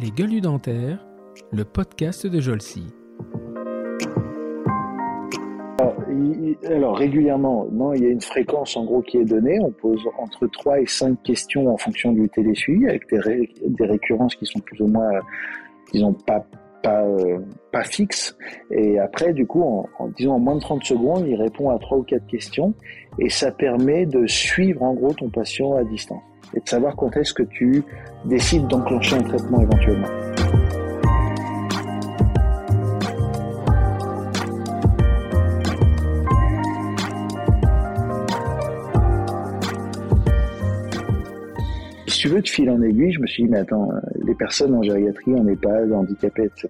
Les gueules dentaires, le podcast de Jolcy. Alors, régulièrement, non, il y a une fréquence en gros qui est donnée. On pose entre 3 et 5 questions en fonction du télésuivi avec des, récurrences qui sont plus ou moins, disons, pas pas, euh. Et après, du coup, en, en, disons en moins de 30 secondes, il répond à trois ou quatre questions et ça permet de suivre en gros ton patient à distance et de savoir quand est-ce que tu décides d'enclencher un traitement éventuellement. Si tu veux, de fil en aiguille, je me suis dit, mais attends, euh, les personnes en gériatrie, on n'est pas handicapés, etc.,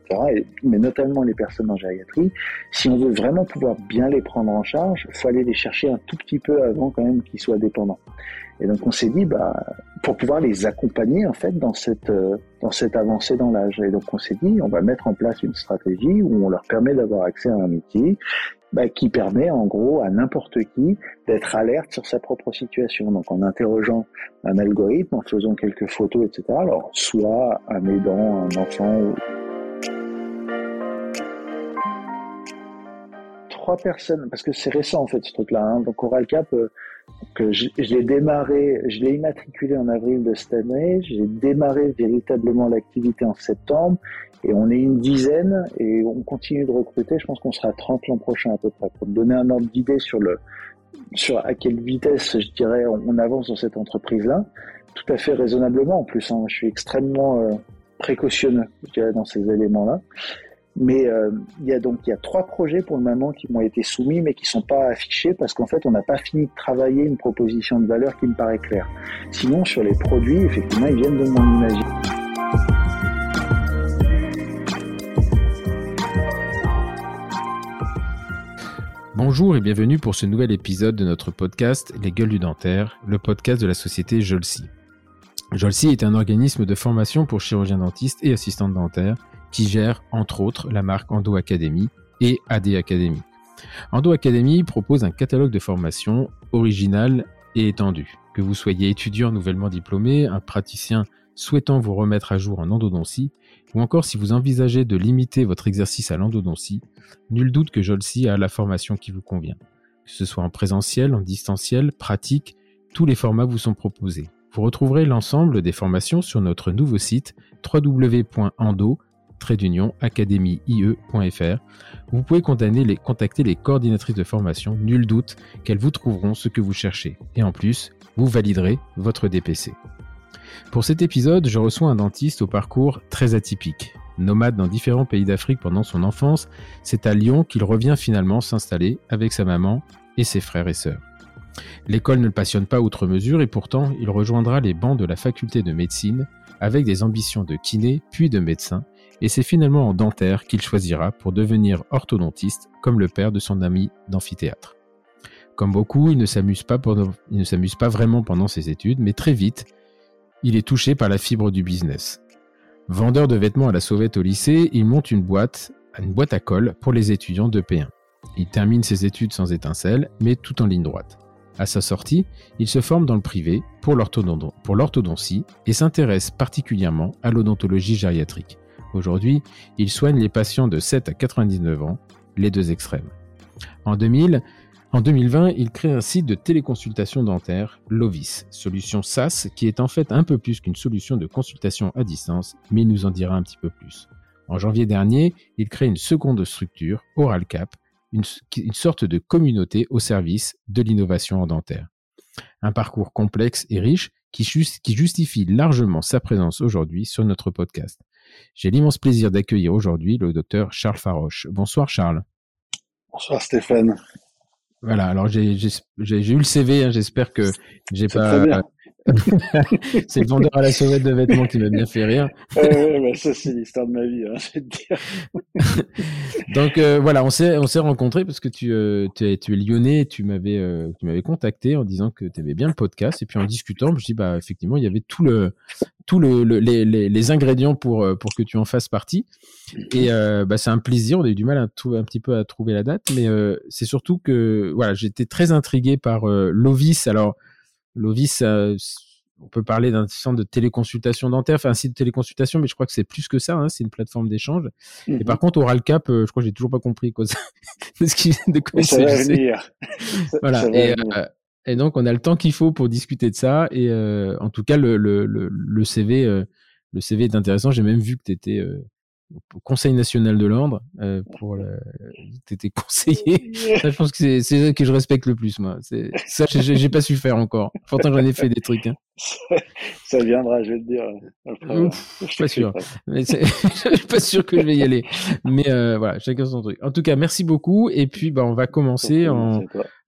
mais notamment les personnes en gériatrie, si on veut vraiment pouvoir bien les prendre en charge, il faut aller les chercher un tout petit peu avant quand même qu'ils soient dépendants. Et donc on s'est dit, bah, pour pouvoir les accompagner en fait dans cette euh, dans cette avancée dans l'âge. Et donc on s'est dit, on va mettre en place une stratégie où on leur permet d'avoir accès à un outil bah, qui permet en gros à n'importe qui d'être alerte sur sa propre situation. Donc en interrogeant un algorithme, en faisant quelques photos, etc. Alors soit un aidant, un enfant. Trois personnes, parce que c'est récent en fait ce truc-là. Hein. Donc OralCap, euh, que je, je l'ai démarré, je l'ai immatriculé en avril de cette année. J'ai démarré véritablement l'activité en septembre. Et on est une dizaine et on continue de recruter. Je pense qu'on sera 30 l'an prochain à peu près. Pour donner un ordre d'idée sur le, sur à quelle vitesse, je dirais, on, avance dans cette entreprise-là, tout à fait raisonnablement en plus. Hein. Je suis extrêmement euh, précautionneux, je dirais, dans ces éléments-là. Mais euh, il y a donc il y a trois projets pour le moment qui m'ont été soumis, mais qui sont pas affichés parce qu'en fait on n'a pas fini de travailler une proposition de valeur qui me paraît claire. Sinon sur les produits, effectivement, ils viennent de mon imaginaire. Bonjour et bienvenue pour ce nouvel épisode de notre podcast Les Gueules du Dentaire, le podcast de la société Jolsi. Jolsi est un organisme de formation pour chirurgiens dentistes et assistants dentaires qui gère entre autres la marque Endo Academy et AD Academy. Endo Academy propose un catalogue de formation original et étendu. Que vous soyez étudiant nouvellement diplômé, un praticien souhaitant vous remettre à jour en endodontie, ou encore si vous envisagez de limiter votre exercice à l'endodontie, nul doute que Jolsi a la formation qui vous convient. Que ce soit en présentiel, en distanciel, pratique, tous les formats vous sont proposés. Vous retrouverez l'ensemble des formations sur notre nouveau site www.endo academie.ie.fr. Vous pouvez contacter les coordinatrices de formation, nul doute qu'elles vous trouveront ce que vous cherchez. Et en plus, vous validerez votre DPC. Pour cet épisode, je reçois un dentiste au parcours très atypique. Nomade dans différents pays d'Afrique pendant son enfance, c'est à Lyon qu'il revient finalement s'installer avec sa maman et ses frères et sœurs. L'école ne le passionne pas outre mesure et pourtant il rejoindra les bancs de la faculté de médecine avec des ambitions de kiné puis de médecin et c'est finalement en dentaire qu'il choisira pour devenir orthodontiste comme le père de son ami d'amphithéâtre. Comme beaucoup, il ne s'amuse pas, vraiment pendant ses études, mais très vite, il est touché par la fibre du business. Vendeur de vêtements à la sauvette au lycée, il monte une boîte, une boîte à colle pour les étudiants de P1. Il termine ses études sans étincelle, mais tout en ligne droite. À sa sortie, il se forme dans le privé pour l'orthodontie et s'intéresse particulièrement à l'odontologie gériatrique. Aujourd'hui, il soigne les patients de 7 à 99 ans, les deux extrêmes. En 2000, en 2020, il crée un site de téléconsultation dentaire, Lovis, solution SaaS qui est en fait un peu plus qu'une solution de consultation à distance, mais il nous en dira un petit peu plus. En janvier dernier, il crée une seconde structure, OralCap, une, une sorte de communauté au service de l'innovation en dentaire. Un parcours complexe et riche qui justifie largement sa présence aujourd'hui sur notre podcast. J'ai l'immense plaisir d'accueillir aujourd'hui le docteur Charles Faroche. Bonsoir Charles. Bonsoir Stéphane. Voilà, alors j'ai eu le CV, hein, j'espère que j'ai pas c'est le vendeur à la sauvette de vêtements qui m'a bien fait rire. Euh, bah ça, c'est l'histoire de ma vie, hein, je vais te dire. Donc euh, voilà, on s'est on s'est rencontrés parce que tu, euh, tu, es, tu es lyonnais, tu m'avais euh, tu m'avais contacté en disant que tu aimais bien le podcast et puis en discutant, je me suis dit bah effectivement il y avait tout le tout le, les, les, les, ingrédients pour pour que tu en fasses partie et bah c'est un plaisir. On a eu du mal à trouver un petit peu à trouver la date, mais c'est surtout que voilà j'étais très intrigué par Lovis. Alors Lovis, on peut parler d'un centre de téléconsultation dentaire, enfin un site de téléconsultation, mais je crois que c'est plus que ça. Hein, c'est une plateforme d'échange. Et Mhm. par contre, OralCap, euh, je crois que j'ai toujours pas compris quoi, ça- de ce qui, de quoi ça va venir. Voilà. ça va Et, venir. euh, et donc, on a le temps qu'il faut pour discuter de ça. Et euh, en tout cas, le, le, le, le CV, euh, le CV est intéressant. J'ai même vu que tu étais au Conseil national de l'ordre euh, pour le... tu étais conseiller. Ça, je pense que c'est ça que je respecte le plus, moi. Ça, j'ai pas su faire encore. Pourtant, j'en ai fait des trucs. Hein. ça, ça viendra, je vais te dire. Après, Ouf, je suis pas sûr. Mais je suis pas sûr que je vais y aller. Mais euh, voilà, chacun son truc. En tout cas, merci beaucoup. Et puis, bah, on va commencer en.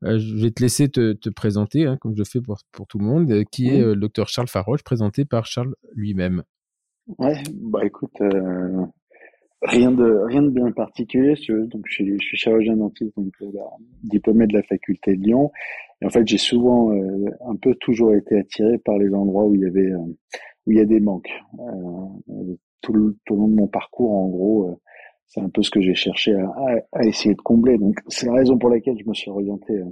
Euh, je vais te laisser te, te présenter, hein, comme je fais pour, pour tout le monde, euh, qui est euh, le docteur Charles Faroche, présenté par Charles lui-même. Ouais, bah écoute, euh, rien de rien de bien particulier. Donc je suis, je suis chirurgien dentiste, donc euh, diplômé de la faculté de Lyon. Et en fait, j'ai souvent euh, un peu toujours été attiré par les endroits où il y avait euh, où il y a des manques. Euh, tout, le, tout le long de mon parcours, en gros, euh, c'est un peu ce que j'ai cherché à, à, à essayer de combler. Donc c'est la raison pour laquelle je me suis orienté euh,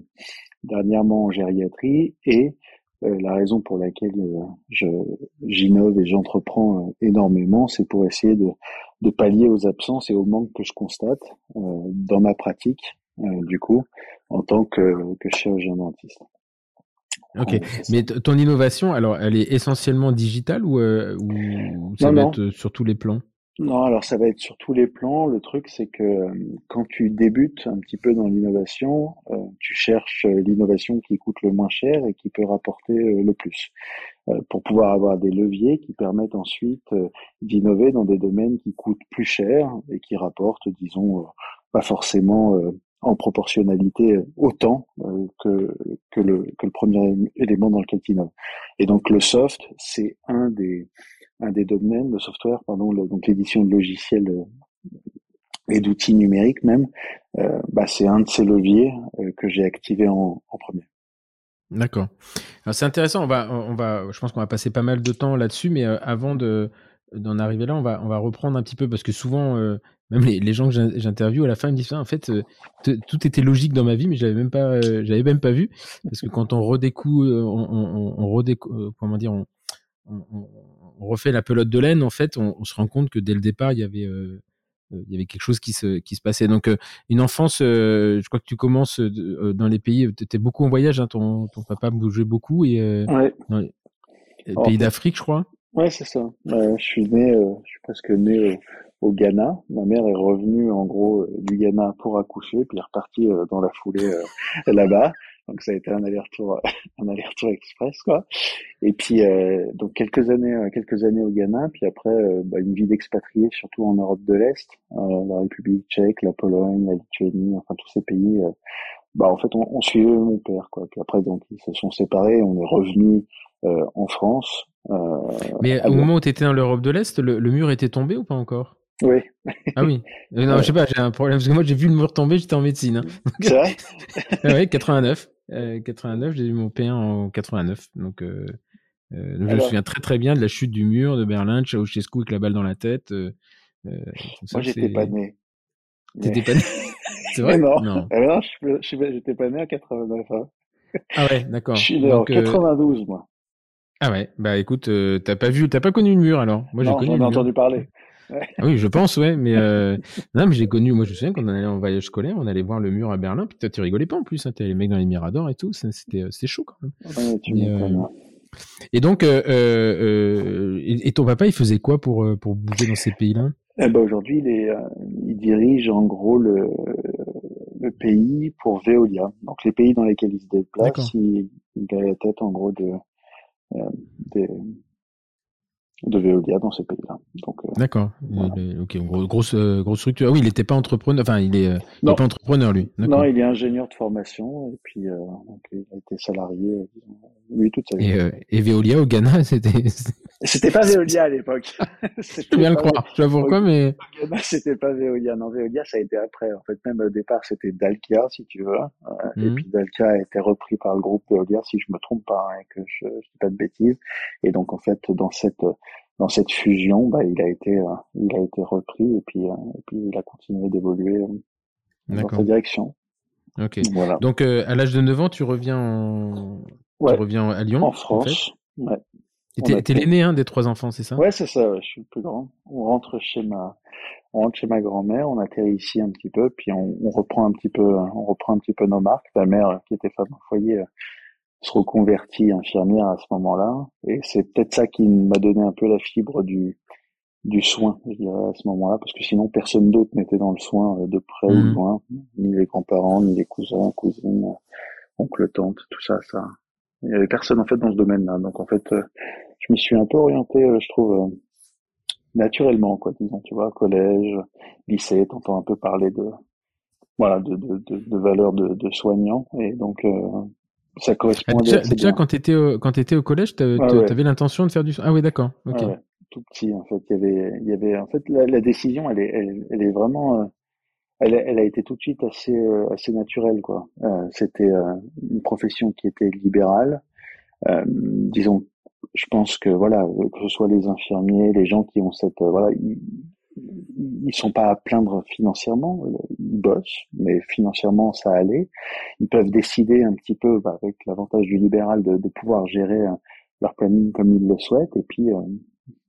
dernièrement en gériatrie et la raison pour laquelle je j'innove et j'entreprends énormément, c'est pour essayer de, de pallier aux absences et aux manques que je constate euh, dans ma pratique, euh, du coup, en tant que, que chirurgien dentiste. Ok. Mais ton innovation, alors, elle est essentiellement digitale ou, euh, ou ça Non, va non. être sur tous les plans? Non, alors ça va être sur tous les plans. Le truc, c'est que quand tu débutes un petit peu dans l'innovation, euh, tu cherches l'innovation qui coûte le moins cher et qui peut rapporter euh, le plus, pour pouvoir avoir des leviers qui permettent ensuite euh, d'innover dans des domaines qui coûtent plus cher et qui rapportent, disons, euh, pas forcément euh, en proportionnalité euh, autant euh, que, que, le, que le premier élément dans lequel tu innoves. Et donc le soft, c'est un des un des domaines, le software, pardon, le- donc l'édition de logiciels euh, et d'outils numériques même, euh, bah, c'est un de ces leviers euh, que j'ai activé en, en premier. D'accord. C'est intéressant. On va, on va, je pense qu'on va passer pas mal de temps là-dessus, mais euh, avant de d'en arriver là, on va, on va reprendre un petit peu parce que souvent, euh, même les, gens que j'in- j'interviewe à la fin ils me disent en fait euh, tout était logique dans ma vie, mais j'avais même pas, j'avais même pas vu parce que quand on redécouvre, on, on, redécou- comment dire, on, refait la pelote de laine, en fait, on, se rend compte que dès le départ, il y avait, il y avait quelque chose qui se, qui se passait. Donc, euh, une enfance, euh, je crois que tu commences euh, euh, dans les pays, tu étais beaucoup en voyage, hein, ton, ton papa bougeait beaucoup, et euh, Ouais, dans les, En pays d'Afrique, je crois. ouais, c'est ça. Euh, je suis né, euh, je suis presque né au, au Ghana. Ma mère est revenue en gros euh, du Ghana pour accoucher, puis est repartie euh, dans la foulée euh, là-bas. Donc ça a été un aller-retour, un aller-retour express quoi. Et puis euh, donc quelques années, euh, quelques années au Ghana, puis après euh, bah, une vie d'expatrié surtout en Europe de l'Est, euh, la République Tchèque, la Pologne, la Lituanie, enfin tous ces pays. euh, bah en fait on, on suivait mon père quoi. Puis après donc ils se sont séparés, on est revenu euh, en France. Euh, Mais au moment où tu étais dans l'Europe de l'Est, le, le mur était tombé ou pas encore? Oui, Ah oui. Non, Ouais. je sais pas, j'ai un problème parce que moi j'ai vu le mur tomber, j'étais en médecine. Hein. c'est vrai? Ouais, 89. Euh, 89, j'ai eu mon P1 en 89. Donc, euh, euh, donc je me souviens très très bien de la chute du mur de Berlin, de Ceausescu avec la balle dans la tête. euh, euh, Moi j'étais pas né. T'étais Mais- pas né? C'est vrai? Mais non. Non. Ah je j'étais pas né en 89. Hein. Ah ouais, d'accord. Je suis né en Donc, euh, 92 moi. Ah ouais, bah écoute, euh, t'as pas vu, t'as pas connu le mur alors? Moi j'ai connu j'en ai entendu parler. Ah oui, je pense, ouais, mais euh, non, mais j'ai connu. Moi, je me souviens quand on allait en voyage scolaire, on allait voir le mur à Berlin. Puis toi, tu rigolais pas en plus. Hein, T'avais les mecs dans les miradors et tout. C'était, euh, c'était chaud quand même. Ouais, tu Mais, m'étonnes. euh, Et donc, euh, et, et ton papa, il faisait quoi pour pour bouger dans ces pays-là? Eh ben, aujourd'hui, il, est, il dirige en gros le, le pays pour Veolia. Donc les pays dans lesquels il se déplace, il, il a la tête en gros de, de Veolia dans ces pays-là. Donc euh, D'accord. Voilà. Ok, gros- grosse euh, grosse structure. Ah oui, il était pas entrepreneur. Enfin, il est, euh, il est pas entrepreneur lui. D'accord. non, il est ingénieur de formation et puis euh, donc, il a été salarié, lui toute sa vie. Et, euh, et Veolia au Ghana, c'était. C'était pas Veolia à l'époque. Je peux bien le croire. Je sais pourquoi, mais. C'était pas Veolia. Non, Veolia, ça a été après. En fait, même au départ, c'était Dalkia, si tu veux. Euh, Et Mhm. puis Dalkia a été repris par le groupe Veolia, si je me trompe pas, hein, et que je, je dis pas de bêtises. Et donc, en fait, dans cette dans cette fusion, bah, il a été euh, il a été repris et puis euh, et puis il a continué d'évoluer euh, dans sa direction. Ok. Voilà. Donc, à l'âge de 9 ans, tu reviens en, Ouais. tu reviens à Lyon. En fait France. Ouais. T'es l'aîné hein, des trois enfants, c'est ça? Ouais, c'est ça. je suis le plus grand. On rentre chez ma, on rentre chez ma grand-mère, on atterrit ici un petit peu, puis on, on, reprend un petit peu, on reprend un petit peu nos marques. Ta mère, qui était femme au foyer, euh, se reconvertit infirmière à ce moment-là, et c'est peut-être ça qui m'a donné un peu la fibre du du soin, je dirais à ce moment-là, parce que sinon personne d'autre n'était dans le soin euh, de près ou de mmh. loin, ni les grands-parents, ni les cousins, cousines, oncles, tantes, tout ça, ça. Il y avait personne en fait dans ce domaine-là, donc en fait, euh, je m'y suis un peu orienté, je trouve naturellement, quoi, disons, tu vois, collège, lycée, t'entends un peu parler de, voilà, de, de, de, de valeurs de, de soignants, et donc, euh, ça correspond ah, déjà, déjà quand quand t'étais au collège, t'avais avais l'intention de faire du, ah oui, d'accord, ok. tout petit, en fait, il y avait, il y avait, en fait, la, la décision, elle est, elle, elle est vraiment, euh, elle, elle, a été tout de suite assez, euh, assez naturelle, quoi. Euh, C'était une profession qui était libérale, disons je pense que voilà, que ce soit les infirmiers, les gens qui ont cette euh, voilà, ils, ils sont pas à plaindre financièrement, ils bossent, mais financièrement ça allait. Ils peuvent décider un petit peu bah, avec l'avantage du libéral de, de, pouvoir gérer euh, leur planning comme ils le souhaitent, et puis euh,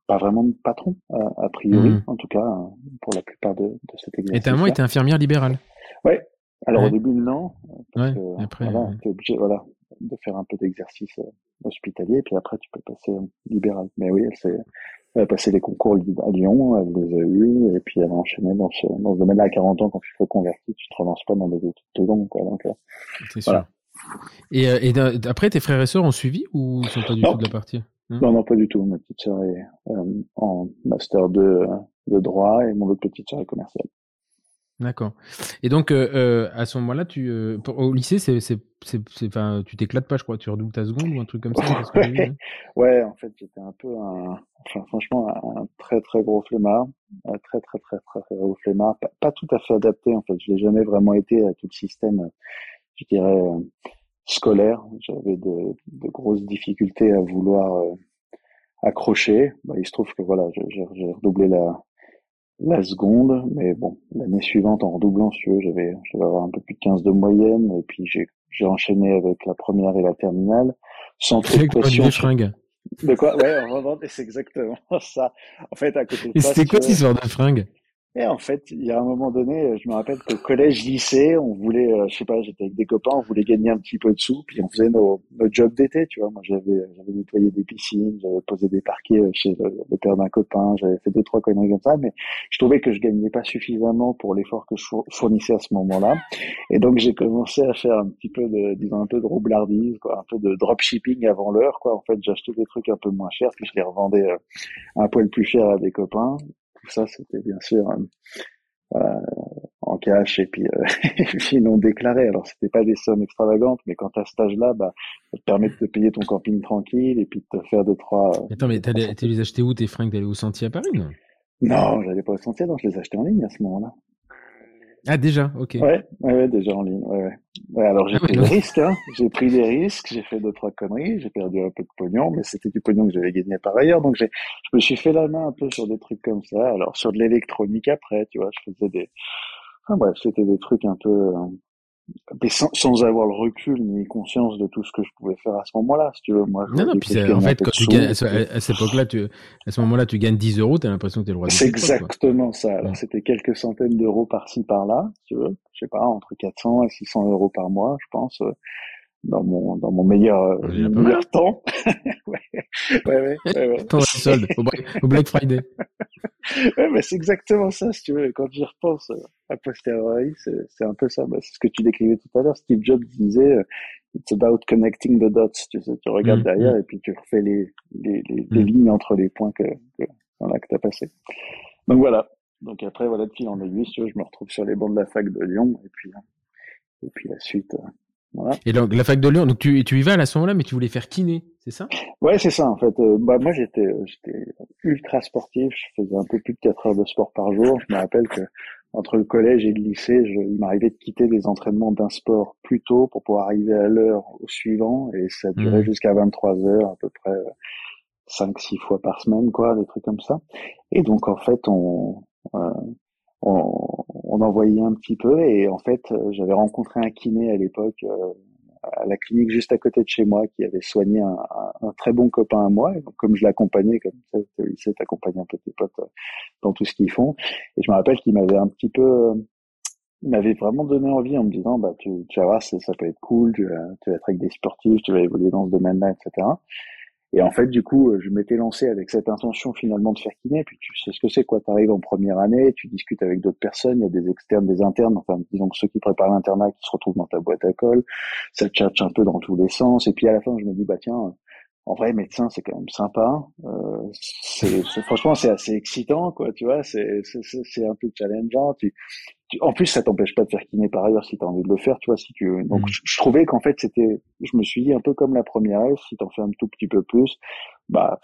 pas vraiment de patron a, priori, mmh. en tout cas pour la plupart de, de cet exercice. Et ta maman était infirmière libérale. Ouais. Alors au début non, parce ouais, après, voilà, obligé voilà de faire un peu d'exercice hospitalier, puis après tu peux passer libéral. Mais oui, elle, s'est, elle a passé les concours à Lyon, elle les a eus, et puis elle a enchaîné dans ce, dans ce domaine-là à 40 ans, quand tu te convertis, tu te relances pas dans des études de quoi. Donc, euh, C'est voilà. sûr. Et, euh, et après, tes frères et sœurs ont suivi ou ils sont pas du tout de la partie? Hein Non, non, pas du tout. Ma petite sœur est euh, en master de, de droit et mon autre petite sœur est commerciale. D'accord. Et donc, euh, euh, à ce moment-là, tu, euh, au lycée, c'est, c'est, c'est, enfin, tu t'éclates pas, je crois. Tu redoubles ta seconde ou un truc comme ça. ouais, hein ouais, en fait, j'étais un peu un, enfin, franchement, un très très gros flemmard, un très très très très, très gros flemmard, pas, pas, tout à fait adapté. En fait, je l'ai jamais vraiment été à tout le système, je dirais, scolaire. J'avais de, de, grosses difficultés à vouloir accrocher. Bah, il se trouve que voilà, j'ai, j'ai redoublé la la seconde, mais bon, l'année suivante, en redoublant, si j'avais, j'avais avoir un peu plus de 15 de moyenne, et puis j'ai, j'ai enchaîné avec la première et la terminale, sans trop de pression. De quoi? Ouais, c'est exactement ça. En fait, à côté de ça. C'était quoi cette histoire de fringues? Et en fait, il y a un moment donné, je me rappelle qu'au collège, lycée, on voulait, euh, je sais pas, j'étais avec des copains, on voulait gagner un petit peu de sous, puis on faisait nos, nos jobs d'été, tu vois. Moi, j'avais, j'avais nettoyé des piscines, j'avais posé des parquets euh, chez le, père d'un copain, j'avais fait deux trois conneries comme ça, mais je trouvais que je gagnais pas suffisamment pour l'effort que je fournissais à ce moment-là. Et donc, j'ai commencé à faire un petit peu de, disons, un peu de roublardise, quoi, un peu de dropshipping avant l'heure, quoi. En fait, j'achetais des trucs un peu moins chers, puis je les revendais euh, un poil plus cher à des copains tout ça, c'était bien sûr euh, en cash et puis, euh, et puis non déclaré. Alors c'était pas des sommes extravagantes, mais quand à cet âge-là, bah, ça te permet de te payer ton camping tranquille et puis de te faire deux trois. Euh, Attends, mais t'as les acheté où tes fringues? T'allais au sentier à Paris Non, non j'allais pas au sentier, donc je les achetais en ligne à ce moment-là. Ah déjà, ok. Ouais, ouais, déjà en ligne. Ouais, ouais. ouais alors j'ai ah pris des risques, hein. J'ai pris des risques, j'ai fait deux trois conneries, j'ai perdu un peu de pognon, mais c'était du pognon que j'avais gagné par ailleurs, donc j'ai, je me suis fait la main un peu sur des trucs comme ça. Alors sur de l'électronique après, tu vois, je faisais des, enfin bref, c'était des trucs un peu, euh, mais sans, sans, avoir le recul ni conscience de tout ce que je pouvais faire à ce moment-là, si tu veux. Moi, non, non, puis en fait, quand tu gagnes, à, cette époque-là, tu, à ce moment-là, tu gagnes 10 euros, tu as l'impression que tu es le roi C'est exactement ça. Alors, c'était quelques centaines d'euros par-ci, par-là, si tu veux. Je sais pas, entre 400 et 600 euros par mois, je pense, euh, dans mon, dans mon meilleur, meilleur temps. ouais, ouais, ouais. ouais, Temps solde, au Black Friday. Ouais, mais c'est exactement ça, si tu veux. Quand j'y repense euh, à posteriori, c'est un peu ça. Bah, c'est ce que tu décrivais tout à l'heure. Steve Jobs disait, euh, it's about connecting the dots. Tu, sais, tu regardes mm, derrière mm. et puis tu refais les, les, les, les, mm. lignes entre les points que, que, voilà, que tu as passé. Donc voilà. Donc après, voilà, de fil en aiguille, tu veux, je me retrouve sur les bancs de la fac de Lyon et puis, et puis la suite. Euh, voilà. Et donc la fac de Lyon, donc tu, tu y vas à ce moment-là, mais tu voulais faire kiné, c'est ça? Ouais, c'est ça en fait. Euh, bah moi j'étais j'étais ultra sportif, je faisais un peu plus de 4 heures de sport par jour. Je me rappelle que entre le collège et le lycée, je, il m'arrivait de quitter les entraînements d'un sport plus tôt pour pouvoir arriver à l'heure au suivant et ça durait mmh. jusqu'à 23 heures à peu près 5 6 fois par semaine quoi, des trucs comme ça. Et donc en fait on euh, on, on en voyait un petit peu et en fait j'avais rencontré un kiné à l'époque euh, à la clinique juste à côté de chez moi qui avait soigné un, un, très bon copain à moi. Donc, comme je l'accompagnais, comme ça, au lycée, t'accompagnes un peu tes potes euh, dans tout ce qu'ils font. Et je me rappelle qu'il m'avait un petit peu, il m'avait vraiment donné envie en me disant, bah, tu, tu vas voir, ça, ça peut être cool, tu vas, tu vas être avec des sportifs, tu vas évoluer dans ce domaine-là, etc. Et en fait, du coup, euh, je m'étais lancé avec cette intention finalement de faire kiné. Puis tu sais ce que c'est, quoi. Tu en première année, tu discutes avec d'autres personnes, il y a des externes, des internes, enfin, disons que ceux qui préparent l'internat qui se retrouvent dans ta boîte à colle. Ça te cherche un peu dans tous les sens. Et puis à la fin, je me dis, bah tiens, en vrai, médecin, c'est quand même sympa. Euh, c'est, franchement, c'est assez excitant, quoi. Tu vois, c'est, c'est, un peu challengeant. Tu, en plus, ça t'empêche pas de faire kiné par ailleurs si tu as envie de le faire, tu vois. Si tu, donc, mm. je, trouvais qu'en fait, c'était, je me suis dit un peu comme la première S, si t'en fais un tout petit peu plus, bah,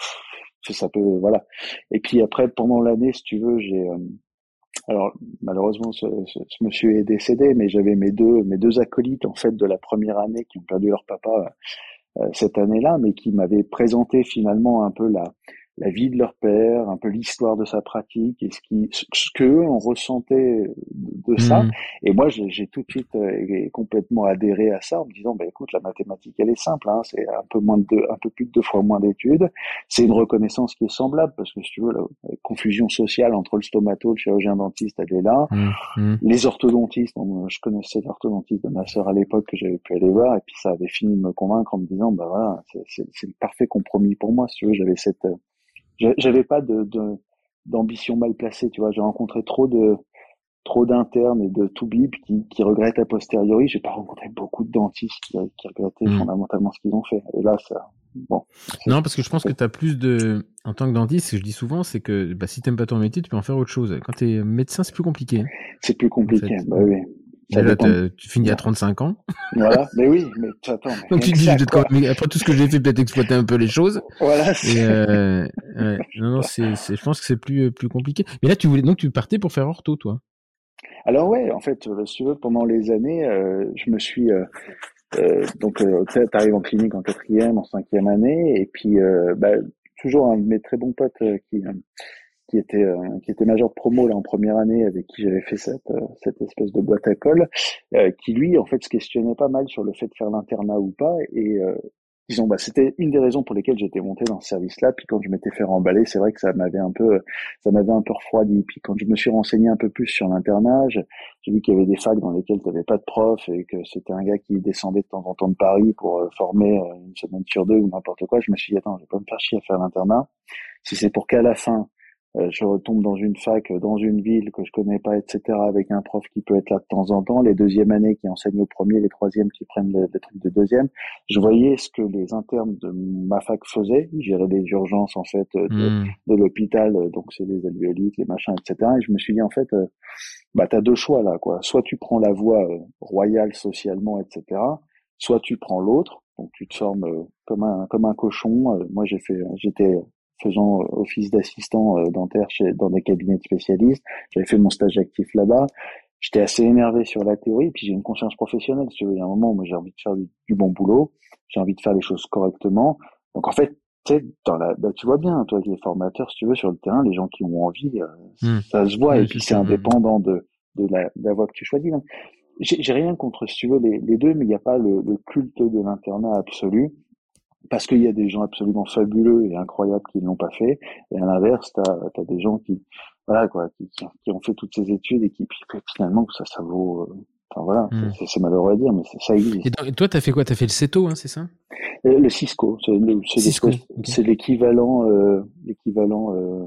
ça peut, voilà. Et puis après, pendant l'année, si tu veux, j'ai, euh, alors malheureusement, ce, monsieur est décédé, mais j'avais mes deux, mes deux acolytes en fait de la première année qui ont perdu leur papa cette année-là, mais qui m'avaient présenté finalement un peu la, la vie de leur père, un peu l'histoire de sa pratique et ce qui, ce qu'eux ont ressentaient de, ça. Mm. Et moi, j'ai tout de suite euh, complètement adhéré à ça en me disant, bah écoute, la mathématique, elle est simple, hein, c'est un peu moins de deux, un peu plus de deux fois moins d'études. C'est une reconnaissance qui est semblable parce que si tu veux, la, confusion sociale entre le stomato, le chirurgien dentiste, elle est là. Mm. Mm. Les orthodontistes, je connaissais l'orthodontiste de ma sœur à l'époque que j'avais pu aller voir et puis ça avait fini de me convaincre en me disant, bah voilà, c'est le parfait compromis pour moi. Si tu veux, j'avais cette j'avais pas de d'ambition mal placée, tu vois. J'ai rencontré trop de trop d'internes et de tout bib qui, qui regrettent a posteriori. J'ai pas rencontré beaucoup de dentistes qui, qui regrettaient mmh. fondamentalement ce qu'ils ont fait. Et là, ça, bon. Non, parce que je pense que tu as plus de, en tant que dentiste, ce que je dis souvent, c'est que bah, si t'aimes pas ton métier, tu peux en faire autre chose. Quand tu es médecin, c'est plus compliqué. C'est plus compliqué, bah oui. Là, tu finis à 35 ans. Voilà, mais oui, mais attends. Donc tu dis, après tout ce que j'ai fait, peut-être exploiter un peu les choses. Voilà. Euh, non, non, c'est, je pense que c'est plus, plus compliqué. Mais là, tu voulais, donc tu partais pour faire ortho, toi. Alors ouais, en fait, si tu veux, pendant les années, euh, je me suis, euh, euh donc, euh, tu arrives en clinique en quatrième, en cinquième année, et puis, bah, toujours un de mes très bons potes qui qui était euh, qui était major de promo là en première année avec qui j'avais fait cette euh, cette espèce de boîte à colle euh, qui lui en fait se questionnait pas mal sur le fait de faire l'internat ou pas. Et disons bah c'était une des raisons pour lesquelles j'étais monté dans ce service là puis quand je m'étais fait remballer c'est vrai que ça m'avait un peu ça m'avait un peu refroidi. Puis quand je me suis renseigné un peu plus sur l'internat j'ai vu qu'il y avait des facs dans lesquelles tu n'avais pas de prof et que c'était un gars qui descendait de temps en temps de Paris pour former une semaine sur deux ou n'importe quoi. Je me suis dit attends je vais pas me faire chier à faire l'internat. Si c'est pour qu'à la fin je retombe dans une fac, dans une ville que je connais pas, etc., avec un prof qui peut être là de temps en temps, les deuxièmes années qui enseignent au premier, les troisièmes qui prennent les trucs de deuxième. Je voyais ce que les internes de ma fac faisaient, ils géraient les urgences en fait de, hmm. de l'hôpital, donc c'est les alvéolites, les machins, etc. Et je me suis dit en fait, euh, bah t'as deux choix là, quoi. Soit tu prends la voie euh, royale socialement, etc. Soit tu prends l'autre, donc tu te formes comme un comme un cochon. moi j'ai fait, j'étais faisant office d'assistant euh, dentaire chez, dans des cabinets de spécialistes. J'avais fait mon stage actif là-bas. J'étais assez énervé sur la théorie, puis j'ai une conscience professionnelle. Si tu veux, il y a un moment où j'ai envie de faire du, bon boulot, j'ai envie de faire les choses correctement. Donc en fait, dans la, bah, tu vois bien, toi qui es formateur, si tu veux, sur le terrain, les gens qui ont envie, euh, hmm. ça se voit, et puis c'est indépendant de, de la, de la voie que tu choisis. J'ai rien contre, si tu veux, les, les deux, mais il n'y a pas le, le culte de l'internat absolu parce qu'il y a des gens absolument fabuleux et incroyables qui ne l'ont pas fait, et à l'inverse, tu as, des gens qui, voilà, quoi, qui, qui, ont fait toutes ces études et qui, puis, finalement, ça, ça vaut. Euh, enfin voilà, hmm. c'est malheureux à dire, mais ça existe. Et, toi, tu as fait quoi? Tu as fait le CETO, hein, c'est ça? Euh, Le Cisco, c'est l'équivalent, euh, l'équivalent, euh,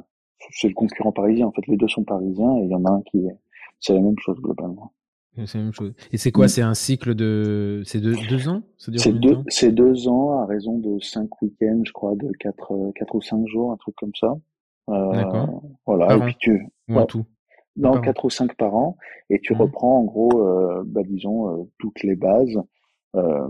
c'est le concurrent parisien. En fait, les deux sont parisiens et il y en a un qui est, c'est la même chose globalement. C'est la même chose. Et c'est quoi. C'est un cycle de. C'est deux, deux ans? C'est deux, deux ans à raison de cinq week-ends, je crois, de quatre, euh, quatre ou cinq jours, un truc comme ça. Euh, D'accord. Voilà. et puis tu. Ou tout? Non, quatre ou cinq par an. Et tu mm. reprends, en gros, euh, bah, disons, euh, toutes les bases. Euh,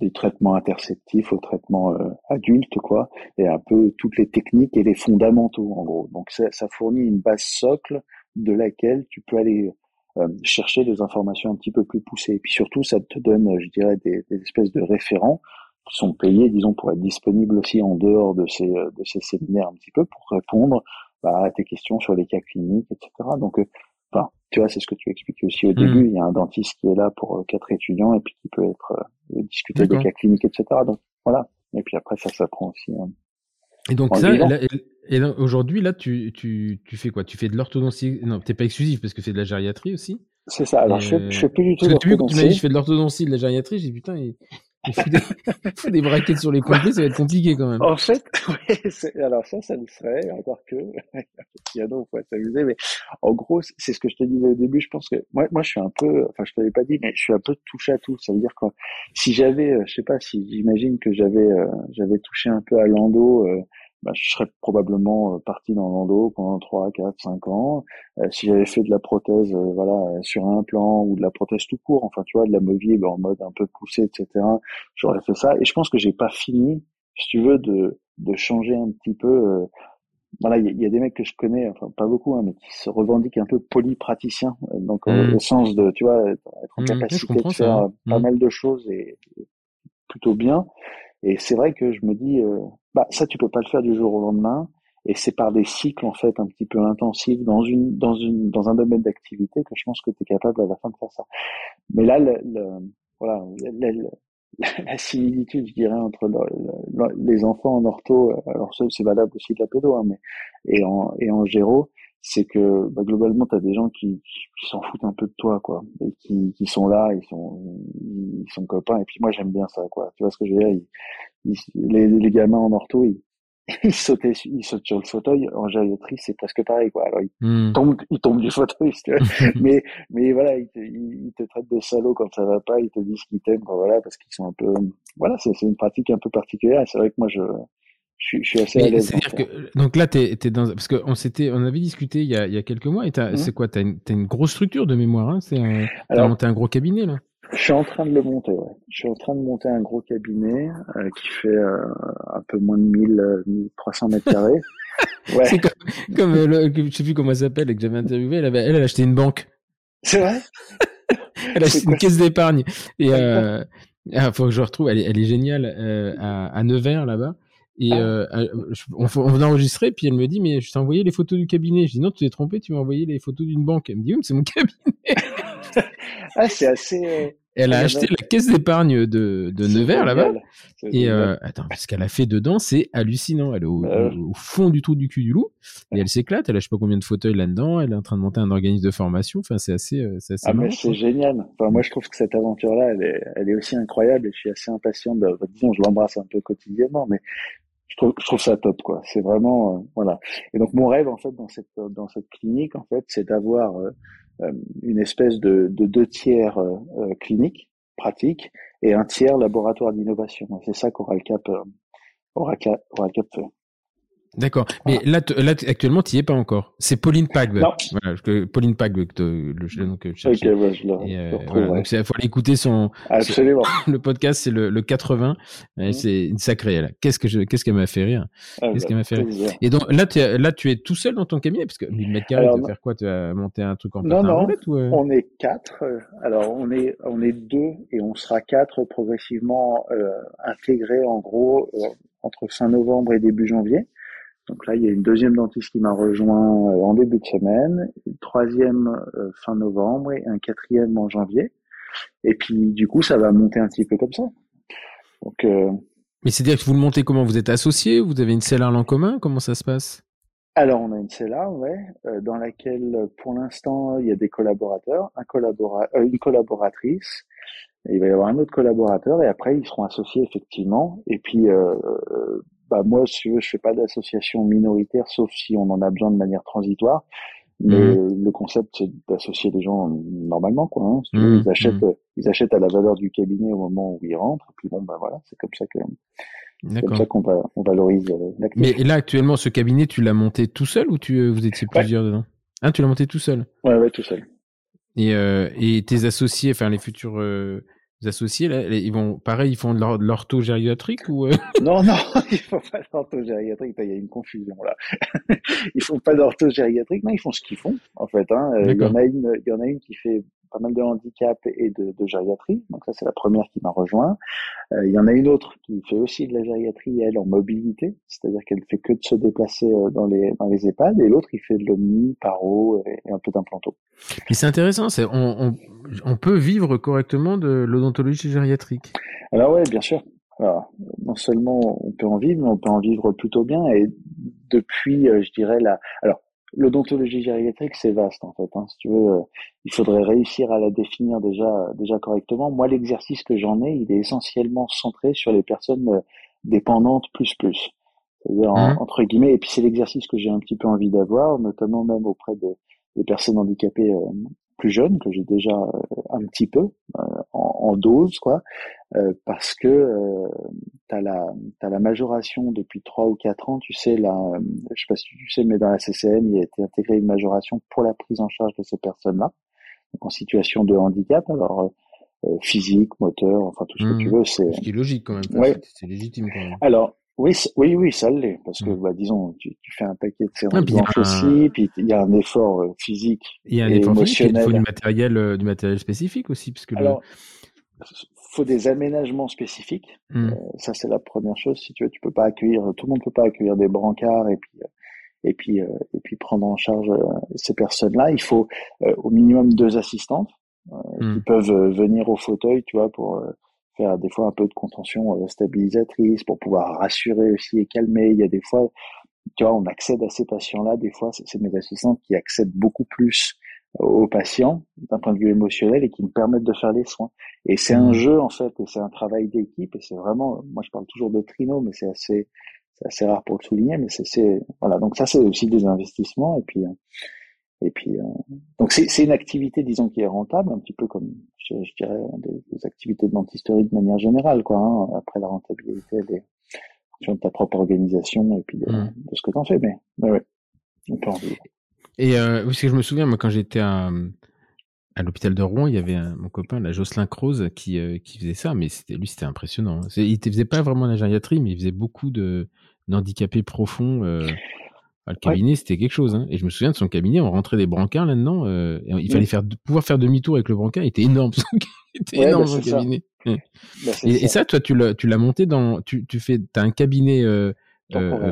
des traitements interceptifs au traitement euh, adulte, quoi, et un peu toutes les techniques et les fondamentaux, en gros. Donc ça, ça fournit une base socle de laquelle tu peux aller euh, chercher des informations un petit peu plus poussées. Et puis surtout, ça te donne, je dirais, des, des, espèces de référents qui sont payés, disons, pour être disponibles aussi en dehors de ces, euh, de ces séminaires un petit peu pour répondre bah, à tes questions sur les cas cliniques, etc. Donc, euh, enfin, tu vois, c'est ce que tu expliques aussi au début. Il y a un dentiste qui est là pour quatre étudiants et puis qui peut être discuter des cas cliniques, etc. Donc voilà. Et puis après, ça s'apprend aussi. Hein. Et donc ça, et, aujourd'hui, là, tu, tu, tu fais quoi? Tu fais de l'orthodontie? Non, t'es pas exclusif parce que c'est de la gériatrie aussi? C'est ça. Alors, je, fais, je fais plus du tout d'orthodontie. Tu m'as dit, je fais de l'orthodontie, de la gériatrie. J'ai dit, putain, il, il faut, des, des braquettes sur les pointés, ça va être compliqué quand même. En fait, oui, alors ça, ça le serait, encore que, piano, pourrait s'amuser, mais en gros, c'est ce que je te disais au début, je pense que, moi, moi, je suis un peu, enfin, je te l'avais pas dit, mais je suis un peu touche à tout. Ça veut dire que si j'avais, euh, je sais pas, si j'imagine que j'avais, euh, j'avais touché un peu à l'endo, euh, bah, je serais probablement euh, parti dans l'endo pendant 3, 4, 5 ans. Euh, si j'avais fait de la prothèse euh, voilà, sur un plan ou de la prothèse tout court, enfin tu vois, de la movible en mode un peu poussé, etc., j'aurais fait ça. Et je pense que j'ai pas fini, si tu veux, de, de changer un petit peu. voilà, il y, a des mecs que je connais, enfin pas beaucoup, hein, mais qui se revendiquent un peu polypraticiens, donc mmh. au sens de, tu vois, être en mmh, capacité de faire pas mmh. mal de choses et plutôt bien. Et c'est vrai que je me dis, euh, bah ça tu peux pas le faire du jour au lendemain, et c'est par des cycles en fait un petit peu intensifs dans une dans une dans un domaine d'activité que je pense que tu es capable à la fin de faire ça. Mais là, le, voilà, la, similitude, je dirais, entre les enfants en ortho, alors ça c'est valable aussi de la pédo, hein, mais et en et en géro, c'est que bah, globalement tu as des gens qui, qui s'en foutent un peu de toi quoi. Et qui, qui sont là ils sont ils sont copains. Et puis moi j'aime bien ça quoi. Tu vois ce que je veux dire? Les, les gamins en ortho ils, ils sautaient ils sautent sur le fauteuil. En gériatrie c'est presque pareil quoi. Alors ils hmm. tombent ils tombent du fauteuil mais mais voilà ils te, ils te traitent de salaud quand ça va pas. Ils te disent qu'ils t'aiment voilà parce qu'ils sont un peu voilà c'est une pratique un peu particulière. C'est vrai que moi je je, suis assez à l'aise. Que, donc là, t'es, es dans, parce qu'on s'était, on avait discuté il y a, il y a quelques mois, et mmh. c'est quoi T'as une, as une grosse structure de mémoire, hein c'est un, t'as monté un gros cabinet là Je suis en train de le monter, ouais. Je suis en train de monter un gros cabinet euh, qui fait euh, un peu moins de 1000, 1300 euh, mètres carrés. ouais. C'est comme, comme le, je sais plus comment elle s'appelle, que j'avais interviewé, elle, avait, elle, a acheté une banque. C'est vrai? Elle a acheté une caisse d'épargne. Et euh, ah, faut que je retrouve, elle est, elle est géniale euh, à, à Nevers là-bas. Et ah. euh, euh on, on enregistrer, puis elle me dit, mais je t'ai envoyé les photos du cabinet. Je dis, non, tu t'es trompé, tu m'as envoyé les photos d'une banque. Elle me dit, oui, mais c'est mon cabinet. ah, c'est assez. Elle a acheté la caisse d'épargne de, de Nevers là-bas. Et euh, attends, ce qu'elle a fait dedans, c'est hallucinant. Elle est au, bah au, fond du trou du cul du loup et elle s'éclate. Elle a je sais pas combien de fauteuils là-dedans. Elle est en train de monter un organisme de formation. Enfin, c'est assez, euh, c'est assez. Ah mais c'est génial. Enfin, moi, je trouve que cette aventure-là, elle est, elle est aussi incroyable et je suis assez impatient de. Disons, je l'embrasse un peu quotidiennement, mais je trouve, je trouve ça top quoi. C'est vraiment euh, voilà. Et donc mon rêve en fait dans cette dans cette clinique en fait, c'est d'avoir euh, euh, une espèce de, de deux tiers clinique pratique et un tiers laboratoire d'innovation. C'est ça qu'Oralcap Oralcap, Oralcap fait. D'accord. Mais là, là actuellement, tu n'y es pas encore. C'est Pauline Pag. Non. Voilà, Pauline Pag, le, nom que je cherchais. Ok, ouais, je le, euh, voilà, Donc, il faut aller écouter son. Absolument. le podcast, c'est le, le 80. Mmh. C'est une sacrée. Qu'est-ce que je, qu'est-ce qu'elle m'a fait rire? Ah, qu'est-ce bah, qu'elle m'a fait rire? Et donc, là, tu es, là, tu es tout seul dans ton cabinet, parce que 1000 mètres carrés, tu vas faire quoi? Tu vas monter un truc en Non, non. ou euh? On est quatre. Alors, on est, on est deux et on sera quatre progressivement, euh, intégrés, en gros, euh, entre fin novembre et début janvier. Donc là, il y a une deuxième dentiste qui m'a rejoint euh, en début de semaine, une troisième euh, fin novembre et un quatrième en janvier. Et puis, du coup, ça va monter un petit peu comme ça. Donc, euh... Mais c'est-à-dire que vous le montez comment? Vous êtes associé? Vous avez une cellule en commun? Comment ça se passe? Alors, on a une cellule, ouais, euh, dans laquelle, pour l'instant, il y a des collaborateurs, un collabora une collaboratrice, et il va y avoir un autre collaborateur, et après, ils seront associés effectivement. Et puis, bah moi, je fais pas d'association minoritaire, sauf si on en a besoin de manière transitoire. Mais mmh. le concept, c'est d'associer les gens normalement, quoi. Hein. Mmh. ils achètent, mmh. ils achètent à la valeur du cabinet au moment où ils rentrent. Et puis bon, bah voilà, c'est comme ça que, c'est comme ça qu'on on valorise euh, Mais là, actuellement, ce cabinet, tu l'as monté tout seul ou tu, vous étiez plusieurs dedans? Hein, tu l'as monté tout seul? Ouais, ouais, tout seul. Et, euh, et tes associés, enfin les futurs euh, associés, là, ils vont, pareil, ils font de l'ortho-gériatrique ou euh? Non, non, ils font pas d'ortho-gériatrique. Il y a une confusion là. ils font pas d'ortho-gériatrique. Non, ils font ce qu'ils font en fait. Hein. Euh, il y en a une, il y en a une qui fait pas mal de handicap et de, de gériatrie. Donc ça, c'est la première qui m'a rejoint. Euh, il y en a une autre qui fait aussi de la gériatrie, elle, en mobilité, c'est-à-dire qu'elle fait que de se déplacer euh, dans les, dans les EHPAD, et l'autre, il fait de l'omni, paro et, un peu d'implanto. Et c'est intéressant, c'est, on, on, on, peut vivre correctement de l'odontologie gériatrique Alors ouais, bien sûr. Alors, non seulement on peut en vivre, mais on peut en vivre plutôt bien, et depuis, euh, je dirais, la... Alors, L'odontologie gériatrique, c'est vaste en fait. Hein. Si tu veux, euh, il faudrait réussir à la définir déjà déjà correctement. Moi, l'exercice que j'en ai, il est essentiellement centré sur les personnes euh, dépendantes plus plus. C'est-à-dire mmh. entre guillemets. Et puis c'est l'exercice que j'ai un petit peu envie d'avoir, notamment même auprès des, des personnes handicapées euh, plus jeune que j'ai déjà euh, un petit peu euh, en, dose quoi euh, parce que tu as la as la majoration depuis trois ou quatre ans tu sais là je sais pas si tu sais mais dans la CCM il a été intégré une majoration pour la prise en charge de ces personnes là en situation de handicap alors physique moteur enfin tout ce que tu mmh. veux c'est ce qui est logique quand même ouais. c'est légitime quand même alors oui, oui, oui, ça l'est, parce que, mmh. bah, disons, tu, tu, fais un paquet de séances blanches aussi, puis il y a un effort euh, physique. Il y a un effort physique, il faut du matériel, euh, du matériel spécifique aussi, parce que. Alors, faut des aménagements spécifiques. Mmh. Euh, ça, c'est la première chose. Si tu veux, tu peux pas accueillir, tout le monde peut pas accueillir des brancards et puis et puis et puis prendre en charge ces personnes-là. Il faut au minimum deux assistantes qui mmh. peuvent venir au fauteuil, tu vois, pour faire des fois un peu de contention euh, stabilisatrice pour pouvoir rassurer aussi et calmer. Il y a des fois, tu vois, on accède à ces patients-là. Des fois, c'est mes assistantes qui accèdent beaucoup plus aux patients d'un point de vue émotionnel et qui me permettent de faire les soins. Et c'est un mmh. jeu en fait, et c'est un travail d'équipe. Et c'est vraiment, moi je parle toujours de trino, mais c'est assez, c'est assez rare pour le souligner. Mais c'est, voilà. Donc ça, c'est aussi des investissements. Et puis, et puis, euh, donc c'est une activité, disons, qui est rentable, un petit peu comme, je, dirais, des, activités de dentisterie de manière générale, quoi. Hein. Après la rentabilité, elle est de ta propre organisation et puis de, mmh. ce que tu en fais. Mais, mais ouais, on peut en vivre. Et euh, que je me souviens, moi, quand j'étais à, à l'hôpital de Rouen, il y avait mon copain, la Jocelyn Croze, qui, euh, qui faisait ça, mais c'était lui, c'était impressionnant. Il ne faisait pas vraiment la gériatrie, mais il faisait beaucoup de d'handicapés profonds. Euh, le cabinet, c'était quelque chose. Hein. Et je me souviens de son cabinet, on rentrait des brancards là-dedans. Euh, il fallait faire, pouvoir faire demi-tour avec le brancard. Il était énorme. il était énorme bah, son cabinet. Bah, et, ça. toi, tu l'as, tu l'as monté dans. Tu, tu fais. T'as un cabinet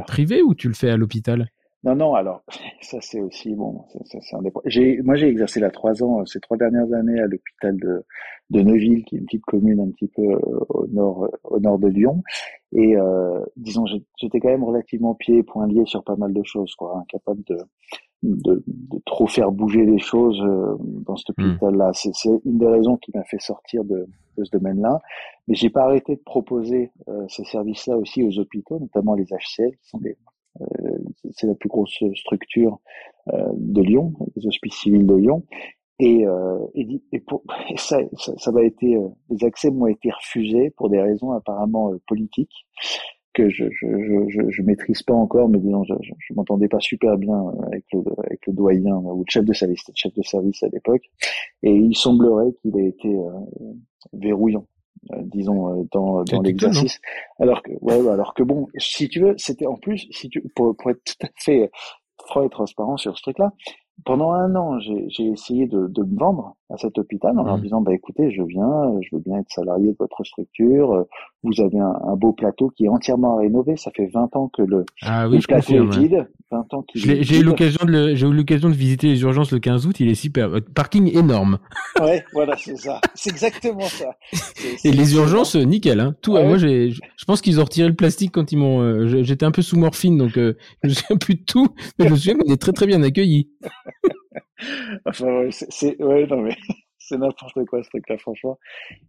privé ou tu le fais à l'hôpital? Non, non, alors, ça c'est aussi, bon, c'est un des... Moi j'ai exercé là trois ans, ces trois dernières années à l'hôpital de, de Neuville, qui est une petite commune un petit peu au nord, au nord de Lyon. Et euh, disons, j'étais quand même relativement pied et point lié sur pas mal de choses, quoi, incapable de, de, de trop faire bouger les choses euh, dans cet hmm. hôpital-là. C'est une des raisons qui m'a fait sortir de, de ce domaine-là. Mais j'ai pas arrêté de proposer euh, ces services-là aussi aux hôpitaux, notamment les HCL, qui sont des euh, c'est la plus grosse structure euh, de Lyon, les hospices civils de Lyon. Et, euh, et, et, pour, ça, ça, ça va été, euh, les accès m'ont été refusés pour des raisons apparemment euh, politiques que je, je, je, je, maîtrise pas encore, mais disons, je, je, m'entendais pas super bien avec le, avec le doyen ou le chef de service, le chef de service à l'époque, et il semblerait qu'il ait été verrouillant, disons, dans, dans l'exercice. Alors que, ouais, alors que bon, si tu veux, c'était en plus, si tu, pour, pour être tout à fait franc et transparent sur ce truc-là, pendant un an, j'ai essayé de, de, me vendre à cet hôpital en leur mmh. disant bah écoutez, je viens, je veux bien être salarié de votre structure. Vous avez un, un beau plateau qui est entièrement rénové. Ça fait 20 ans que le, ah, oui, plateau est vide. 20 ans J'ai eu l'occasion de j'ai eu l'occasion de visiter les urgences le 15 août. Il est super. Euh, parking énorme. Ouais, voilà, c'est ça. C'est exactement ça. Et les urgences, nickel. Hein. Tout. moi, j'ai. Je pense qu'ils ont retiré le plastique quand ils m'ont. Euh, j'étais un peu sous morphine, donc euh, je me souviens plus de tout, mais je me souviens qu'on est très très bien accueillis. enfin, c'est ouais, non mais c'est n'importe quoi ce truc-là, franchement.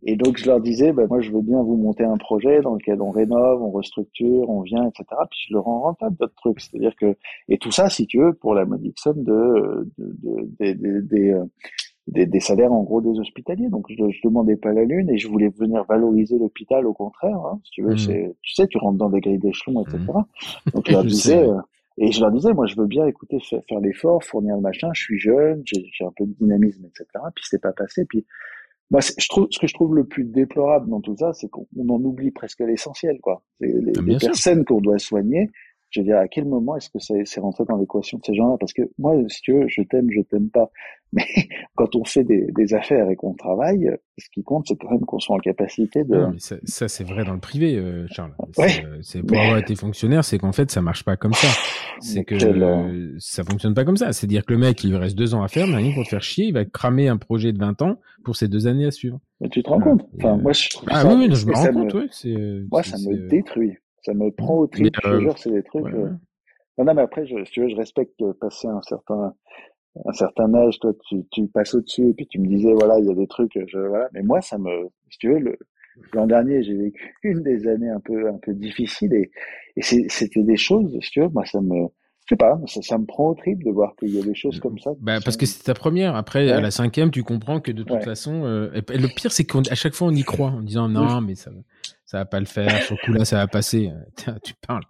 Et donc je leur disais, ben moi je veux bien vous monter un projet dans lequel on rénove, on restructure, on vient, etc. Puis je le rends rentable votre truc. C'est-à-dire que et tout ça, si tu veux, pour la modique somme de, de, de, des, euh, des, des, salaires en gros des hospitaliers. Donc je, je demandais pas la lune et je voulais venir valoriser l'hôpital au contraire. Hein, si tu veux, mmh. c'est tu sais, tu rentres dans des grilles d'échelon, etc. Mmh. Donc je leur disais. Et je leur disais, moi, je veux bien écouter, faire, l'effort, fournir le machin. Je suis jeune, j'ai un peu de dynamisme, etc. Puis c'est pas passé. Puis moi, je trouve, ce que je trouve le plus déplorable dans tout ça, c'est qu'on en oublie presque l'essentiel, quoi. Les, ah, personnes qu'on doit soigner, je veux dire, à quel moment est-ce que c'est rentré dans l'équation de ces gens-là? Parce que moi, si tu veux, je t'aime, je t'aime pas. Mais quand on fait des, des, affaires et qu'on travaille, ce qui compte, c'est quand même qu'on soit en capacité de. Non, mais ça, ça c'est vrai dans le privé, euh, Charles. C'est pour avoir été fonctionnaire, c'est qu'en fait, ça marche pas comme ça. C'est que euh, ça fonctionne pas comme ça. C'est-à-dire que le mec, il lui reste deux ans à faire, mais rien pour te faire chier, il va cramer un projet de 20 ans pour ces deux années à suivre. Mais tu te rends compte? Enfin, moi, je trouve ah ça, oui, je me rends compte. Me... Ouais, moi, ça me détruit. Ça me prend au trip. je te jure, c'est des trucs. Euh, non, non, mais après, je, si tu veux, je respecte que passer un certain, un certain âge, toi, tu, tu passes au-dessus, et puis tu me disais, voilà, il y a des trucs, je, voilà. Mais moi, ça me, si tu veux, l'an dernier, j'ai vécu une des années un peu, un peu difficiles, et, et c'était des choses, si tu veux, moi, ça me, je sais pas, ça, ça, me prend au trip de voir qu'il y a des choses comme ça. Bah, parce que c'est ta première. Après, à la cinquième, tu comprends que de toute façon, euh, le pire, c'est qu'à chaque fois, on y croit en disant non, mais ça, ça va pas le faire. Sur le coup là, ça va passer. tu parles.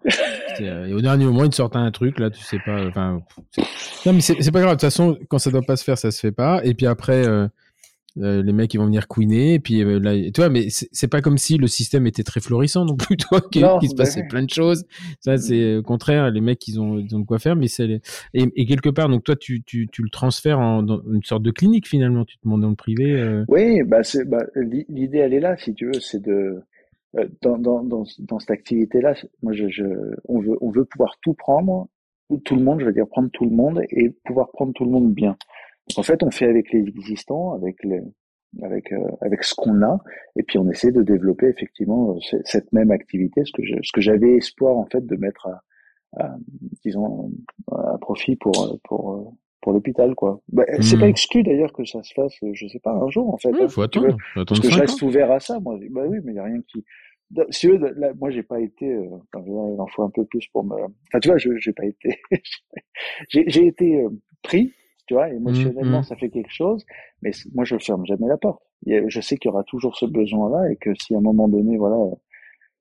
Euh, et au dernier moment, ils te sortent un truc là, tu sais pas. Enfin, non mais c'est pas grave. De toute façon, quand ça doit pas se faire, ça se fait pas. Et puis après. Euh, euh, les mecs ils vont venir queener et puis là tu vois mais c'est pas comme si le système était très florissant non plus toi qu'il se passait plein de choses ça c'est au contraire les mecs ils ont ils ont de quoi faire mais c'est et, quelque part donc toi tu, tu, tu le transfères en dans une sorte de clinique finalement tu te montes dans le privé oui bah c'est bah, l'idée elle est là si tu veux c'est de euh, dans, dans, dans, dans, cette activité-là, moi, je, je, on, veut, on veut pouvoir tout prendre, tout le monde, je veux dire prendre tout le monde et pouvoir prendre tout le monde bien. en fait, on fait avec les existants, avec les, avec euh, avec ce qu'on a, et puis on essaie de développer effectivement euh, cette même activité, ce que je, ce que j'avais espoir en fait de mettre à, à disons à profit pour pour pour l'hôpital quoi. Bah, C'est pas hmm. exclu d'ailleurs que ça se fasse, je sais pas, un jour en fait. Il hein, faut attendre, parce que je reste ouvert à ça. Moi, bah oui, mais il y a rien qui. Si là, moi j'ai pas été, euh, il en faut un peu plus pour me. Enfin, tu vois, je j'ai pas été. j'ai été euh, pris, tu vois, émotionnellement, hmm. ça fait quelque chose, mais moi je ferme jamais la porte. Je sais qu'il y aura toujours ce besoin-là et que si à un moment donné, voilà.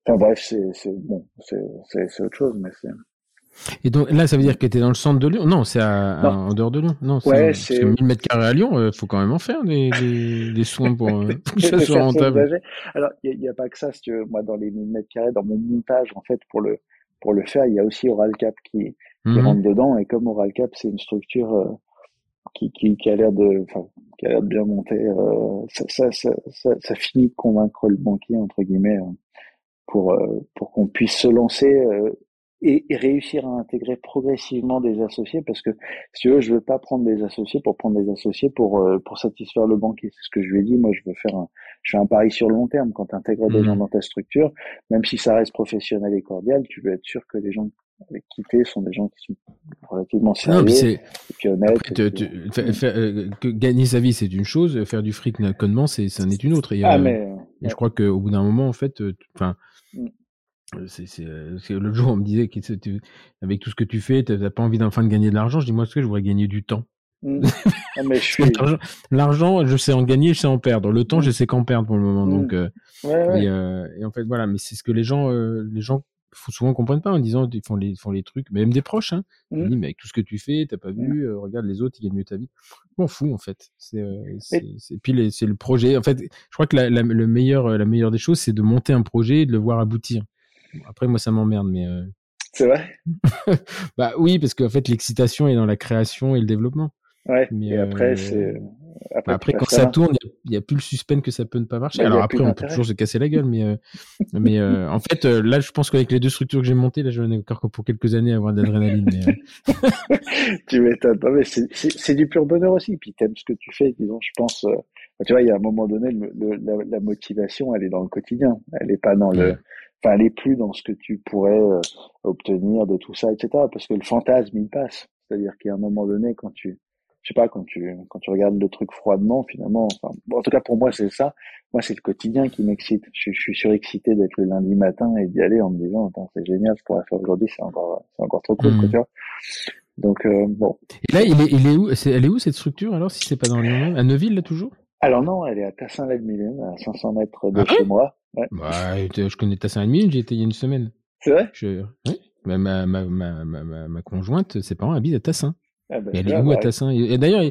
Enfin bref, c'est bon, c'est autre chose, mais c'est. Et donc là, ça veut dire que tu es dans le centre de Lyon Non, c'est en dehors de Lyon. Non, ouais, c'est 1000 mètres carrés à Lyon. Il euh, faut quand même en faire des, des, des soins pour, euh, que ça soit rentable. Alors, il n'y a, a, pas que ça. Si tu veux. Moi, dans les 1000 mètres carrés, dans mon montage, en fait, pour le pour le faire, il y a aussi OralCap qui, qui mhm. rentre dedans. Et comme OralCap, c'est une structure euh, qui, qui, qui, a l'air de, enfin, qui a l'air de bien monter, euh, ça, ça, ça, ça, ça finit de convaincre le banquier entre guillemets pour pour qu'on puisse se lancer et, réussir à intégrer progressivement des associés parce que si tu veux je veux pas prendre des associés pour prendre des associés pour euh, pour satisfaire le banquier. C'est ce que je lui ai dit. Moi je veux faire un je fais un pari sur le long terme. Quand tu intègres des gens mmh. dans ta structure même si ça reste professionnel et cordial tu veux être sûr que les gens avec qui t'es sont des gens qui sont relativement sérieux et honnêtes euh, gagner sa vie c'est une chose. Faire du fric connement c'est ça en est une autre. Et, ah, mais, et je crois qu'au bout d'un moment en fait euh, enfin Euh, c'est le jour on me disait avec tout ce que tu fais, tu n'as pas envie d'enfin de gagner de l'argent. Je dis moi ce que je voudrais gagner du temps. Mmh. Ah, l'argent, je sais en gagner, je sais en perdre. Le temps, mmh. je sais qu'en perdre pour le moment. Donc, mmh. euh, euh, Et, en fait voilà, mais c'est ce que les gens, les gens souvent comprennent pas en disant ils font les font les trucs, même des proches. Hein. Dis, mais avec tout ce que tu fais, t'as pas vu, regarde les autres, ils gagnent mieux ta vie. Je m'en fous en fait. C'est puis c'est le projet. En fait, je crois que la, le meilleur la meilleure des choses, c'est de monter un projet et de le voir aboutir. Après, moi, ça m'emmerde, mais. Euh, c'est vrai? Bah oui, parce qu'en fait, l'excitation est dans la création et le développement. Ouais, mais et après, euh, c'est. Après, après quand ça tourne, il n'y a, plus le suspense que ça peut ne pas marcher. Alors après, on peut toujours se casser la gueule, mais, euh, mais en fait, là, je pense qu'avec les deux structures que j'ai montées, là, je vais encore pour quelques années avoir de l'adrénaline. tu m'étonnes. mais c'est du pur bonheur aussi. Puis t'aimes ce que tu fais, disons, je pense. tu vois, il y a un moment donné, le, la, motivation, elle est dans le quotidien. Elle n'est pas dans le enfin, aller plus dans ce que tu pourrais euh, obtenir de tout ça, etc. Parce que le fantasme, il passe. C'est-à-dire qu'il y a un moment donné, quand tu, je sais pas, quand tu, quand tu regardes le truc froidement, finalement, enfin, en tout cas pour moi, c'est ça. Moi, c'est le quotidien qui m'excite. Je, je, suis surexcité d'être le lundi matin et d'y aller en me disant, attends, c'est génial, ce qu'on va faire aujourd'hui, c'est encore, c'est encore trop cool, mmh. tu vois. Donc, euh, bon. Et là, il est, il est où, c'est, elle est où cette structure alors, si c'est pas dans Lyon? À Neuville, là, toujours? Alors non, elle est à Tassin-la-Mille, à 500 mètres de ah chez moi. Ouais. Bah, je connais Tassin et j'y étais il y a une semaine. C'est vrai? Je... Oui, ma, ma, ma, ma, ma, conjointe, ses parents habitent à Tassin. Ah elle est où à Tassin Et d'ailleurs,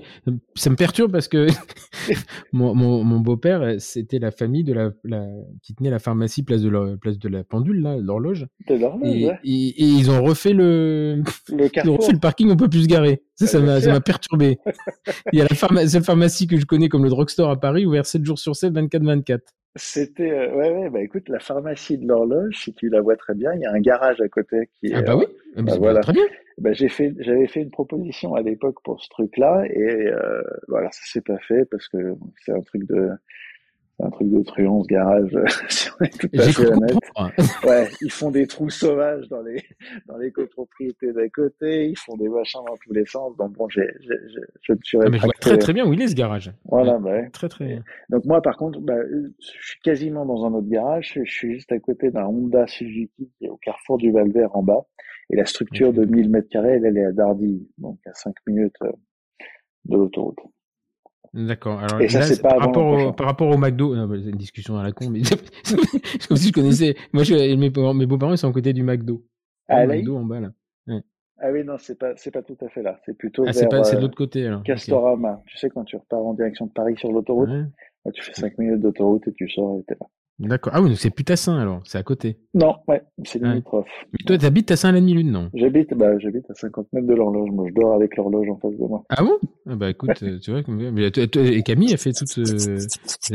ça me perturbe parce que mon, mon, mon beau-père, c'était la famille de la, la, qui tenait la pharmacie place de la, place de la pendule, là, l'horloge. De l'horloge, et, et, et, ils ont refait le, le ils ont refait le parking, on peut plus se garer. Ça, ça m'a, ça m'a perturbé. Il y a la pharmacie, seule pharmacie que je connais comme le drugstore à Paris, ouvert 7 jours sur 7, 24-24. C'était euh, ouais ouais bah écoute la pharmacie de l'horloge si tu la vois très bien il y a un garage à côté qui est ah bah oui. Euh, bah, voilà. très bien. Bah, j'ai fait j'avais fait une proposition à l'époque pour ce truc là et euh, voilà ça s'est pas fait parce que c'est un truc de un truc de truand ce garage si on est tout à fait honnête. ouais, ils font des trous sauvages dans les dans les copropriétés d'à côté, ils font des machins dans tous les sens. Donc bon, j'ai je me suis ah, mais je vois très très bien où il est ce garage. Voilà, ouais. très très. Bien. Donc moi par contre, bah, je suis quasiment dans un autre garage. Je suis juste à côté d'un Honda Suzuki qui est au carrefour du Val en bas. Et la structure de 1000 mètres carrés, elle, elle est à Dardy, donc à 5 minutes euh, de l'autoroute. D'accord. Alors là, par, rapport au, par rapport au McDo, c'est une discussion à la con, mais c'est comme si je connaissais. Moi, je, mes, mes beaux-parents, ils sont à côté du McDo. Ah, le McDo en bas, là. Ouais. Ah oui, non, c'est pas, c'est pas tout à fait là. C'est plutôt ah, vers. C'est de l'autre côté, alors. Castorama. Okay. Tu sais, quand tu repars en direction de Paris sur l'autoroute, ouais. tu fais 5 minutes d'autoroute et tu sors et t'es là. D'accord. Ah oui, donc c'est plus Tassin alors, c'est à côté. Non, ouais, c'est limitrophe. Ouais. Mais toi, t'habites Tassin à la demi-lune, non? J'habite, bah, j'habite à 50 mètres de l'horloge. Moi, je dors avec l'horloge en face de moi. Ah bon? Ah Bah écoute, tu vois, mais, et Camille a fait toute euh,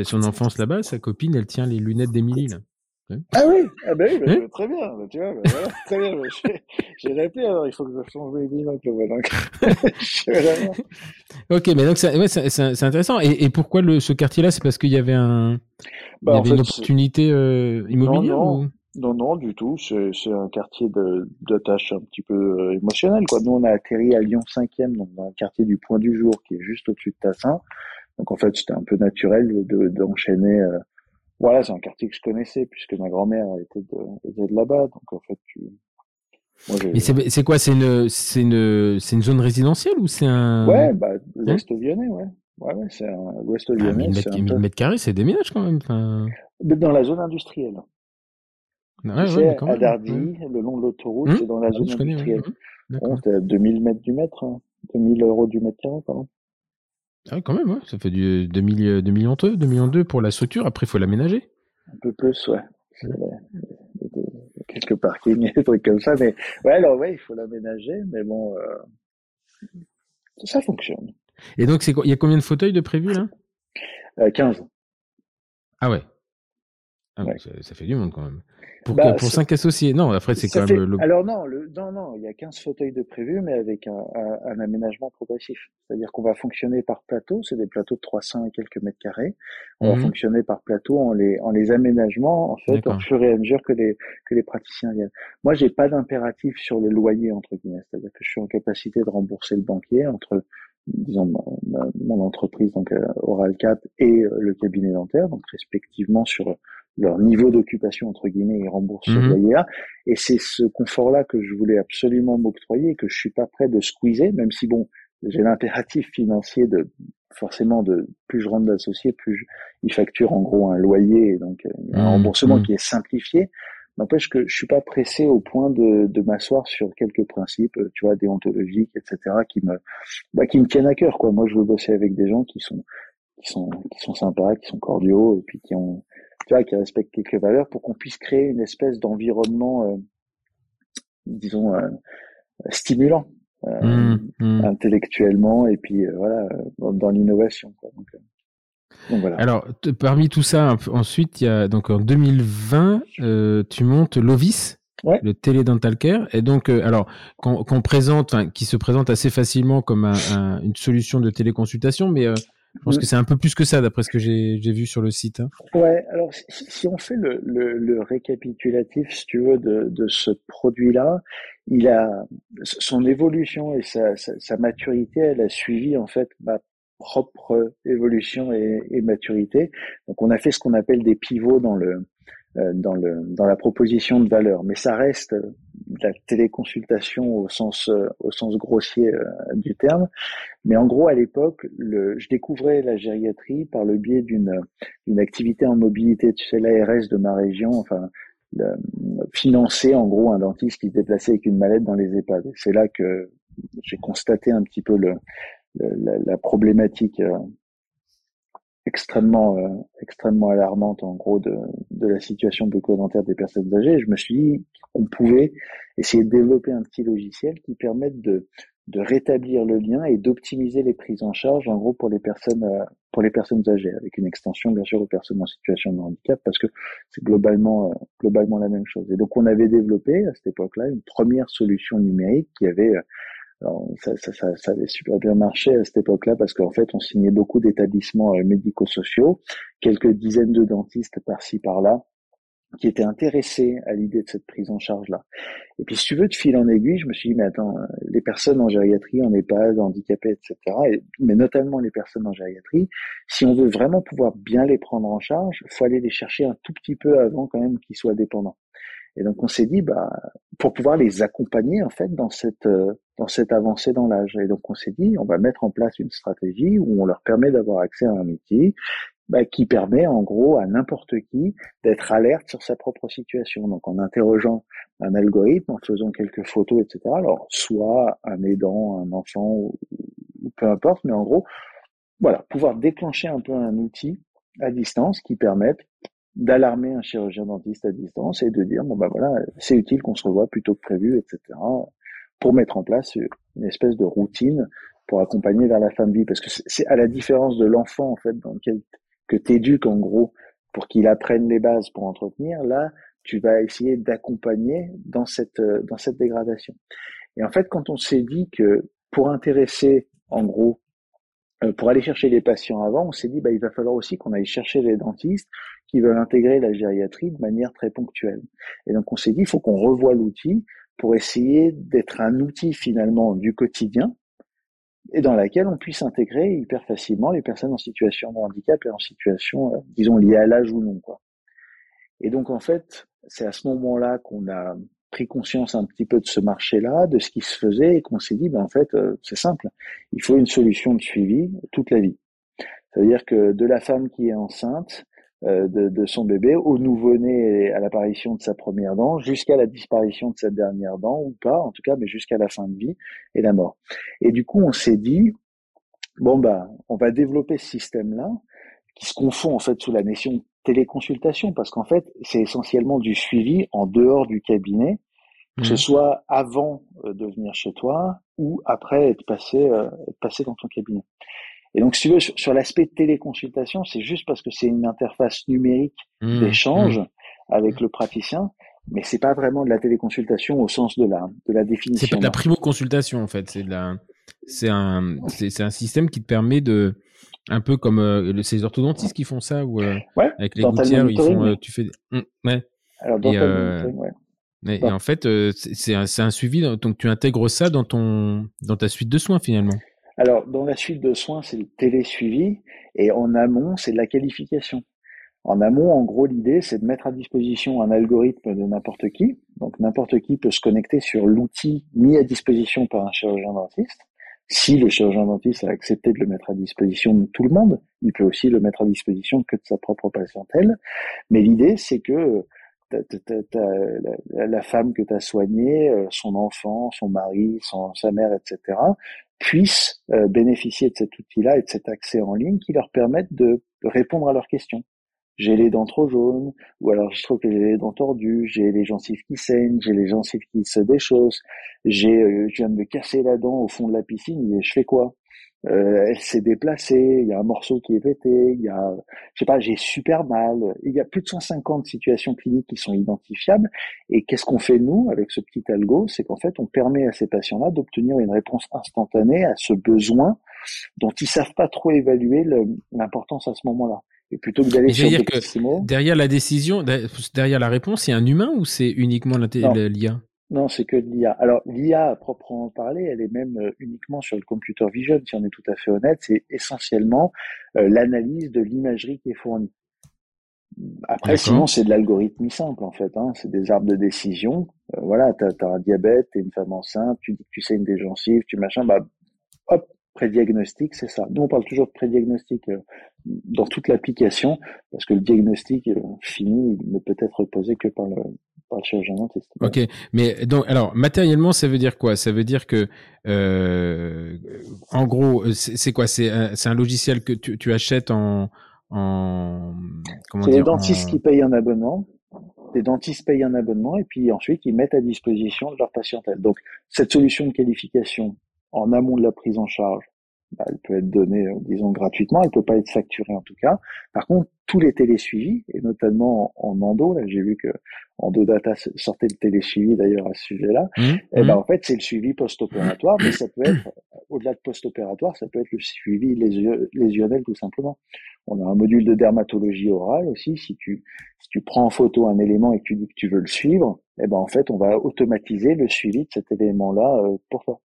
son enfance là-bas. Sa copine, elle tient les lunettes d'Emilie là. Ah oui, ah bah oui, bah, très bien, bah, tu vois, bah, voilà, très bien. Bah, j'ai rappelé alors, il faut que je change les binocles. Donc. ok, mais donc ouais, c'est intéressant. Et, et pourquoi le, ce quartier-là C'est parce qu'il y avait un, bah, il y avait fait, une opportunité euh, immobilière non, non. Ou... Non, non, du tout. C'est un quartier de, de tâche un petit peu euh, émotionnel. Quoi. Nous, on a atterri à Lyon 5e, donc dans un quartier du Point du Jour, qui est juste au-dessus de Tassin. Donc, en fait, c'était un peu naturel d'enchaîner. De, euh... Voilà, c'est un quartier que je connaissais, puisque ma grand-mère était de, était de là-bas. Donc, en fait, tu... Moi, Mais c'est quoi C'est une, une, une zone résidentielle ou c'est un... Ouais, bah, hein lyonnais, ouais. Ouais, ouais, c'est l'Ouest ah, lyonnais. 1000 mètres, 1000 mètres carrés, c'est des ménages quand même. Enfin... Dans la zone industrielle. Ouais, tu ouais, à Dardy, le long de l'autoroute, mmh, c'est dans la ah, zone industrielle. Connais, c'est à 2000 mètres du mètre, hein. 2000 euros du mètre carré, pardon. Ah, quand même, ouais. Ça fait du 2 millions 2 millions 2, 2 millions 2 pour la structure. Après, il faut l'aménager. Un peu plus, ouais. Quelques parkings, des trucs comme ça. Mais ouais, alors ouais, il faut l'aménager. Mais bon, euh... ça fonctionne. Et donc, il y a combien de fauteuils de prévus là? Euh, 15. Ah ouais. Ah ouais. Ça, ça, fait du monde quand même. Pour, bah, pour 5 associés. Non, après, c'est quand fait... même le. Alors, non, le... non, non, il y a 15 fauteuils de prévus, mais avec un, un, un aménagement progressif. C'est-à-dire qu'on va fonctionner par plateau. C'est des plateaux de 300 et quelques mètres carrés. On va mhm. fonctionner par plateau en les, en les aménagements, en fait, au fur et à mesure que les, que les praticiens viennent. Moi, j'ai pas d'impératif sur le loyer, entre guillemets. C'est-à-dire que je suis en capacité de rembourser le banquier entre disons mon, mon entreprise donc euh, Oralcap et euh, le cabinet dentaire donc respectivement sur leur niveau d'occupation entre guillemets ils remboursent mmh. ce loyer et c'est ce confort là que je voulais absolument m'octroyer et que je suis pas prêt de squeezer même si bon j'ai l'impératif financier de forcément de plus je rentre d'associés plus je, ils facturent en gros un loyer donc un mmh. remboursement mmh. qui est simplifié N'empêche que je suis pas pressé au point de, de m'asseoir sur quelques principes, tu vois, déontologiques, etc., qui me, bah, qui me tiennent à cœur, quoi. Moi, je veux bosser avec des gens qui sont, qui sont, qui sont sympas, qui sont cordiaux, et puis qui ont, tu vois, qui respectent quelques valeurs pour qu'on puisse créer une espèce d'environnement, euh, disons, euh, stimulant, euh, mmh, mmh. intellectuellement, et puis voilà, dans, dans l'innovation. Donc, voilà. Alors, parmi tout ça, ensuite, il y a donc en 2020, euh, tu montes l'Ovis, ouais. le télédental care, et donc, euh, alors, qu'on qu présente, qui se présente assez facilement comme un, un, une solution de téléconsultation, mais euh, je pense mmh. que c'est un peu plus que ça, d'après ce que j'ai vu sur le site. Hein. Ouais, alors si, si on fait le, le, le, récapitulatif, si tu veux, de, de ce produit-là, il a son évolution et sa, sa, sa, maturité, elle a suivi en fait bah, propre évolution et, et, maturité. Donc on a fait ce qu'on appelle des pivots dans le dans le dans la proposition de valeur, mais ça reste la téléconsultation au sens euh, au sens grossier euh, du terme. Mais en gros à l'époque, le, je découvrais la gériatrie par le biais d'une activité en mobilité. Tu l'ARS de ma région, enfin financer en gros un dentiste qui se déplaçait avec une mallette dans les EHPAD. C'est là que j'ai constaté un petit peu le, la, la, problématique euh, extrêmement euh, extrêmement alarmante en gros de, de la situation bucco-dentaire des personnes âgées. Je me suis dit qu'on pouvait essayer de développer un petit logiciel qui permette de de rétablir le lien et d'optimiser les prises en charge en gros pour les personnes euh, pour les personnes âgées avec une extension bien sûr aux personnes en situation de handicap parce que c'est globalement euh, globalement la même chose et donc on avait développé à cette époque-là une première solution numérique qui avait alors, ça, ça, ça, ça, avait super bien marché à cette époque-là parce qu'en fait, on signait beaucoup d'établissements euh, médico-sociaux, quelques dizaines de dentistes par-ci par-là qui étaient intéressés à l'idée de cette prise en charge-là. Et puis, si tu veux, de fil en aiguille, je me suis dit, mais attends, les personnes en gériatrie, en EHPAD, handicapées, etc., mais notamment les personnes en gériatrie, si on veut vraiment pouvoir bien les prendre en charge, faut aller les chercher un tout petit peu avant quand même qu'ils soient dépendants. Et donc on s'est dit, bah, pour pouvoir les accompagner en fait dans cette euh, dans cette avancée dans l'âge. Et donc on s'est dit, on va mettre en place une stratégie où on leur permet d'avoir accès à un outil bah, qui permet en gros à n'importe qui d'être alerte sur sa propre situation. Donc en interrogeant un algorithme, en faisant quelques photos, etc. Alors soit un aidant, un enfant ou, peu importe, mais en gros, voilà, pouvoir déclencher un peu un outil à distance qui permette d'alarmer un chirurgien dentiste à distance et de dire bon ben voilà c'est utile qu'on se revoie plutôt que prévu etc pour mettre en place une espèce de routine pour accompagner vers la fin de vie. Parce que c'est à la différence de l'enfant en fait dans lequel que t'éduques en gros pour qu'il apprenne les bases pour entretenir là tu vas essayer d'accompagner dans cette dans cette dégradation. Et en fait quand on s'est dit que pour intéresser en gros euh, pour aller chercher les patients avant, on s'est dit bah, il va falloir aussi qu'on aille chercher les dentistes qui veulent intégrer la gériatrie de manière très ponctuelle. Et donc on s'est dit il faut qu'on revoie l'outil pour essayer d'être un outil finalement du quotidien et dans laquelle on puisse intégrer hyper facilement les personnes en situation de handicap et en situation, euh, disons, liée à l'âge ou non. Quoi. Et donc en fait, c'est à ce moment-là qu'on a pris conscience un petit peu de ce marché-là, de ce qui se faisait, et qu'on s'est dit, ben en fait, euh, c'est simple, il faut une solution de suivi toute la vie. C'est-à-dire que de la femme qui est enceinte, de, de, son bébé au nouveau-né à l'apparition de sa première dent, jusqu'à la disparition de cette dernière dent, ou pas, en tout cas, mais jusqu'à la fin de vie et la mort. Et du coup, on s'est dit, bon, bah, on va développer ce système-là, qui se confond en fait sous la notion téléconsultation parce qu'en fait, c'est essentiellement du suivi en dehors du cabinet, que ce mmh. soit avant euh, de venir chez toi ou après être passé, euh, être passé dans ton cabinet. Et donc, si tu veux, sur, l'aspect téléconsultation, c'est juste parce que c'est une interface numérique mmh. d'échange mmh. avec le praticien, mais c'est pas vraiment de la téléconsultation au sens de la de la définition. C'est pas de la primo-consultation en fait, c'est la c'est un c'est un système qui te permet de un peu comme euh, ces orthodontistes qui font ça ou euh, avec les gouttières ils font euh, tu fais mmh, ouais. Alors, et, ouais. et, en fait c'est un, un suivi donc tu intègres ça dans ton dans ta suite de soins finalement. Alors dans la suite de soins c'est le télésuivi et en amont c'est la qualification. En amont, en gros, l'idée, c'est de mettre à disposition un algorithme de n'importe qui. Donc, n'importe qui peut se connecter sur l'outil mis à disposition par un chirurgien dentiste si le chirurgien dentiste a accepté de le mettre à disposition de tout le monde, il peut aussi le mettre à disposition que de sa propre patientèle. Mais l'idée, c'est que la, femme que tu as soignée, euh, son enfant, son mari, sa mère, etc., puissent euh, bénéficier de cet outil-là et de cet accès en ligne qui leur permettent de répondre à leurs questions. J'ai les dents trop jaunes, ou alors je trouve que j'ai les dents tordues, j'ai les gencives qui saignent, j'ai les gencives qui se déchaussent, j'ai, euh, je viens de me casser la dent au fond de la piscine, et je fais quoi? Euh, Elle s'est déplacée, il y a un morceau qui est pété, il y a, je sais pas, j'ai super mal. Il y a plus de 150 situations cliniques qui sont identifiables. Et qu'est-ce qu'on fait nous avec ce petit algo? C'est qu'en fait, on permet à ces patients-là d'obtenir une réponse instantanée à ce besoin dont ils savent pas trop évaluer l'importance à ce moment-là. Et plutôt que d'aller sur que derrière la décision, derrière la réponse, il y a un humain ou c'est uniquement l'IA Non, c'est que l'IA. Alors l'IA, à proprement parler, elle est même euh, uniquement sur le computer vision, si on est tout à fait honnête. C'est essentiellement euh, l'analyse de l'imagerie qui est fournie. Après, sinon, c'est de l'algorithme simple, en fait. Hein. C'est des arbres de décision. Euh, voilà, tu as, un diabète, tu es une femme enceinte, tu dis que tu saignes des gencives, tu machin, bah, hop, Prédiagnostic, c'est ça. Nous, on parle toujours de prédiagnostic euh, dans toute l'application, parce que le diagnostic euh, fini il ne peut être posé que par le, par le chirurgien dentiste. Ok, mais donc, alors, matériellement, ça veut dire quoi? Ça veut dire que, euh, en gros, c'est quoi? C'est un, un, logiciel que tu, tu achètes en... en comment C'est les dentistes qui payent un abonnement des dentistes payent un abonnement et puis ensuite ils mettent à disposition de leur patientèle. Donc cette solution de qualification en amont de la prise en charge, bah, elle peut être donnée, euh, disons, gratuitement, elle peut pas être facturée en tout cas. Par contre, tous les télésuivis, et notamment en, endo, là, j'ai vu que Data sortait le télésuivi d'ailleurs à ce sujet-là, mmh, et eh ben, mmh. en fait, c'est le suivi post-opératoire, mais ça peut être, au-delà de post-opératoire, ça peut être le suivi lésionnel tout simplement. On a un module de dermatologie orale aussi. Si tu, si tu prends en photo un élément et que tu dis que tu veux le suivre, eh ben, en fait, on va automatiser le suivi de cet élément-là euh, pour toi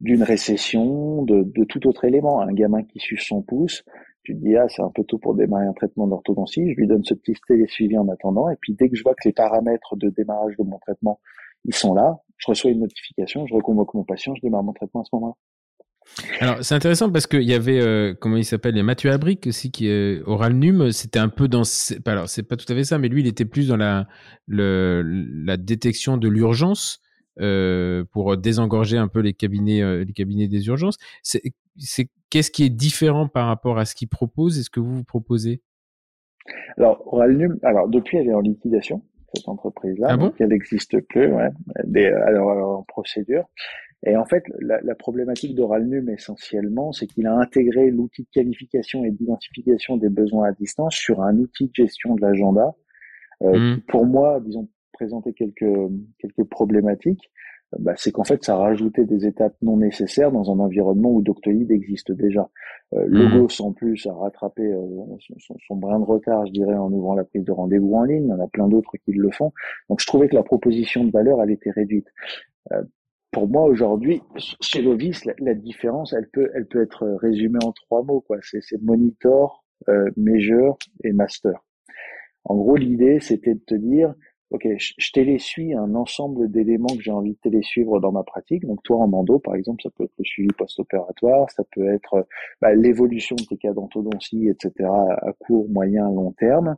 d'une récession, de, de, tout autre élément. Un gamin qui suce son pouce, tu dis ah c'est un peu tôt pour démarrer un traitement d'orthodontie, je lui donne ce petit télésuivi en attendant, et puis dès que je vois que les paramètres de démarrage de mon traitement ils sont là, je reçois une notification, je reconvoque mon patient, je démarre mon traitement à ce moment-là. Alors c'est intéressant parce qu'il y avait euh, comment il s'appelle, Mathieu Abric aussi qui est oral num, c'était un peu dans alors c'est pas tout à fait ça, mais lui il était plus dans la le, la détection de l'urgence euh, pour désengorger un peu les cabinets, euh, les cabinets des urgences. C'est, qu'est-ce qui est différent par rapport à ce qu'ils proposent et ce que vous vous proposez? Alors, Oralnum, alors depuis, elle est en liquidation cette entreprise-là, ah donc elle n'existe plus, ouais, alors, en procédure. Et en fait, la, la problématique d'Oralnum essentiellement, c'est qu'il a intégré l'outil de qualification et d'identification des besoins à distance sur un outil de gestion de l'agenda. Euh, mmh. Pour moi, disons présenter quelques, quelques problématiques, bah, c'est qu'en fait, ça rajoutait des étapes non nécessaires dans un environnement où Doctoid existe déjà. Euh, mmh. Logos, en plus, a rattrapé euh, son, son, brin de retard, je dirais, en ouvrant la prise de rendez-vous en ligne. Il y en a plein d'autres qui le font. Donc, je trouvais que la proposition de valeur, elle était réduite. Euh, pour moi, aujourd'hui, chez Lovis, la, la, différence, elle peut, elle peut être résumée en trois mots. quoi. C'est monitor, euh, measure et master. En gros, l'idée, c'était de te dire, ok, je télésuis un ensemble d'éléments que j'ai envie de télésuivre dans ma pratique. Donc toi en mando, par exemple, ça peut être le suivi post-opératoire, ça peut être bah, l'évolution de tes cas d'orthodontie, etc. à court, moyen, long terme.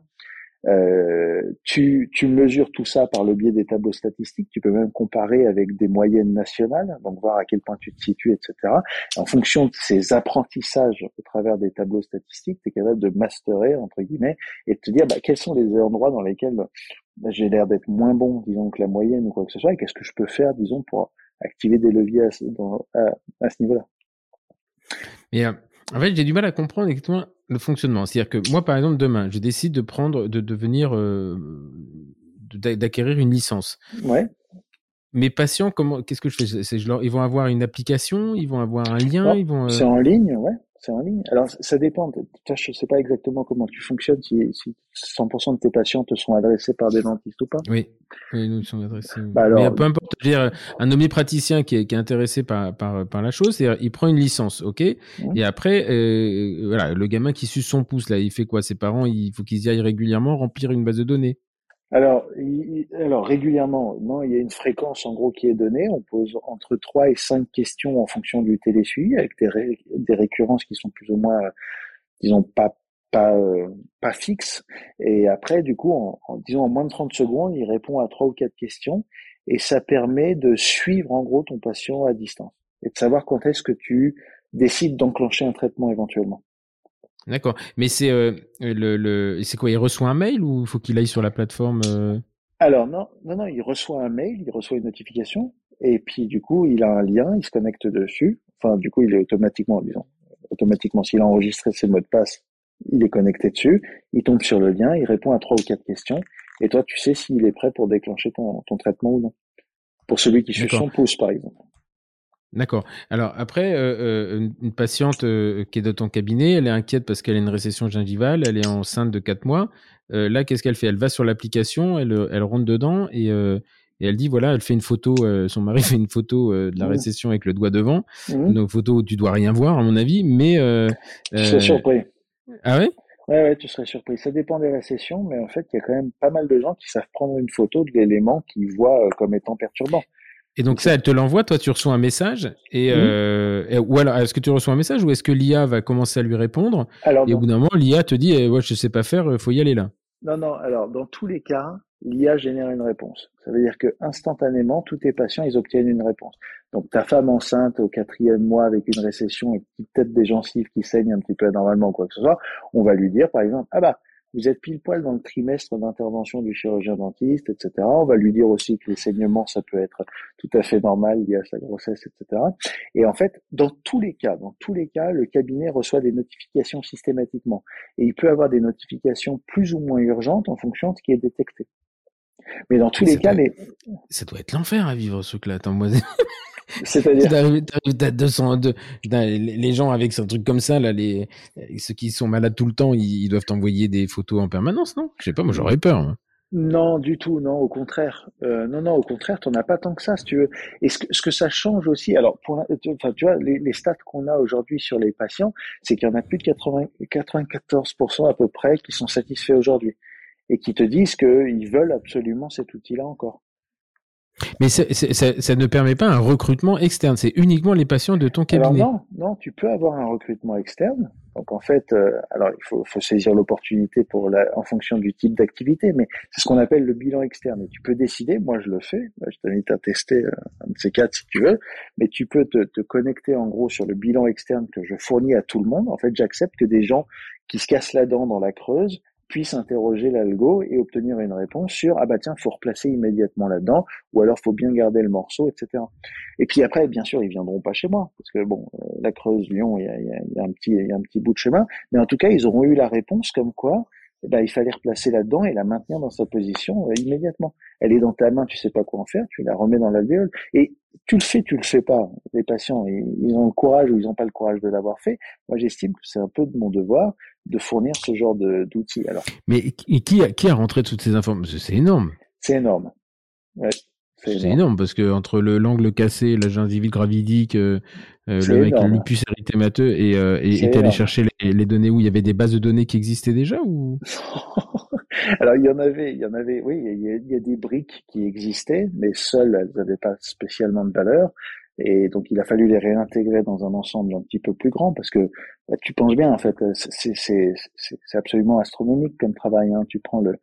Euh, tu, tu mesures tout ça par le biais des tableaux statistiques. Tu peux même comparer avec des moyennes nationales, donc voir à quel point tu te situes, etc. en fonction de ces apprentissages au travers des tableaux statistiques, tu es capable de masterer entre guillemets et de te dire bah, quels sont les endroits dans lesquels j'ai l'air d'être moins bon, disons que la moyenne ou quoi que ce soit, et qu'est-ce que je peux faire, disons, pour activer des leviers à, ce, niveau-là. Euh, en fait, j'ai du mal à comprendre exactement le fonctionnement. C'est-à-dire que moi, par exemple, demain, je décide de prendre, de devenir, euh, d'acquérir une licence. Ouais. Mes patients, comment, qu'est-ce que je fais? C'est, je leur, Ils vont avoir une application, ils vont avoir un lien, ils vont. Euh c'est en ligne, ouais c'est en ligne. Alors, ça dépend. Je ne sais pas exactement comment tu fonctionnes, si, si 100% de tes patients te sont adressés par des dentistes ou pas. Oui, oui nous sommes adressés. Bah alors, Mais peu importe, je veux dire, un omnipraticien qui est, qui est intéressé par, par, par la chose, c'est il prend une licence, ok? Mmh. Et après, euh, voilà, le gamin qui suce son pouce, là, il fait quoi? Ses parents, il faut qu'ils y aillent régulièrement remplir une base de données. Alors, alors régulièrement, non, il y a une fréquence en gros qui est donnée. On pose entre 3 et 5 questions en fonction du télésuivi avec des, des récurrences qui sont plus ou moins, disons, pas pas euh, pas fixes. Et après, du coup, en, disons en moins de 30 secondes, il répond à trois ou quatre questions et ça permet de suivre en gros ton patient à distance et de savoir quand est-ce que tu décides d'enclencher un traitement éventuellement. D'accord. Mais c'est euh, le, le c'est quoi Il reçoit un mail ou faut qu'il aille sur la plateforme euh? Alors non, non, non, il reçoit un mail, il reçoit une notification, et puis du coup, il a un lien, il se connecte dessus. Enfin, du coup, il est automatiquement, disons, automatiquement, s'il a enregistré ses mots de passe, il est connecté dessus, il tombe sur le lien, il répond à trois ou quatre questions, et toi, tu sais s'il est prêt pour déclencher ton, ton traitement ou non. Pour celui qui suit son pouce, par exemple. D'accord. Alors après, euh, euh, une patiente euh, qui est dans ton cabinet, elle est inquiète parce qu'elle a une récession gingivale, elle est enceinte de 4 mois. là, qu'est-ce qu'elle fait? Elle va sur l'application, elle, elle rentre dedans et, et, elle dit voilà, elle fait une photo, son mari fait une photo de la mmh. récession avec le doigt devant. Mmh. Donc photo où tu dois rien voir à mon avis, mais... je serais surpris. Ah ouais? Ouais, ouais, tu serais surpris. Ça dépend des récessions, mais en fait, il y a quand même pas mal de gens qui savent prendre une photo de l'élément qu'ils voient comme étant perturbant. Et donc ça, elle te l'envoie, toi tu reçois un message, et, euh, ou alors est-ce que tu reçois un message ou est-ce que l'IA va commencer à lui répondre alors, Et au bout d'un moment, l'IA te dit, eh, ouais, je sais pas faire, il faut y aller là. Non, non. Alors dans tous les cas, l'IA génère une réponse. Ça veut dire que instantanément, tous tes patients, ils obtiennent une réponse. Donc ta femme enceinte au quatrième mois avec une récession et peut-être des gencives qui saignent un petit peu anormalement ou quoi que ce soit, on va lui dire par exemple, ah bah vous êtes pile poil dans le trimestre d'intervention du chirurgien dentiste, etc. On va lui dire aussi que les saignements, ça peut être tout à fait normal lié à sa grossesse, etc. Et en fait, dans tous les cas, dans tous les cas, le cabinet reçoit des notifications systématiquement. Et il peut avoir des notifications plus ou moins urgentes en fonction de ce qui est détecté. Mais dans tous les cas, les... ça doit être l'enfer à vivre ce truc-là. C'est-à-dire. T'as 200, les gens avec un truc comme ça, là, les, ceux qui sont malades tout le temps, ils, doivent t'envoyer des photos en permanence, non? Je sais pas, moi j'aurais peur. Hein. Non, du tout, non, au contraire. Euh, non, non, au contraire, t'en as pas tant que ça, si tu veux. Et ce que, ce que ça change aussi, alors, pour, enfin, tu vois, les, les stats qu'on a aujourd'hui sur les patients, c'est qu'il y en a plus de 80, 94% à peu près qui sont satisfaits aujourd'hui et qui te disent qu'ils veulent absolument cet outil-là encore. Mais ça, ne permet pas un recrutement externe, c'est uniquement les patients de ton cabinet. non, non, tu peux avoir un recrutement externe. Donc en fait, euh, alors il faut, saisir l'opportunité pour la, en fonction du type d'activité, mais c'est ce qu'on appelle le bilan externe. Et tu peux décider, moi je le fais, je t'invite à tester euh, un de ces quatre si tu veux, mais tu peux te, te connecter en gros sur le bilan externe que je fournis à tout le monde. En fait, j'accepte que des gens qui se cassent la dent dans la creuse puisse interroger l'algo et obtenir une réponse sur ah bah tiens faut replacer immédiatement là-dedans ou alors faut bien garder le morceau etc et puis après bien sûr ils viendront pas chez moi parce que bon euh, la Creuse Lyon il y a, y a, un petit y a un petit bout de chemin mais en tout cas ils auront eu la réponse comme quoi eh ben, il fallait replacer là-dedans et la maintenir dans sa position euh, immédiatement. Elle est dans ta main, tu sais pas quoi en faire, tu la remets dans l'alvéole. Et tu le fais, tu le fais pas. Les patients, ils, ont le courage ou ils n'ont pas le courage de l'avoir fait. Moi, j'estime que c'est un peu de mon devoir de fournir ce genre d'outils. Alors. Mais qui a, qui a rentré toutes ces informations C'est énorme. C'est énorme. Ouais. C'est énorme. parce que entre le l'angle cassé, la gingivite gravidique, euh, euh, le mec le lupus érythémateux et euh, et allé chercher les, données où il y avait des bases de données qui existaient déjà ou? Alors il y en avait, il y en avait, oui, il y, a, des briques qui existaient, mais seules elles n'avaient pas spécialement de valeur. Et donc il a fallu les réintégrer dans un ensemble un petit peu plus grand parce que bah, tu penses bien en fait, c'est absolument astronomique comme travail. Hein. Tu prends le,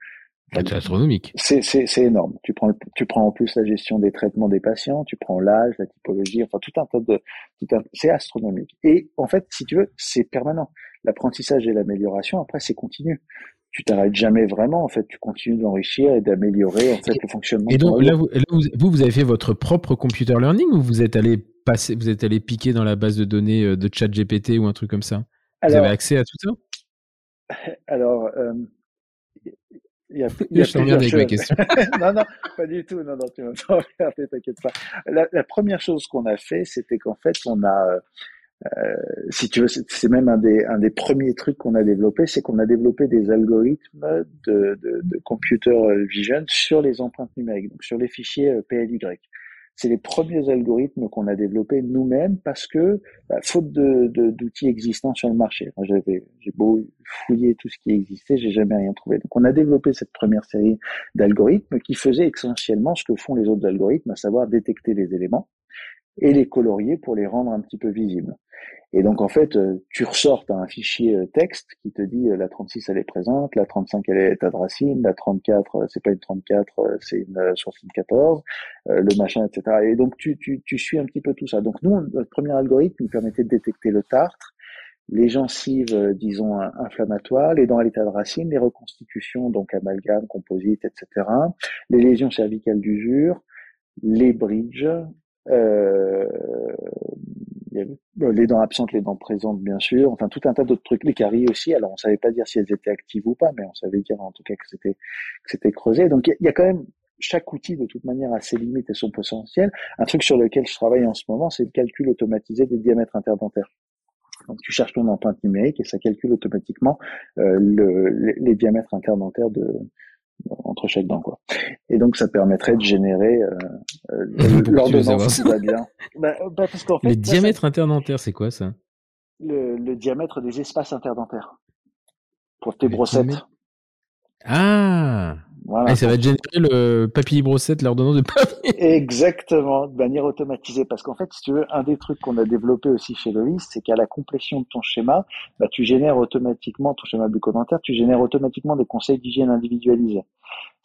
c'est astronomique. C'est énorme. Tu prends, tu prends en plus la gestion des traitements des patients, tu prends l'âge, la typologie, enfin tout un tas de, c'est astronomique. Et en fait, si tu veux, c'est permanent. L'apprentissage et l'amélioration, après, c'est continu. Tu t'arrêtes jamais vraiment. En fait, tu continues d'enrichir et d'améliorer en fait le fonctionnement. Et donc là vous, vous, vous, avez fait votre propre computer learning ou vous êtes allé passer, vous êtes allé piquer dans la base de données euh, de ChatGPT ou un truc comme ça? Vous avez accès à tout ça? Alors. Euh, il y a, il y a avec mes questions. non, non, pas du tout. Non, non, tu m'entends t'inquiète pas. La, la, première chose qu'on a fait, c'était qu'en fait, on a, euh, si tu veux, c'est même un des, un des premiers trucs qu'on a développé, c'est qu'on a développé des algorithmes de, de, de computer vision sur les empreintes numériques, donc sur les fichiers euh, PLY c'est les premiers algorithmes qu'on a développés nous-mêmes parce que, bah, faute de, d'outils existants sur le marché, j'avais, j'ai beau fouiller tout ce qui existait, j'ai jamais rien trouvé. Donc, on a développé cette première série d'algorithmes qui faisaient essentiellement ce que font les autres algorithmes, à savoir détecter les éléments et les colorier pour les rendre un petit peu visibles. Et donc en fait, euh, tu ressors un fichier euh, texte qui te dit euh, la 36 elle est présente, la 35 elle est à racine, la 34 c'est pas une 34, c'est une 74, le machin, etc. Et donc tu, tu, tu suis un petit peu tout ça. Donc nous, notre premier algorithme nous permettait de détecter le tartre, les gencives, disons, inflammatoires, les dents à l'état de racine, les reconstitutions, donc amalgame, composite, etc., les lésions cervicales d'usure, les bridges, euh, les dents absentes, les dents présentes, bien sûr. Enfin, tout un tas d'autres trucs. Les caries aussi. Alors, on savait pas dire si elles étaient actives ou pas, mais on savait dire en tout cas que c'était que c'était creusé. Donc, il y, a quand même chaque outil de toute manière a ses limites et son potentiel. Un truc sur lequel je travaille en ce moment, c'est le calcul automatisé des diamètres interdentaires. Donc tu cherches ton empreinte numérique et ça calcule automatiquement euh, le, les, les, diamètres interdentaires de, entre chaque dent quoi. Et donc ça permettrait de générer euh, euh l'ordonnance qui va bien. Bah, bah, parce qu'en fait, les diamètres interdentaires, c'est quoi ça? Le, le, diamètre des espaces interdentaires pour tes brossettes. Voilà. Et ça va générer le papier brossette, l'ordonnance de papier. Exactement, de manière automatisée. Parce qu'en fait, si tu veux, un des trucs qu'on a développé aussi chez Loïs, c'est qu'à la complétion de ton schéma, bah, tu génères automatiquement, ton schéma bucco-dentaire, tu génères automatiquement des conseils d'hygiène individualisés.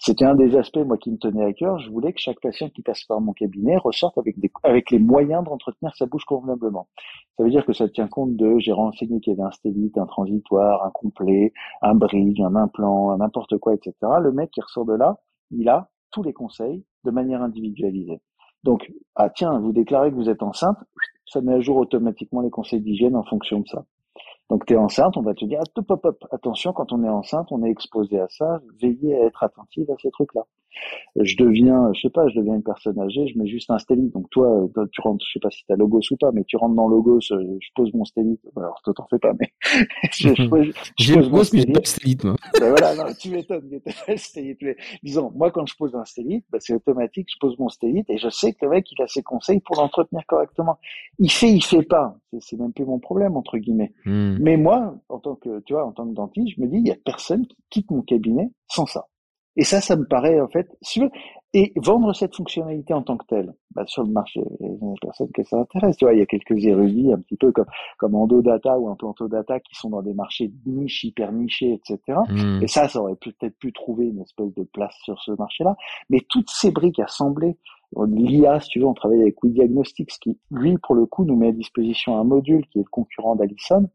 C'était un des aspects, moi, qui me tenait à cœur. Je voulais que chaque patient qui passe par mon cabinet ressorte avec, des, avec les moyens d'entretenir sa bouche convenablement. Ça veut dire que ça tient compte de, j'ai renseigné qu'il y avait un stélite, un transitoire, un complet, un bridge, un implant, n'importe quoi, etc. Le mec qui ressort de là, il a tous les conseils de manière individualisée. Donc, ah tiens, vous déclarez que vous êtes enceinte, ça met à jour automatiquement les conseils d'hygiène en fonction de ça. Donc tu enceinte, on va te dire, hop, hop, hop, attention, quand on est enceinte, on est exposé à ça, veillez à être attentive à ces trucs-là je deviens, je sais pas, je deviens une personne âgée, je mets juste un stélite. Donc toi, tu rentres, je sais pas si t'as logos ou pas, mais tu rentres dans logos, euh, je pose mon stélite. Alors toi t'en fais pas, mais je, je, je, pose mon stélite. moi. Ben voilà, non, tu m'étonnes, stélite. Mais, disons, moi quand je pose un stélite, ben, c'est automatique, je pose mon stélite et je sais que le mec il a ses conseils pour l'entretenir correctement. Il fait, il fait pas. C'est même plus mon problème entre guillemets. Hmm. Mais moi, en tant que, tu vois, en tant que dentiste, je me dis, il y a personne qui quitte mon cabinet sans ça. Et ça, ça me paraît en fait sûr. Et vendre cette fonctionnalité en tant que telle, bah, sur le marché, il y a personne que ça intéresse. Tu vois, il y a quelques érudits, un petit peu comme comme Endodata ou Implantodata, qui sont dans des marchés niches, hyper nichés, etc. Mmh. Et ça, ça aurait peut-être pu trouver une espèce de place sur ce marché-là. Mais toutes ces briques assemblées, l'IA, si tu veux, on travaille avec WeDiagnostics, qui lui, pour le coup, nous met à disposition un module qui est le concurrent d'Allison,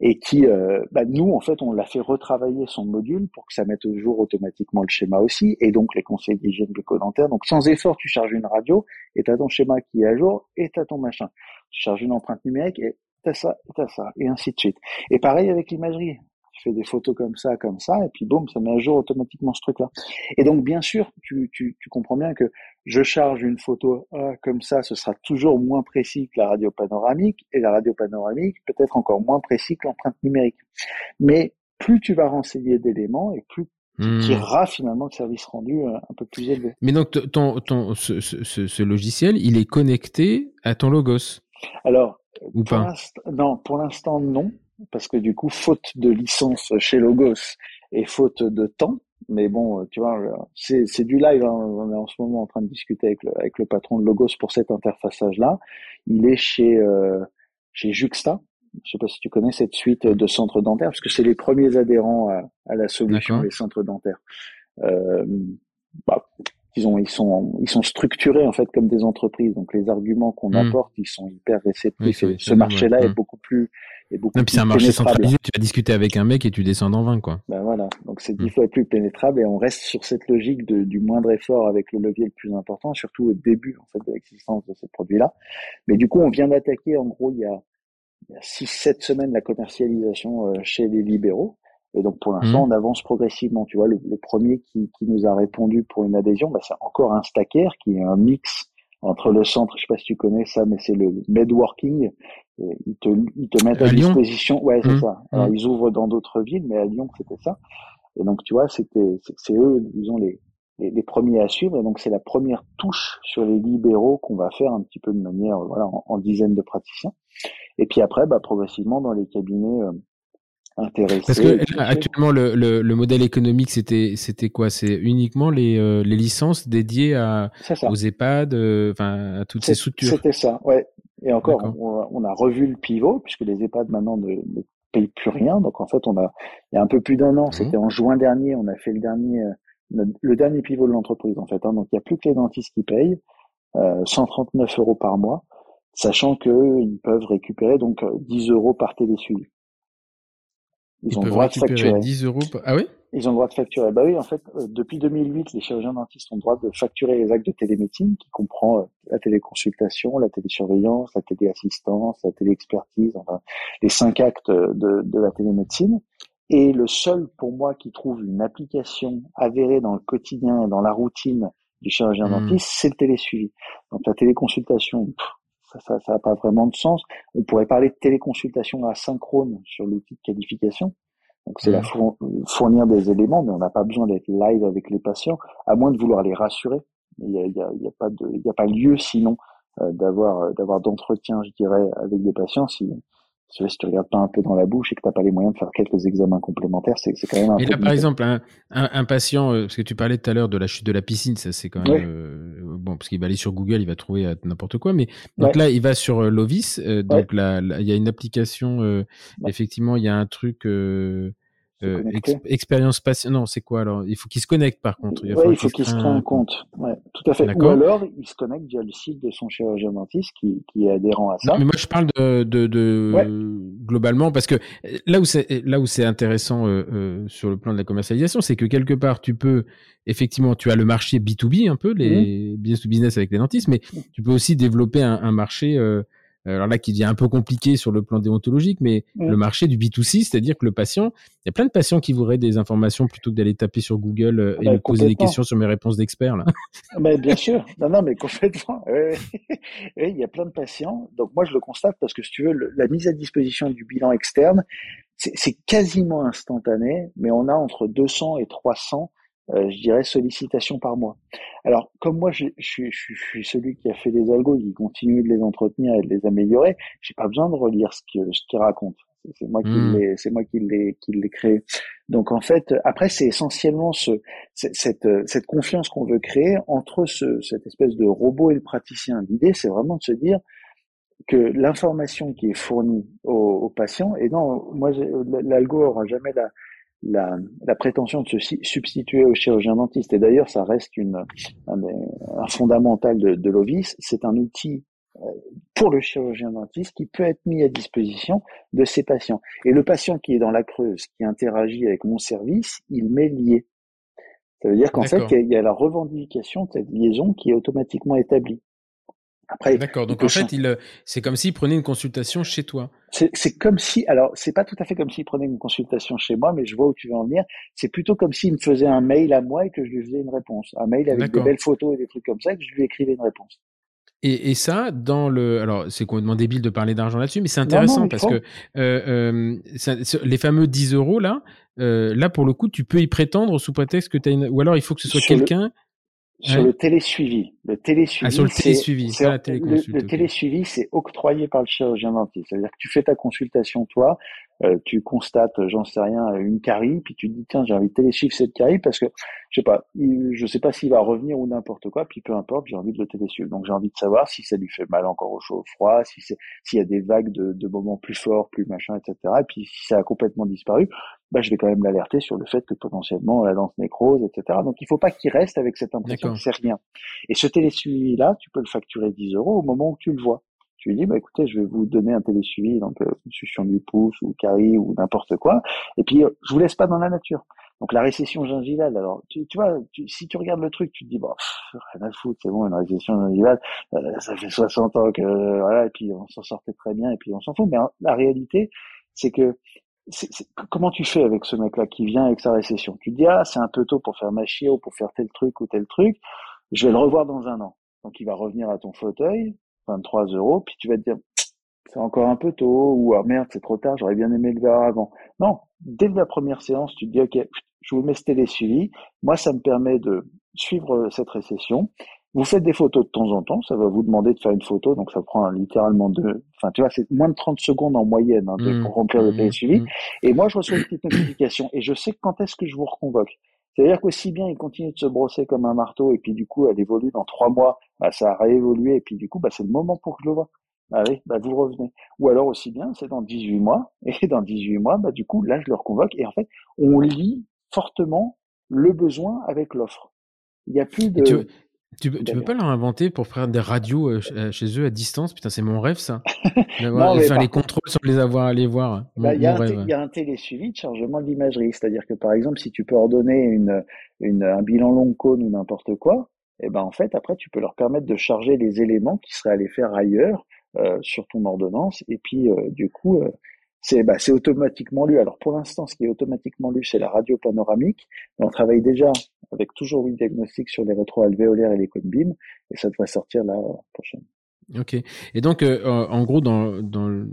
et qui, euh, bah, nous, en fait, on l'a fait retravailler son module pour que ça mette au jour automatiquement le schéma aussi, et donc les conseils d'hygiène bucco-dentaire. Donc, sans effort, tu charges une radio, et tu as ton schéma qui est à jour, et tu as ton machin. Tu charges une empreinte numérique, et tu as ça, et tu as ça, et ainsi de suite. Et pareil avec l'imagerie. Tu fais des photos comme ça, comme ça, et puis boum, ça met à jour automatiquement ce truc-là. Et donc, bien sûr, tu, tu, tu comprends bien que je charge une photo ah, comme ça, ce sera toujours moins précis que la radio panoramique, et la radio panoramique peut-être encore moins précis que l'empreinte numérique. Mais plus tu vas renseigner d'éléments et plus tu hmm. tireras finalement le service rendu euh, un peu plus élevé. Mais donc ton, ton, ce, ce, ce, logiciel, il est connecté à ton Logos? Alors, Ou pas? non, pour l'instant non, parce que du coup, faute de licence chez Logos et faute de temps, mais bon, euh, tu vois, euh, c'est, c'est du live. Hein. On est en ce moment en train de discuter avec le, avec le patron de Logos pour cet interfaçage-là. Il est chez, euh, chez Juxta. Je sais pas si tu connais cette suite de centres dentaires, parce que c'est les premiers adhérents à, à la solution des centres dentaires. Euh, bah, ils, ont, ils, sont, ils sont structurés en fait comme des entreprises. Donc les arguments qu'on hmm. apporte, ils sont hyper réceptifs. ce marché-là est hmm. beaucoup plus et puis c'est un marché centralisé, tu vas discuter avec un mec et tu descends dans 20, quoi. Ben voilà, donc c'est dix mm. fois plus pénétrable et on reste sur cette logique de, du moindre effort avec le levier le plus important, surtout au début en fait de l'existence de ces produits-là. Mais du coup, on vient d'attaquer en gros il y a, il y a 6-7 semaines la commercialisation euh, chez les libéraux. Et donc pour l'instant, mm. on avance progressivement. Tu vois, le, le premier qui, qui, nous a répondu pour une adhésion, bah, c'est encore un stacker qui est un mix entre le centre, je sais pas si tu connais ça, mais c'est le Medworking. Ils te, ils te mettent à, disposition. Ouais, c'est mmh. ça. Alors, mmh. ils ouvrent dans d'autres villes, mais à Lyon, c'était ça. Et donc, tu vois, c'était, c'est eux, disons, les, les, les, premiers à suivre. Et donc, c'est la première touche sur les libéraux qu'on va faire un petit peu de manière, voilà, en, dizaines de praticiens. Et puis après, bah, progressivement, dans les cabinets, euh, parce que actuellement, le, le, le, modèle économique, c'était c'était quoi? C'est uniquement les, euh, les licences dédiées à, aux EHPAD, euh, enfin à toutes ces structures. C'était ça, ouais. Et encore, on, a revu le pivot puisque les EHPAD maintenant ne, ne, payent plus rien. Donc en fait, on a il y a un peu plus d'un an, c'était en juin dernier, on a fait le dernier euh, le dernier pivot de l'entreprise en fait. Hein. Donc il n'y a plus que les dentistes qui payent, euh, 139 euros par mois, sachant qu'ils peuvent récupérer donc 10 euros par télésuivi. Ils, ont le droit de facturer. 10 euros. Ah oui? Ils ont le droit de facturer. Bah oui, en fait, euh, depuis 2008, les chirurgiens dentistes ont le droit de facturer les actes de télémédecine, qui comprend euh, la téléconsultation, la télésurveillance, la téléassistance, la téléexpertise, enfin, les cinq actes de, de la télémédecine. Et le seul, pour moi, qui trouve une application avérée dans le quotidien et dans la routine du chirurgien hmm. dentiste, c'est le télésuivi. Donc la téléconsultation, ça n'a pas vraiment de sens. On pourrait parler de téléconsultation asynchrone sur l'outil de qualification. Donc c'est la fournir des éléments, mais on n'a pas besoin d'être live avec les patients, à moins de vouloir les rassurer. Il n'y a, y a, y a, pas de, il a pas lieu sinon euh, d'avoir euh, d'avoir d'entretien, je dirais, avec des patients si si tu regardes pas un peu dans la bouche et que tu n'as pas les moyens de faire quelques examens complémentaires, c'est quand même un Et là, par exemple, un, un, patient, euh, parce que tu parlais tout à l'heure de la chute de la piscine, ça c'est quand même euh, bon parce qu'il va aller sur Google, il va trouver euh, n'importe quoi. Mais donc là, il va sur Lovis, donc là, il y a une application, effectivement, il y a un truc. Euh, expérience patient. Non, c'est quoi alors? Il faut qu'il se connecte par contre. Il, il faut qu'il se crée un compte. Ouais, tout à fait. Ou alors il se connecte via le site de son chirurgien dentiste qui, qui est adhérent à ça. Non, mais moi je parle de, de, de globalement parce que là où c'est là où c'est intéressant euh, euh, sur le plan de la commercialisation, c'est que quelque part tu peux effectivement tu as le marché B2B un peu les mmh. business to business avec les dentistes, mais mmh. tu peux aussi développer un, un marché euh, euh, alors là qui devient un peu compliqué sur le plan déontologique, mais le marché du B2C, c'est-à-dire que le patient, il y a plein de patients qui voudraient des informations plutôt que d'aller taper sur Google euh, et bah, me poser des questions sur mes réponses d'experts. Là. Ah bah, bien sûr, non, non, mais complètement. il y a plein de patients. Donc moi, je le constate parce que si tu veux, la mise à disposition du bilan externe, c'est quasiment instantané, mais on a entre 200 et 300 euh, je dirais, sollicitations par mois. Alors, comme moi, je, je, je, suis celui qui a fait les algos, qui continue de les entretenir et de les améliorer, j'ai pas besoin de relire ce qu'il ce raconte. C'est moi qui mmh. l'ai, c'est moi qui l'ai, qui l'ai créé. Donc en fait, après, c'est essentiellement ce, cette, cette confiance qu'on veut créer entre ce, cette espèce de robot et le praticien. L'idée, c'est vraiment de se dire que l'information qui est fournie aux, aux patients, et non, moi, l'algo aura jamais la, la, la, prétention de se substituer au chirurgien dentiste. Et d'ailleurs, ça reste une, un, un fondamental de, de l'OVIS. C'est un outil euh, pour le chirurgien dentiste qui peut être mis à disposition de ses patients. Et le patient qui est dans la Creuse, qui interagit avec mon service, il m'est lié. Ça veut dire qu'en fait, il y a la revendication de cette liaison qui est automatiquement établie. Après, D'accord. Donc en fait, il, c'est comme s'il prenait une consultation chez toi. C'est comme si, alors c'est pas tout à fait comme s'il prenait une consultation chez moi, mais je vois où tu veux en venir. C'est plutôt comme s'il me faisait un mail à moi et que je lui faisais une réponse. Un mail avec des belles photos et des trucs comme ça, et que je lui écrivais une réponse. Et, et, ça, dans le, alors c'est complètement débile de parler d'argent là-dessus, mais c'est intéressant parce que euh, euh, les fameux 10 euros là, euh, là pour le coup, tu peux y prétendre sous prétexte que tu as une, ou alors il faut que ce soit quelqu'un sur le télésuivi. Le télésuivi, ah, sur le télésuivi, c'est la Le, le télésuivi, c'est octroyé par le chirurgien dentiste. C'est-à-dire que tu fais ta consultation, toi, euh, tu constates, j'en sais rien, une carie, puis tu te dis tiens, j'ai envie de télésuivre cette carie parce que je sais pas, je sais pas s'il va revenir ou n'importe quoi, puis peu importe, j'ai envie de le télésuivre. Donc j'ai envie de savoir si ça lui fait mal encore au chaud, au froid, si c'est s'il y a des vagues de, de moments plus forts, plus machin, etc. Et puis si ça a complètement disparu, bah je vais quand même l'alerter sur le fait que potentiellement la dent nécrose, etc. Donc il faut pas qu'il reste avec cette impression que c'est rien. Et ce télésuivi là, tu peux le facturer 10 euros au moment où tu le vois tu lui dis, bah, écoutez, je vais vous donner un télésuivi, donc euh, succion du pouce ou carie ou n'importe quoi, et puis euh, je vous laisse pas dans la nature. Donc la récession gingivale, alors tu, tu vois, si tu regardes le truc, tu te dis, bon, rien à foutre, c'est bon, une récession gingivale, euh, ça fait 60 ans que, voilà, et puis on s'en sortait très bien, et puis on s'en fout. Mais la réalité, c'est que comment tu fais avec ce mec-là qui vient avec sa récession? Tu te dis, ah, c'est un peu tôt pour faire ma ou pour faire tel truc ou tel truc, je vais le revoir dans un an. Donc il va revenir à ton fauteuil, 23 euros, puis tu vas te dire, c'est encore un peu tôt, ou ah merde, c'est trop tard, j'aurais bien aimé le voir avant. Non, dès la première séance, tu te dis, ok, je vous mets ce télésuivi. Moi, ça me permet de suivre cette récession. Vous faites des photos de temps en temps, ça va vous demander de faire une photo, donc ça prend littéralement deux, enfin tu vois, c'est moins de 30 secondes en moyenne hein, mmh. pour remplir le mmh. télésuivi. Mmh. Et moi, je reçois une petite notification et je sais quand est-ce que je vous reconvoque. C'est-à-dire qu'aussi bien il continue de se brosser comme un marteau et puis du coup elle évolue dans trois mois, bah, ça a réévolué et puis du coup bah, c'est le moment pour que je le vois. Allez, ah bah, vous revenez. Ou alors aussi bien c'est dans 18 mois et dans 18 mois bah du coup là je le reconvoque et en fait on lit fortement le besoin avec l'offre. Il n'y a plus de tu, tu peux pas leur inventer pour faire des radios euh, euh, chez eux à distance? Putain, c'est mon rêve ça. faire les contrôles sans les avoir à les voir. Bah, il y, y, a un télésuivi de chargement d'imagerie. C'est-à-dire que par exemple, si tu peux ordonner une, une, un bilan long cône ou n'importe quoi, et eh ben en fait, après, tu peux leur permettre de charger les éléments qui seraient allés faire ailleurs euh, sur ton ordonnance. Et puis, euh, du coup, c'est bah, automatiquement lu. Alors pour l'instant, ce qui est automatiquement lu, c'est la radio panoramique. Mais on travaille déjà avec toujours une diagnostic sur les rétroalvéolaires et les cônes BIM, et ça devrait sortir la prochaine. Ok. Et donc, euh, en gros, dans, dans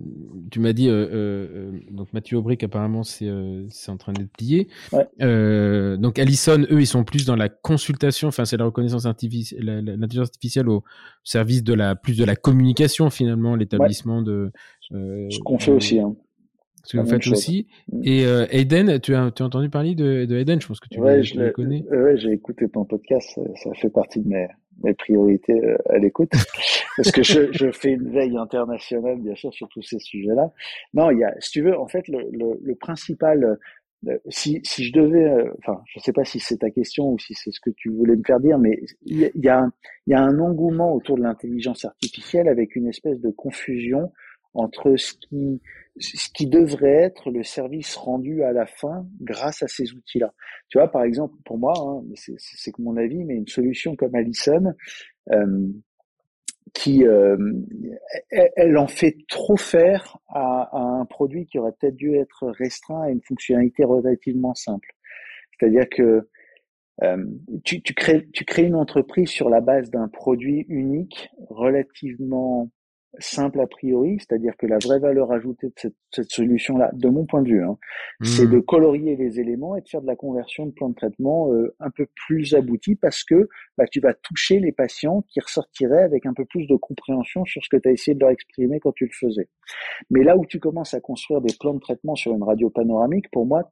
tu m'as dit, euh, euh, donc Mathieu Aubric, apparemment, c'est c'est en train d'être plié. Ouais. donc, Allison, eux, ils sont plus dans la consultation. Enfin, c'est la reconnaissance artificielle, l'intelligence artificielle au service de la plus de la communication finalement, l'établissement de. Ce qu'on fait aussi. Hein. Que vous faites aussi. Mm. Et Eden, tu as, tu as entendu parler de, de Eden? Je pense que tu, ouais, je le connais. Ouais, j'ai écouté ton podcast. Ça fait partie de mes mes priorités euh, à l'écoute, parce que je, je, fais une veille internationale, bien sûr, sur tous ces sujets-là. Non, il y a, si tu veux, en fait, le, le, le principal, euh, si, si je devais, euh, enfin, je sais pas si c'est ta question ou si c'est ce que tu voulais me faire dire, mais il y y a, il y a un engouement autour de l'intelligence artificielle avec une espèce de confusion entre ce qui, ce qui devrait être le service rendu à la fin grâce à ces outils-là. Tu vois, par exemple, pour moi, hein, c'est que mon avis, mais une solution comme Allison, euh, qui, euh, elle, en fait trop faire à, à un produit qui aurait peut-être dû être restreint à une fonctionnalité relativement simple. C'est-à-dire que euh, tu, tu, crées, tu crées une entreprise sur la base d'un produit unique, relativement simple a priori, c'est-à-dire que la vraie valeur ajoutée de cette, cette solution-là, de mon point de vue, hein, c'est mmh. de colorier les éléments et de faire de la conversion de plan de traitement euh, un peu plus abouti parce que bah, tu vas toucher les patients qui ressortiraient avec un peu plus de compréhension sur ce que tu as essayé de leur exprimer quand tu le faisais. Mais là où tu commences à construire des plans de traitement sur une radio panoramique, pour moi,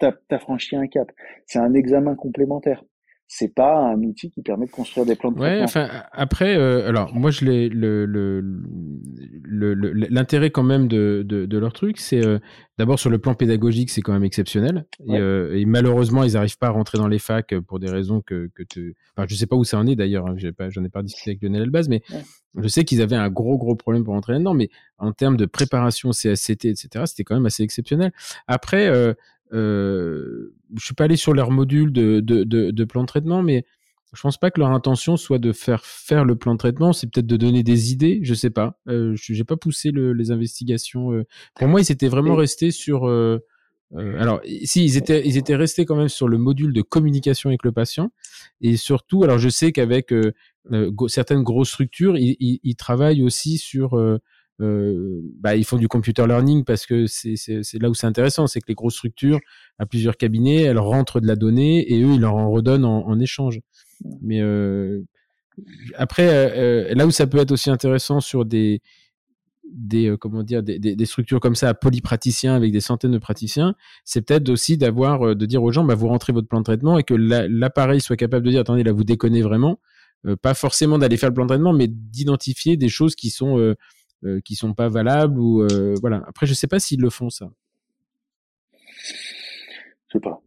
tu as franchi un cap. C'est un examen complémentaire c'est pas un outil qui permet de construire des plans de ouais, enfin après euh, alors moi je l'ai le l'intérêt quand même de, de, de leur truc c'est euh, d'abord sur le plan pédagogique c'est quand même exceptionnel. Et, euh, et, malheureusement ils n'arrivent pas à rentrer dans les facs pour des raisons que que tu enfin je sais pas où ça en est d'ailleurs hein, j'ai pas j'en ai pas discuté avec Lionel Albaz mais je sais qu'ils avaient un gros gros problème pour rentrer là-dedans mais en termes de préparation CSCT etc c'était quand même assez exceptionnel. Après euh, je suis pas allé sur leur module de, de, de, de, plan de traitement, mais je pense pas que leur intention soit de faire faire le plan de traitement. C'est peut-être de donner des idées, je sais pas. Euh, j'ai pas poussé le, les investigations. Euh. Pour moi, ils étaient vraiment restés sur. Euh, euh, alors, si ils étaient, ils étaient restés quand même sur le module de communication avec le patient, et surtout, alors je sais qu'avec euh, certaines grosses structures, ils, ils, ils, travaillent aussi sur euh, bah, ils font du computer learning parce que c'est là où c'est intéressant, c'est que les grosses structures, à plusieurs cabinets, elles rentrent de la donnée et eux, ils leur en redonnent en, échange. Mais euh, après, euh, là où ça peut être aussi intéressant sur des des comment dire des, structures comme ça à polypraticiens avec des centaines de praticiens, c'est peut-être aussi d'avoir de dire aux gens bah vous rentrez votre plan de traitement et que l'appareil soit capable de dire attendez là vous déconnez vraiment, pas forcément d'aller faire le plan de traitement mais d'identifier des choses qui sont euh, qui sont pas valables ou euh, voilà. Après, je sais pas s'ils le font ça. Je sais pas.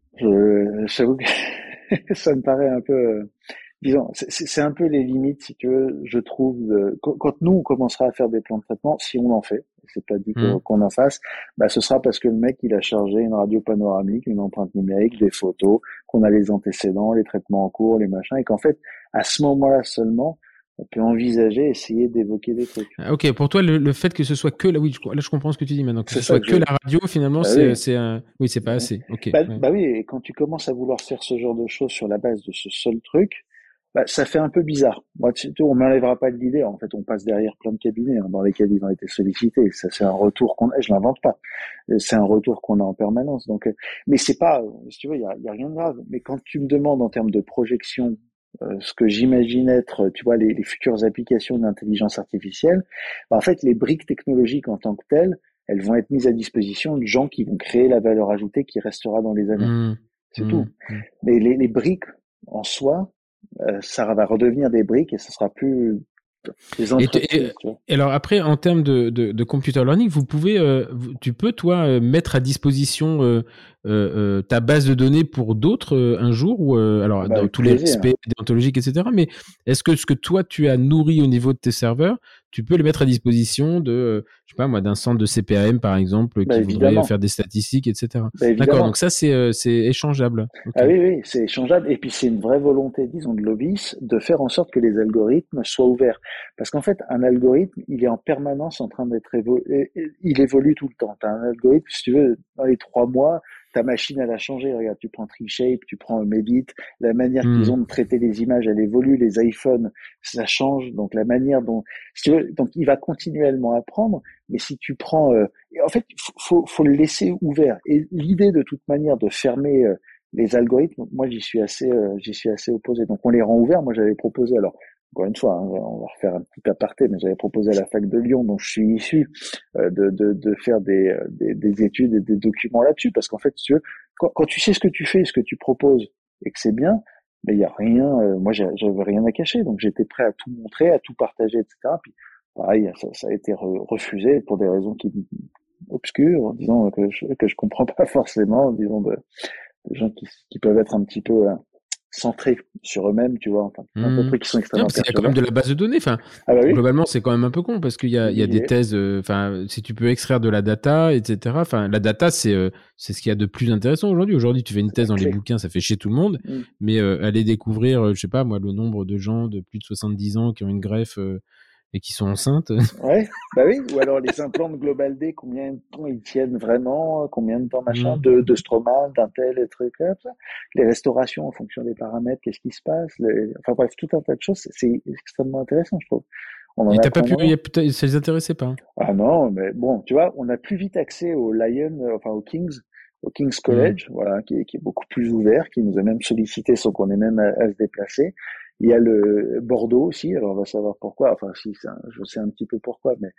J'avoue que ça me paraît un peu, euh, disons, c'est un peu les limites, si tu veux, je trouve, quand nous, on commencera à faire des plans de traitement, si on en fait, c'est pas dit mmh. qu'on en fasse, bah, ce sera parce que le mec, il a chargé une radio panoramique, une empreinte numérique, des photos, qu'on a les antécédents, les traitements en cours, les machins, et qu'en fait, à ce moment-là seulement, on peut envisager, essayer d'évoquer des trucs. Ah, ok, pour toi, le, fait que ce soit que là, oui, là je comprends ce que tu dis maintenant, que ce soit que, la radio, finalement, bah c'est, oui. c'est un, oui, c'est pas assez. Ok. Bah, bah, oui, et quand tu commences à vouloir faire ce genre de choses sur la base de ce seul truc, bah, ça fait un peu bizarre. Moi, tu, on m'enlèvera pas de l'idée. En fait, on passe derrière plein de cabinets hein, dans lesquels ils ont été sollicités. Ça, c'est un retour qu'on a. Je l'invente pas. C'est un retour qu'on a en permanence. Donc, euh, mais c'est pas, si tu veux, il y a, y a rien de grave. Mais quand tu me demandes en termes de projection euh, ce que j'imagine être, tu vois, les, les futures applications d'intelligence artificielle, bah, en fait, les briques technologiques en tant que telles, elles vont être mises à disposition de gens qui vont créer la valeur ajoutée qui restera dans les années. Mmh. C'est mmh. tout. Mmh. Mais les, les, briques en soi, euh, ça va redevenir des briques et ce sera plus et, alors après, en termes de, de, de, computer learning, vous pouvez, euh, tu peux toi euh, mettre à disposition euh, euh, ta base de données pour d'autres un jour ou alors bah, dans tous les aspects déontologiques, etc. Mais est-ce que ce que toi tu as nourri au niveau de tes serveurs, tu peux les mettre à disposition de, je sais pas moi, d'un centre de CPAM par exemple bah, qui voudrait faire des statistiques, etc. Bah, D'accord, donc ça c'est c'est échangeable. Ah oui oui, c'est échangeable et puis c'est une vraie volonté, disons, de lobbyiste de faire en sorte que les algorithmes soient ouverts. Parce qu'en fait, un algorithme, il est en permanence en train d'être évolué, il évolue tout le temps. Tu as un algorithme, si tu veux, dans les trois mois, ta machine, elle a changé. Regarde, tu prends TreeShape, tu prends Medit, la manière qu'ils hmm. ont de traiter les images, elle évolue. Les iPhones, ça change. Donc la manière dont, si tu veux, donc il va continuellement apprendre. Mais si tu prends, euh, en fait, faut, faut le laisser ouvert. Et l'idée de toute manière de fermer euh, les algorithmes, moi j'y suis assez, euh, j'y suis assez opposé. Donc on les rend ouverts. Moi j'avais proposé alors encore une fois, hein, on va refaire un petit aparté, mais j'avais proposé à la fac de Lyon, dont je suis issu, euh, de, de, de, faire des, euh, des, des, études et des documents là-dessus, parce qu'en fait, tu veux, quand, quand, tu sais ce que tu fais, ce que tu proposes, et que c'est bien, mais il y a rien, euh, moi j'avais rien à cacher, donc j'étais prêt à tout montrer, à tout partager, etc. Puis pareil, ça, ça a été refusé pour des raisons qui obscures, disons que je, que je comprends pas forcément, disons de, de gens qui, qui peuvent être un petit peu centrés sur eux-mêmes, tu vois, enfin, mmh. qui sont extrêmement Il y a quand même de la base de données. Enfin, ah bah globalement, c'est quand même un peu con parce qu'il y a, il y a des thèses. Euh, enfin, si tu peux extraire de la data, etc. Enfin, la data, c'est euh, c'est ce qu'il y a de plus intéressant aujourd'hui. Aujourd'hui, tu fais une thèse dans les bouquins, ça fait chier tout le monde. Mmh. Mais euh, aller découvrir, je sais pas moi, le nombre de gens de plus de 70 ans qui ont une greffe et qui sont enceintes. Ouais, bah oui. Ou alors les implants de Global D, combien de temps ils tiennent vraiment, combien de temps machin, mm. de, de d'un tel et trucs comme ça. Les restaurations en fonction des paramètres, qu'est-ce qui se passe. Enfin bref, tout un tas de choses. C'est extrêmement intéressant, je trouve. On et t'as pas pu, ça les intéressait pas. Hein. Ah non, mais bon, tu vois, on a plus vite accès au Lion, euh, enfin au Kings, au King's College, mm. voilà, qui est, qui est, beaucoup plus ouvert, qui nous a même sollicité sans qu'on ait même à, à, se déplacer. Il y a le Bordeaux aussi, alors on va savoir pourquoi. Enfin, si, je sais un petit peu pourquoi, mais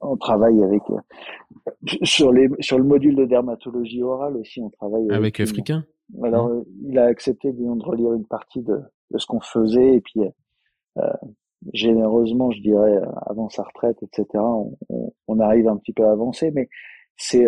on travaille avec euh, sur les sur le module de dermatologie orale aussi. On travaille avec, Africain? Alors, euh, il a accepté disons, de relire une partie de, de ce qu'on faisait et puis euh, généreusement, je dirais, avant sa retraite, etc. On, on, on, arrive un petit peu à avancer, mais c'est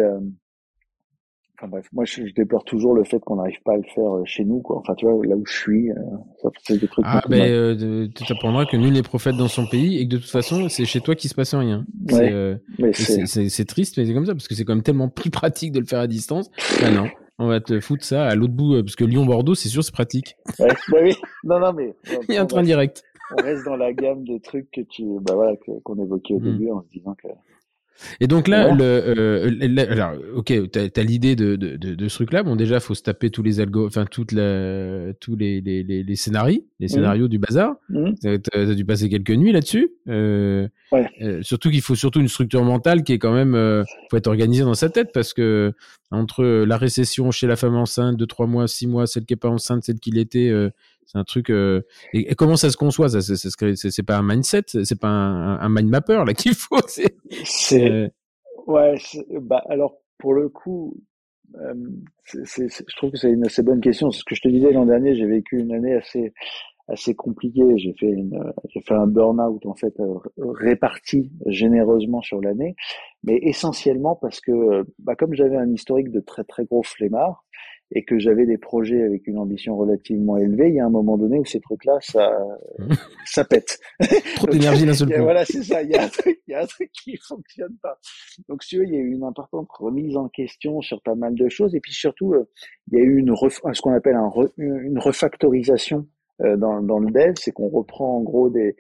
Enfin bref, moi je, déplore toujours le fait qu'on n'arrive pas à le faire euh, chez nous, quoi. Enfin, tu vois, là où je suis, euh, ça fait des trucs. Ah, ben, euh, tu apprendras que nul n'est prophète dans son pays et que de toute façon, c'est chez toi qu'il se passe rien. Euh, c'est triste, mais c'est comme ça parce que c'est quand même tellement plus pratique de le faire à distance. Ah non, on va te foutre ça à l'autre bout parce que Lyon-Bordeaux, c'est sûr, c'est pratique. Ouais, bah oui. Non, non, mais. Il y a un train direct. On reste dans la gamme des trucs que tu, bah voilà, qu'on évoquait au hmm. début en se disant que et donc là, le, euh, alors, ok, t'as as, l'idée de, de, de, de, ce truc-là. Bon, déjà, faut se taper tous les algo, enfin toute la, tous les, les, les, les scénarios, les mmh. scénarios du bazar. Mmh. T'as as dû passer quelques nuits là-dessus. Euh, ouais. euh, surtout qu'il faut surtout une structure mentale qui est quand même, faut être organisé dans sa tête parce que entre la récession chez la femme enceinte de trois mois, six mois, celle qui est pas enceinte, celle qui l'était, c'est un truc. Euh, et, comment ça se conçoit? Ça C'est pas un mindset, c'est pas un, un, mind mapper là qu'il faut. C'est. Euh, ouais. Bah alors pour le coup, euh, je trouve que c'est une assez bonne question. C'est ce que je te disais l'an dernier. J'ai vécu une année assez assez compliquée. J'ai fait une, j'ai fait un burn-out en fait réparti généreusement sur l'année, mais essentiellement parce que, bah, comme j'avais un historique de très très gros flemmard, et que j'avais des projets avec une ambition relativement élevée, il y a un moment donné où ces trucs-là, ça, ça pète. Trop d'énergie d'un seul coup. Voilà, c'est ça. Il y a un truc, il y a un truc qui fonctionne pas. Donc, si il y a eu une importante remise en question sur pas mal de choses, et puis surtout, euh, il y a eu une ce qu'on appelle un une refactorisation euh, dans, dans le dev, c'est qu'on reprend en gros des,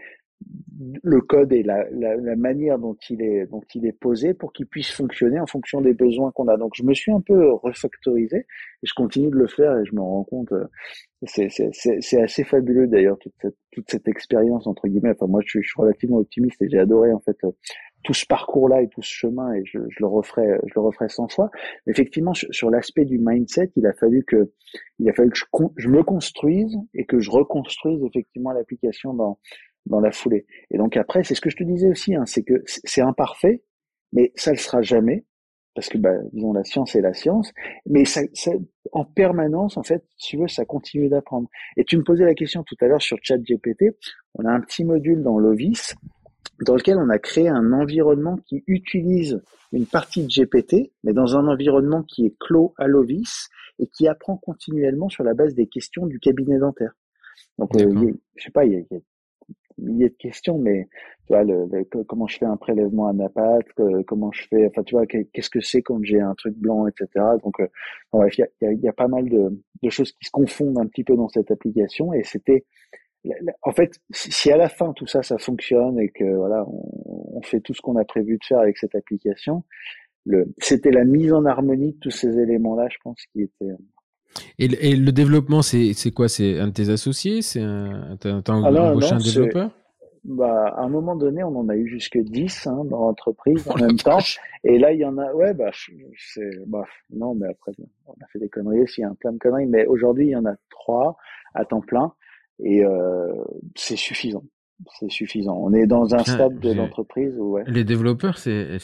le code et la, la, la, manière dont il est dont il est posé pour qu'il puisse fonctionner en fonction des besoins qu'on a. Donc je me suis un peu refactorisé et je continue de le faire et je me rends compte euh, c'est c'est assez fabuleux d'ailleurs toute cette toute cette expérience entre guillemets. Enfin moi je suis, je suis relativement optimiste et j'ai adoré en fait euh, tout ce parcours-là et tout ce chemin et je, je, le referai je le referai sans fois. Mais effectivement sur, sur l'aspect du mindset, il a fallu que il a fallu que je, je me construise et que je reconstruise effectivement l'application dans dans la foulée. Et donc après, c'est ce que je te disais aussi, hein, c'est que c'est imparfait, mais ça le sera jamais, parce que, bah, disons, la science est la science, mais ça, ça, en permanence, en fait, si tu veux, ça continue d'apprendre. Et tu me posais la question tout à l'heure sur ChatGPT, on a un petit module dans l'OVIS dans lequel on a créé un environnement qui utilise une partie de GPT, mais dans un environnement qui est clos à l'OVIS et qui apprend continuellement sur la base des questions du cabinet dentaire. Donc, euh, je sais pas, il y, a, il y a milliers de questions, mais tu vois, le, comment je fais un prélèvement à napat, comment je fais, enfin, tu vois, qu'est-ce que c'est quand j'ai un truc blanc, etc. Donc, euh, bref, il y a, y a, pas mal de, de, choses qui se confondent un petit peu dans cette application, et c'était, en fait, si à la fin tout ça, ça fonctionne et que voilà, on, on fait tout ce qu'on a prévu de faire avec cette application, le, c'était la mise en harmonie de tous ces éléments-là, je pense, qui était. Et, et le développement, c'est, quoi? C'est un de tes associés? C'est un, t'as, t'as Ah non, embauché non, un développeur? Bah, à un moment donné, on en a eu jusque 10 hein, dans l'entreprise en Oh même temps. vache. Et là, il y en a, ouais, bah, c'est, bah, non, mais après, on a fait des conneries aussi, hein, plein de conneries. Mais aujourd'hui, il y en a trois à temps plein et euh, c'est suffisant. C'est suffisant. On est dans un stade de l'entreprise où, ouais, Les développeurs, c'est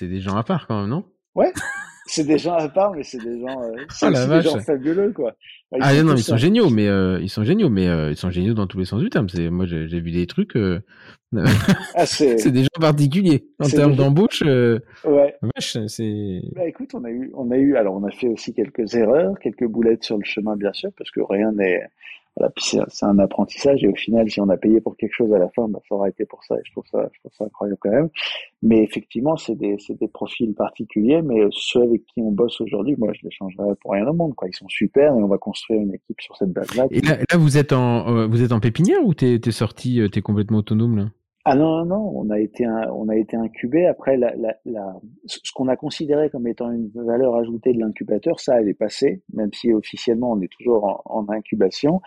des gens à part quand même, non? Ouais, c'est des gens à part, mais c'est des gens, euh, aussi des gens fabuleux, quoi. Ils Ah non, tous, ils sont euh, géniaux, mais euh, ils sont géniaux, mais euh, ils sont géniaux dans tous les sens du terme. C'est moi, j'ai, vu des trucs. euh, Ah, c'est, des gens particuliers en termes des d'embauche. euh, ouais. vache, c'est. Bah écoute, on a eu, on a eu, alors on a fait aussi quelques erreurs, quelques boulettes sur le chemin, bien sûr, parce que rien n'est, voilà, puis c'est un apprentissage et au final, si on a payé pour quelque chose à la fin, bah, ça aura été pour ça et je trouve ça, je trouve ça incroyable quand même. Mais effectivement, c'est des, c'est des profils particuliers, mais ceux avec qui on bosse aujourd'hui, moi, je les changerais pour rien au monde. Ils sont super et on va construire une équipe sur cette base-là. Et là, là, vous êtes en, euh, vous êtes en pépinière ou t'es, t'es sorti, euh, t'es complètement autonome là? Ah non, non, non, on a été, un- on a été incubé. Après, la, la, la, ce qu'on a considéré comme étant une valeur ajoutée de l'incubateur, ça, elle est passée, même si officiellement on est toujours en, en incubation.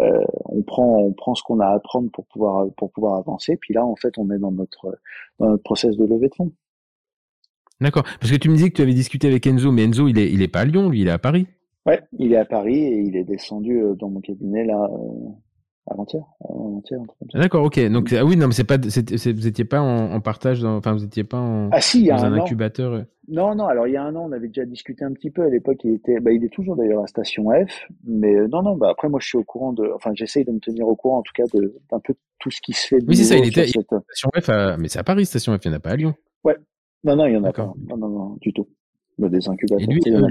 Euh, on prend, on prend ce qu'on a à prendre pour pouvoir, pour pouvoir avancer. Puis là, en fait, on est dans notre, dans notre process de levée de fonds. D'accord. Parce que tu me disais que tu avais discuté avec Enzo, mais Enzo, il est, il est pas à Lyon, lui, il est à Paris. Ouais, il est à Paris et il est descendu euh, dans mon cabinet là euh, avant-hier. D'accord, ok. Donc ah oui, non, mais c'est pas, c'est, c'est- vous étiez pas en, en partage, dans- enfin, vous étiez pas en, Ah si, il y a dans un, un incubateur. euh. Non, non, alors il y a un an, on avait déjà discuté un petit peu. À l'époque, il était, bah, il est toujours d'ailleurs à Station F. Mais euh, non, non, bah, après, moi, je suis au courant de, enfin, j'essaye de me tenir au courant, en tout cas, de, d'un peu tout ce qui se fait Oui, c'est ça, il était- cette- Station F, à- mais c'est à Paris, Station F, il n'y en a pas à Lyon. Non, non, il y en a pas. Non, non, non, du tout. Bah, des Et incubateurs, lui, a euh,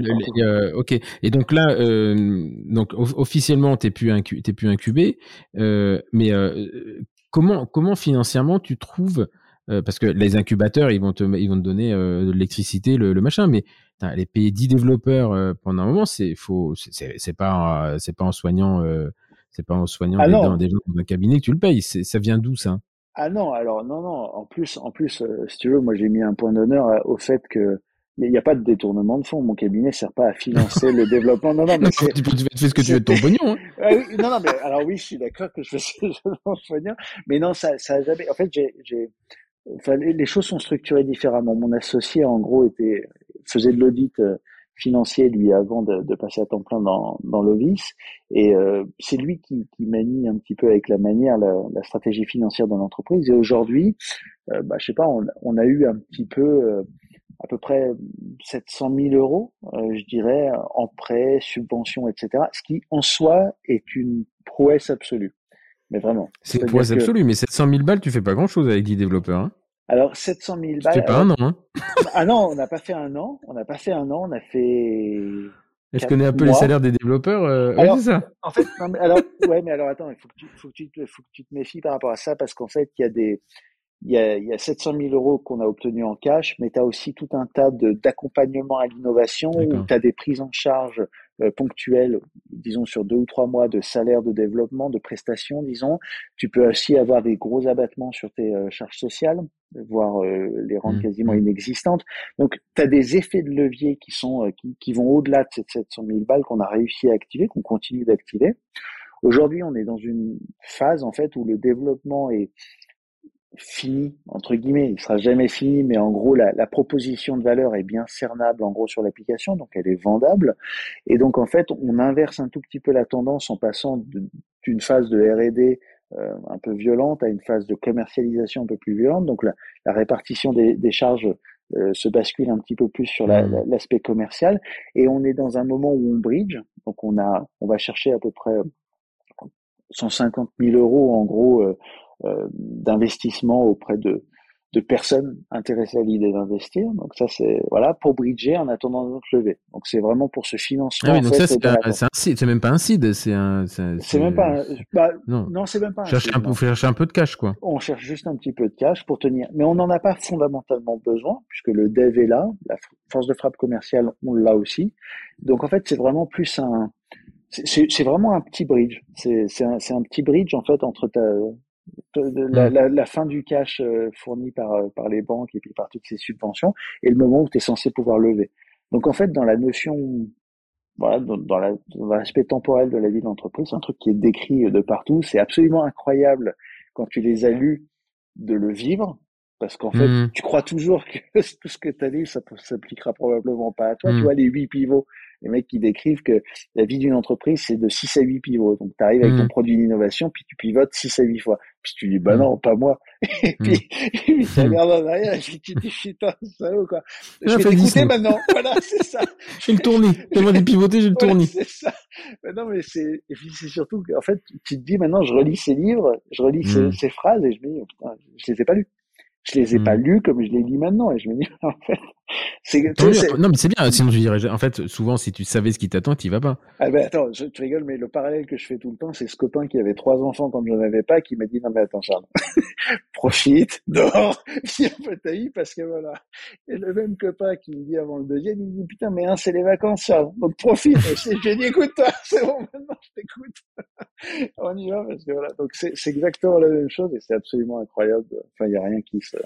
euh, ok. Et donc là, euh, donc of- officiellement, t'es plus incu- plus incubé, mais comment comment financièrement tu trouves parce que les incubateurs ils vont te ils vont te donner de l'électricité le, le machin, mais les payer 10 développeurs pendant un moment, c'est faut c'est- pas c'est pas en soignant c'est pas en soignant Ah des, des gens dans un cabinet que tu le payes. Ça vient d'où ça? Ah non, alors non, non. En plus, en plus, si tu veux, moi j'ai mis un point d'honneur au fait que il n'y a pas de détournement de fonds. Mon cabinet sert pas à financer le développlement. Non, non, mais Non, tu, fais ce que tu veux de ton pognon. Hein. Ah oui, non, non, mais alors oui, je suis d'accord que je fais ce genre de soignant, mais non, ça, ça a jamais. En fait, j'ai, j'ai, enfin, les, les choses sont structurées différemment. Mon associé, en gros, était faisait de l'audit euh, financier lui avant de, de passer à temps plein dans, dans l'Ovis, et euh, c'est lui qui, qui manie un petit peu avec la manière la, la stratégie financière de l'entreprise. Et aujourd'hui, euh, bah, je sais pas, on, on a eu un petit peu. Euh, à peu près 700 000 euros, euh, je dirais, en prêts, subventions, etc. Ce qui, en soi, est une prouesse absolue. Mais vraiment. C'est une prouesse que- absolue, mais 700 000 balles, tu fais pas grand chose avec 10 développeurs. Hein. Alors, 700 000 Tu balles. fais pas un an. Hein. ah non, on n'a pas fait un an. On n'a pas fait un an. On a fait. Je connais un peu mois. les salaires des développeurs. Euh... Alors- c'est ça. En fait, non, mais alors, ouais, mais alors attends, il faut faut faut que tu te méfies par rapport à ça parce qu'en fait, il y a des, il y a, il y a 700 000 euros qu'on a obtenus en cash, mais tu as aussi tout un tas de d'accompagnement à l'innovation où tu as des prises en charge euh, ponctuelles, disons sur deux ou trois mois de salaire de développement, de prestations, disons. Tu peux aussi avoir des gros abattements sur tes euh, charges sociales, voire euh, les rendre Mhm. quasiment inexistantes. Donc, tu as des effets de levier qui sont euh, qui, qui vont au-delà de ces 700 000 balles qu'on a réussi à activer, qu'on continue d'activer. Aujourd'hui, on est dans une phase en fait où le développement est fini entre guillemets. Il sera jamais fini, mais en gros, la, la proposition de valeur est bien cernable en gros sur l'application, donc elle est vendable. Et donc en fait, on inverse un tout petit peu la tendance en passant d'une phase de R&D euh, un peu violente à une phase de commercialisation un peu plus violente. Donc la, la répartition des, des charges euh, se bascule un petit peu plus sur la- l'aspect commercial. Et on est dans un moment où on bridge. Donc on a, on va chercher à peu près 150 000 euros en gros euh, d'investissement auprès de, de personnes intéressées à l'idée d'investir. Donc ça c'est voilà pour bridger en attendant notre levée. Donc c'est vraiment pour ce financement. Ah oui, donc ça, c'est un- c'est un même pas un seed, c'est un. c'est même pas. un- bah, Non. non, c'est même pas. un Chercher un faut chercher un peu de cash, quoi. On cherche juste un petit peu de cash pour tenir, mais on n'en a pas fondamentalement besoin puisque le dev est là, la force de frappe commerciale on l'a aussi. Donc en fait c'est vraiment plus un, c'est- c'est vraiment un petit bridge. C'est c'est un, c'est un petit bridge en fait entre ta la, la, la, fin du cash fourni par, par les banques et puis par toutes ces subventions, et le moment où tu es censé pouvoir lever. Donc en fait, dans la notion, voilà, dans, dans l'aspect temporel de la vie d'entreprise, c'est un truc qui est décrit de partout. C'est absolument incroyable quand tu les as lus de le vivre, parce qu'en fait, mmh. tu crois toujours que tout ce que tu as lu, ça s'appliquera probablement pas à toi. Tu mmh. vois, les huit pivots, les mecs qui décrivent que la vie d'une entreprise, c'est de 6 à 8 pivots. Donc, tu arrives avec ton mmh. produit d'innovation, puis tu pivotes 6 à 8 fois. Puis tu dis, bah non, pas moi. Et puis, tu regardes en arrière, et puis tu dis, putain, salaud, quoi. Je vais t'écouter maintenant. voilà, c'est ça. Je le tournis. Des pivotés, je le tournis. c'est ça. Mais non, mais c'est, et puis c'est surtout qu'en fait, tu te dis, maintenant, je relis ces livres, je relis ces, ces, phrases, et je me dis, oh, putain, je les ai pas lus. Je les ai pas lus comme je les lis maintenant et je me dis en fait c'est non mais c'est bien sinon je dirais en fait souvent si tu savais ce qui t'attend tu vas pas. Ah ben attends je, tu rigoles mais le parallèle que je fais tout le temps c'est ce copain qui avait trois enfants quand je n'en avais pas qui m'a dit non mais attends Charles. Profite dors viens peu ta vie parce que voilà. Et le même copain qui me dit avant le deuxième il me dit putain mais un c'est les vacances Charles. Donc profite. Et j'ai dit écoute c'est bon maintenant je t'écoute. On y va parce que voilà. Donc c'est exactement la même chose et c'est absolument incroyable. Enfin il y a rien qui se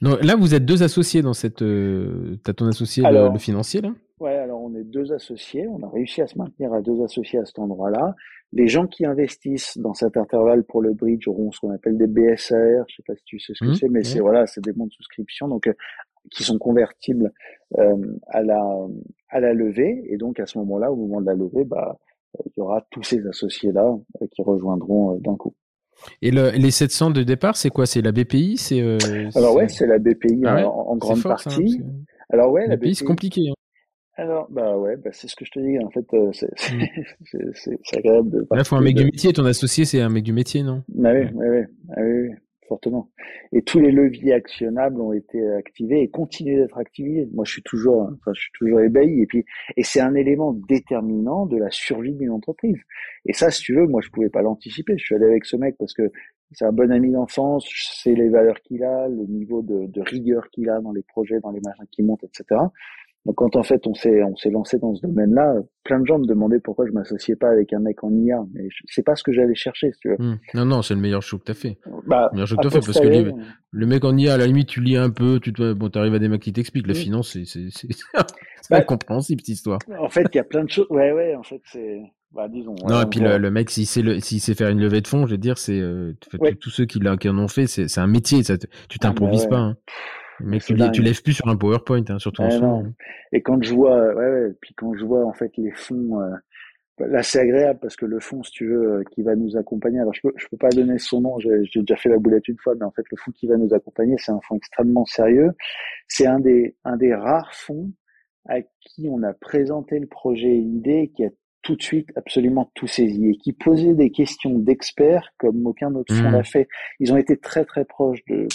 non, là, vous êtes deux associés dans cette. Euh, tu as ton associé le, financier, là? Ouais, alors on est deux associés. On a réussi à se maintenir à deux associés à cet endroit-là. Les gens qui investissent dans cet intervalle pour le bridge auront ce qu'on appelle des BSR. Je sais pas si tu sais ce que mmh, c'est, mais c'est voilà, c'est des bons de souscription donc euh, qui sont convertibles euh, à la à la levée. Et donc à ce moment-là, au moment de la levée, bah il y aura tous ces associés-là qui rejoindront d'un coup. Et le, les 700 de départ, c'est quoi? C'est la BPI c'est euh, Alors ouais, c'est la BPI ah en, grande partie. Alors ouais, la, BPI, c'est compliqué. Hein. Alors bah ouais, bah, c'est ce que je te dis. En fait, euh, mm. c'est agréable de. Là, faut un mec du métier. Ton associé, c'est un mec du métier, non? Bah oui, oui, oui. Ah, oui, oui fortement. Et tous les leviers actionnables ont été activés et continuent d'être activés. Moi, je suis toujours, enfin, je suis toujours ébahi. Et puis, et c'est un élément déterminant de la survie d'une entreprise. Et ça, si tu veux, moi, je pouvais pas l'anticiper. Je suis allé avec ce mec parce que c'est un bon ami d'enfance. Sais les valeurs qu'il a, le niveau de, de rigueur qu'il a dans les projets, dans les machins qui montent, etc. Donc quand en fait on s'est on s'est lancé dans ce domaine-là, plein de gens me demandaient pourquoi je m'associais pas avec un mec en IA, mais c'est pas ce que j'allais chercher, si tu veux. Hmm. Non non, c'est le meilleur show que t'as fait. Bah, le meilleur show que t'as fait parce que le mec en IA, à la limite tu lis un peu, tu te, bon t'arrives à des mecs qui t'expliquent. La finance, c'est c'est c'est bah, incompréhensible cette histoire. En fait, il y a plein de choses. Ouais ouais, en fait c'est. Bah, disons, non, et puis le, le, mec, s'il sait, le, s'il sait faire une levée de fonds, je veux dire, c'est euh, tous ceux qui, qui en ont fait, c'est, c'est un métier, ça, tu ah, t'improvises pas. Hein. Mais tu, tu lèves plus sur un PowerPoint, hein, surtout en Et quand je vois, ouais, ouais, puis quand je vois en fait les fonds, euh, là c'est agréable parce que le fonds, si tu veux, euh, qui va nous accompagner. Alors je peux, je peux pas donner son nom, j'ai déjà fait la boulette une fois, mais en fait le fonds qui va nous accompagner, c'est un fonds extrêmement sérieux. C'est un des, un des rares fonds à qui on a présenté le projet et l'idée, qui a tout de suite absolument tout saisi et qui posait des questions d'experts comme aucun autre fonds mmh. l'a fait. Ils ont été très très proches de,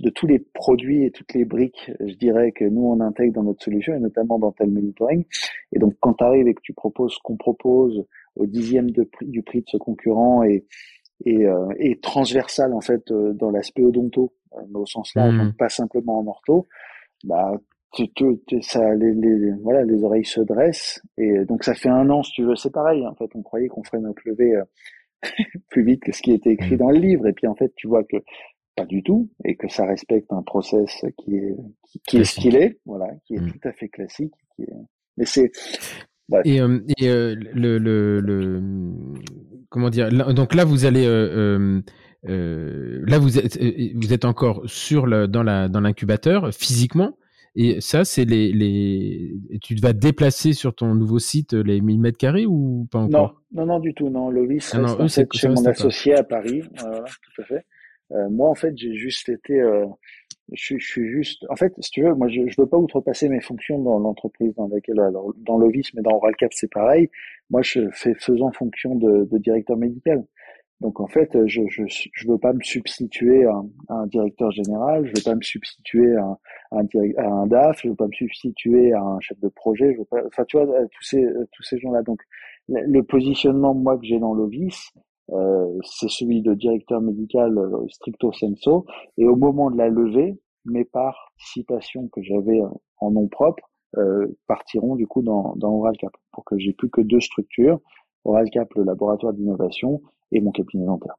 de tous les produits et toutes les briques, je dirais, que nous, on intègre dans notre solution, et notamment dans tel monitoring. Et donc, quand tu arrives et que tu proposes ce qu'on propose au dixième de prix, du prix de ce concurrent et, et, euh, et transversal, en fait, euh, dans l'aspect odonto, euh, au sens large, mmh. pas simplement en ortho, bah, tu, tu, ça, les, les, voilà, les oreilles se dressent. Et donc, ça fait un an, si tu veux, c'est pareil. En fait, on croyait qu'on ferait notre levée plus vite que ce qui était écrit mmh. dans le livre. Et puis, en fait, tu vois que pas du tout, et que ça respecte un process qui est qui, est ce qu'il est, voilà, qui est mm. tout à fait classique. Qui est... Mais c'est et, euh, et euh, le, le, le, comment dire donc là vous allez euh, là vous êtes vous êtes encore sur le dans la dans l'incubateur physiquement et ça c'est les les tu vas déplacer sur ton nouveau site les 1000 mètres carrés ou pas encore? Non non non du tout non. Lovis ah c'est chez mon associé à Paris voilà tout à fait. euh, moi, en fait, j'ai juste été, euh, je, je, suis juste, en fait, si tu veux, moi, je, je veux pas outrepasser mes fonctions dans l'entreprise dans laquelle, alors, dans Lovis, mais dans Oralcap, c'est pareil. Moi, je fais faisant fonction de, de directeur médical. Donc en fait, je je je veux pas me substituer à, un directeur général, je veux pas me substituer à un, à un, DAF, je veux pas me substituer à un chef de projet, je veux pas, enfin tu vois tous ces tous ces gens-là. Donc le positionnement moi que j'ai dans l'OVIS, euh, c'est celui de directeur médical euh, stricto senso. Et au moment de la levée, mes participations que j'avais en nom propre euh, partiront du coup dans, dans OralCap pour que j'ai plus que deux structures, OralCap, le laboratoire d'innovation, et mon cabinet dentaire.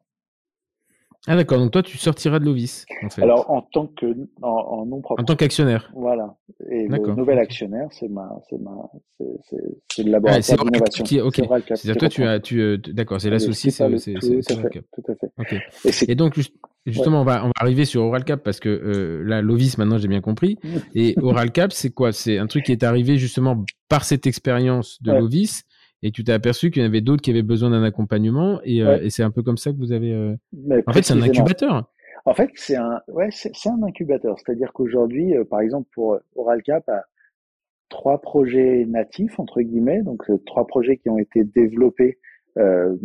Ah d'accord, donc toi tu sortiras de l'OVIS en fait. Alors en tant que en, non propre. En tant qu'actionnaire. Voilà. Et le nouvel actionnaire, c'est ma c'est ma c'est le laboratoire ah, d'innovation. Ok. C'est-à-dire toi tu as tu euh, d'accord, c'est l'associé, c'est c'est tout, tout à fait. Ok. Et, donc justement on va on va arriver sur OralCap parce que euh, là l'OVIS maintenant j'ai bien compris. Et OralCap c'est quoi? C'est un truc qui est arrivé justement par cette expérience de l'OVIS et tu t'es aperçu qu'il y en avait d'autres qui avaient besoin d'un accompagnement et, euh, et c'est un peu comme ça que vous avez. Euh, en fait, c'est un incubateur. En fait, c'est un, ouais, c'est un incubateur. C'est-à-dire qu'aujourd'hui, euh, par exemple, pour OralCap, a trois projets natifs entre guillemets, donc trois projets qui ont été développés euh,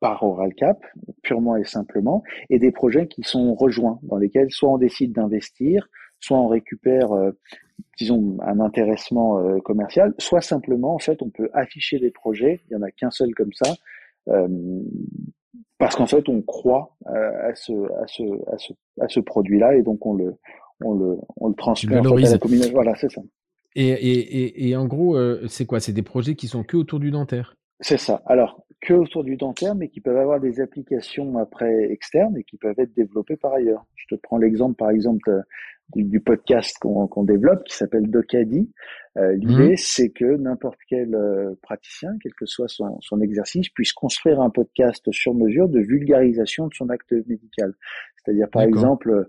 par OralCap, purement et simplement, et des projets qui sont rejoints, dans lesquels soit on décide d'investir, soit on récupère disons, un intéressement euh, commercial, soit simplement, en fait, on peut afficher des projets, il n'y en a qu'un seul comme ça, euh, parce qu'en fait, on croit euh, à ce, à ce, à ce, à ce produit-là et donc on le, on le, on le transmet en fait, à la communauté. Voilà, c'est ça. Et, et, et, en gros, c'est quoi? C'est des projets qui sont que autour du dentaire? C'est ça. Alors, que autour du dentaire, mais qui peuvent avoir des applications après externes et qui peuvent être développées par ailleurs. Je te prends l'exemple, par exemple, du, podcast qu'on développe qui s'appelle Docadi. Euh, L'idée, mmh. c'est que n'importe quel euh, praticien, quel que soit son, son, exercice, puisse construire un podcast sur mesure de vulgarisation de son acte médical. C'est-à-dire, par exemple,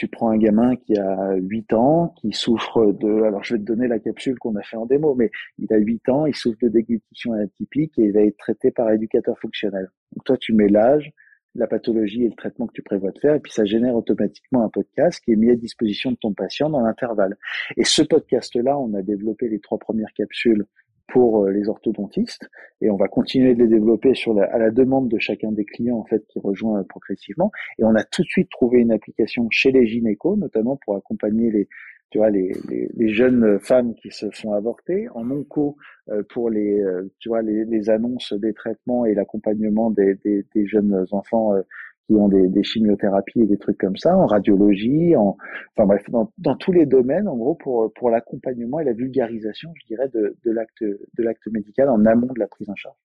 tu prends un gamin qui a 8 ans, qui souffre de, alors je vais te donner la capsule qu'on a fait en démo, mais il a 8 ans, il souffre de déglutition atypique et il va être traité par éducateur fonctionnel. Donc toi, tu mets l'âge, la pathologie et le traitement que tu prévois de faire, et puis ça génère automatiquement un podcast qui est mis à disposition de ton patient dans l'intervalle. Et ce podcast-là, on a développé les trois premières capsules pour euh, les orthodontistes et on va continuer de les développer sur la, à la demande de chacun des clients en fait qui rejoint euh, progressivement. Et on a tout de suite trouvé une application chez les gynécos notamment pour accompagner les tu vois, les, les, les, jeunes femmes qui se font avorter, en onco euh, pour les, euh, tu vois, les, les, annonces des traitements et l'accompagnement des, des, des, jeunes enfants euh, qui ont des, chimiothérapies et des trucs comme ça, en radiologie, en, enfin bref, dans, dans tous les domaines, en gros, pour, pour l'accompagnement et la vulgarisation, je dirais, de, de l'acte, de l'acte médical en amont de la prise en charge.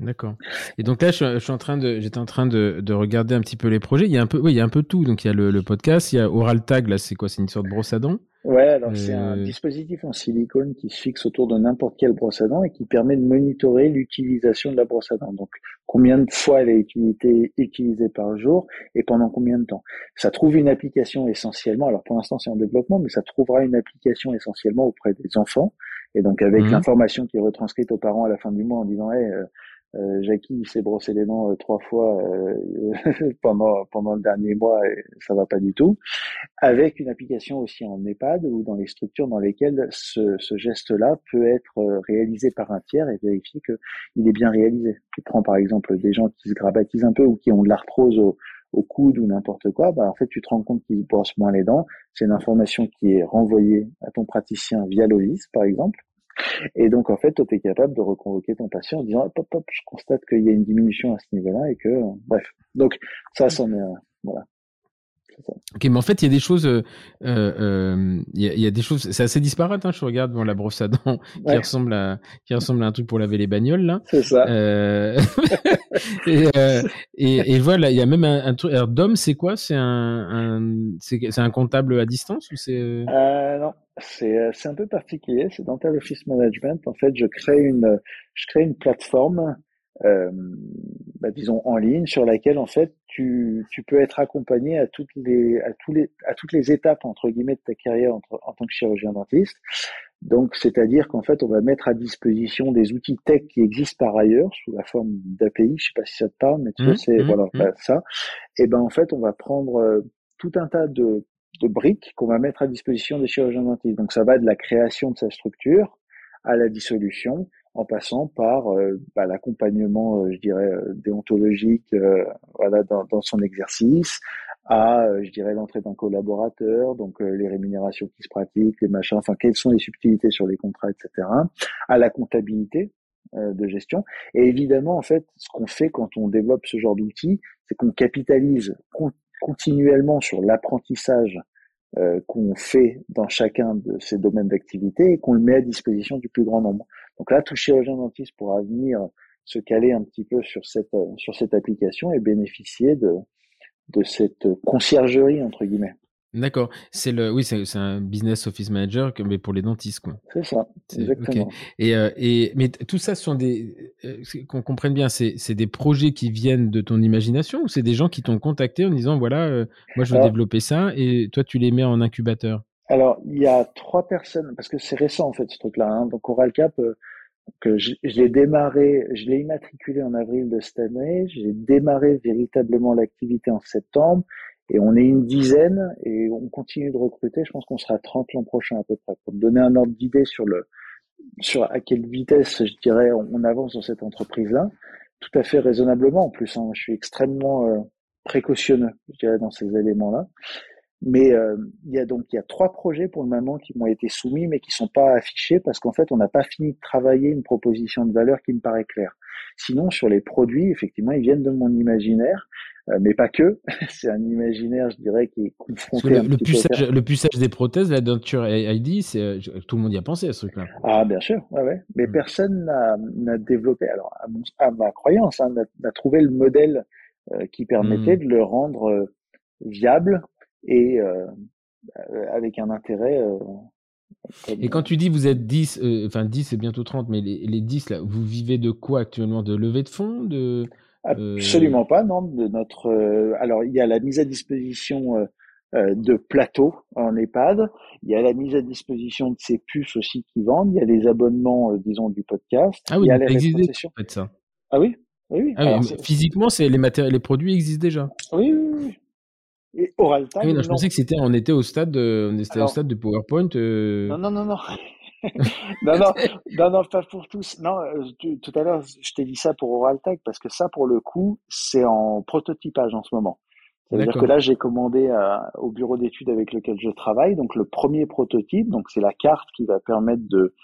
D'accord. Et donc là, je, suis en train de, j'étais en train de, de, regarder un petit peu les projets. Il y a un peu, oui, il y a un peu tout. Donc il y a le, le podcast, il y a Oral Tag. Là, c'est quoi? C'est une sorte de brosse à dents. Ouais, alors c'est un euh. dispositif en silicone qui se fixe autour de n'importe quelle brosse à dents et qui permet de monitorer l'utilisation de la brosse à dents. Donc combien de fois elle est utilisée, utilisée par jour et pendant combien de temps? Ça trouve une application essentiellement. Alors pour l'instant c'est en développement, mais ça trouvera une application essentiellement auprès des enfants. Et donc avec mmh. l'information qui est retranscrite aux parents à la fin du mois en disant hey, euh, euh, Jackie s'est brossé les dents euh, trois fois euh, pendant pendant le dernier mois et ça va pas du tout. Avec une application aussi en EHPAD ou dans les structures dans lesquelles ce, ce geste-là peut être euh, réalisé par un tiers et vérifier que il est bien réalisé. Tu prends par exemple des gens qui se grabatisent un peu ou qui ont de l'arthrose au, au coude ou n'importe quoi, bah en fait tu te rends compte qu'ils brossent moins les dents. C'est une information qui est renvoyée à ton praticien via l'OVIS par exemple et donc, en fait, toi, tu es capable de reconvoquer ton patient en disant, hop, hop, je constate qu'il y a une diminution à ce niveau-là et que, bref. Donc, ça, c'en est, voilà. Ok, mais en fait, il y a des choses, euh, euh, il, y a, des choses, c'est assez disparate. Hein, je regarde dans la brosse à dents qui ressemble à, qui ressemble à un truc pour laver les bagnoles là. C'est ça. Euh, et, et, et, voilà, il y a même un, truc. Alors, Dom, c'est quoi? C'est un, un c'est un comptable à distance ou c'est Non, c'est c'est un peu particulier. C'est Dental Office Management. En fait, je crée une, je crée une plateforme euh, bah, disons en ligne sur laquelle en fait tu, tu peux être accompagné à toutes les à tous les à toutes les étapes entre guillemets de ta carrière en, en tant que chirurgien dentiste. Donc c'est-à-dire qu'en fait on va mettre à disposition des outils tech qui existent par ailleurs sous la forme d'API. Je sais pas si ça te parle, mais tu mmh, c'est mmh, voilà mmh. Bah, ça. Et ben en fait on va prendre euh, tout un tas de de briques qu'on va mettre à disposition des chirurgiens dentistes. Donc ça va de la création de sa structure à la dissolution, en passant par euh, bah, l'accompagnement, euh, je dirais, euh, déontologique, voilà, dans, dans, son exercice, à, je dirais, l'entrée d'un collaborateur, donc les rémunérations qui se pratiquent, les machins, enfin, quelles sont les subtilités sur les contrats, etc., à la comptabilité de gestion. Et évidemment, en fait, ce qu'on fait quand on développe ce genre d'outils, c'est qu'on capitalise continuellement sur l'apprentissage euh, qu'on fait dans chacun de ces domaines d'activité et qu'on le met à disposition du plus grand nombre. Donc là, tout chirurgien dentiste pourra venir se caler un petit peu sur cette sur cette application et bénéficier de de cette conciergerie entre guillemets. D'accord. C'est le, oui, c'est un business office manager, mais pour les dentistes, quoi. C'est ça, exactement. Et, euh, et, mais tout ça, ce sont des, euh, qu'on comprenne bien, c'est des projets qui viennent de ton imagination ou c'est des gens qui t'ont contacté en disant, voilà, euh, moi je veux développer ça, et toi tu les mets en incubateur? Alors, il y a trois personnes, parce que c'est récent en fait ce truc-là. Hein, donc OralCap, que je, je l'ai démarré, je l'ai immatriculé en avril de cette année. J'ai démarré véritablement l'activité en septembre. Et on est une dizaine et on continue de recruter. Je pense qu'on sera 30 l'an prochain à peu près. Pour me donner un ordre d'idée sur le, sur à quelle vitesse, je dirais, on, avance dans cette entreprise-là, tout à fait raisonnablement en plus. Hein. Je suis extrêmement euh, précautionneux, je dirais, dans ces éléments-là. Mais euh, il y a donc il y a trois projets pour le moment qui m'ont été soumis, mais qui sont pas affichés parce qu'en fait on n'a pas fini de travailler une proposition de valeur qui me paraît claire. Sinon sur les produits, effectivement, ils viennent de mon imaginaire. Euh, mais pas que. c'est un imaginaire, je dirais, qui est confronté. Le, le, puçage, le puçage des prothèses, la Denture ID, c'est euh, tout le monde y a pensé à ce truc-là. Ah, bien sûr, ouais, ouais. Mais mm. personne n'a développé, alors à, ma croyance, hein, n'a trouvé le modèle euh, qui permettait mm. de le rendre viable et avec un intérêt. Et quand tu dis vous êtes 10, enfin 10 et bientôt 30, mais les, les 10 là, vous vivez de quoi actuellement? De levée de fonds? De Absolument pas, non. De notre, euh, alors il y a la mise à disposition euh, euh, de plateaux en EHPAD, il y a la mise à disposition de ces puces aussi qui vendent, il y a les abonnements, disons, du podcast. Ah oui, il y a les existe en fait, ça. Ah oui, oui. Ah physiquement, c'est les matériaux, les produits existent déjà. Oui, oui, oui. Et Oral Time. Ah oui, non, je pensais que c'était, on était au stade de, on était au stade de PowerPoint. Non, non, non, non. non, non, non, non, pas pour tous. Non, euh, tout à l'heure, je t'ai dit ça pour OralTech parce que ça, pour le coup, c'est en prototypage en ce moment. C'est-à-dire que là, j'ai commandé à, au bureau d'études avec lequel je travaille, donc le premier prototype, donc c'est la carte qui va permettre de,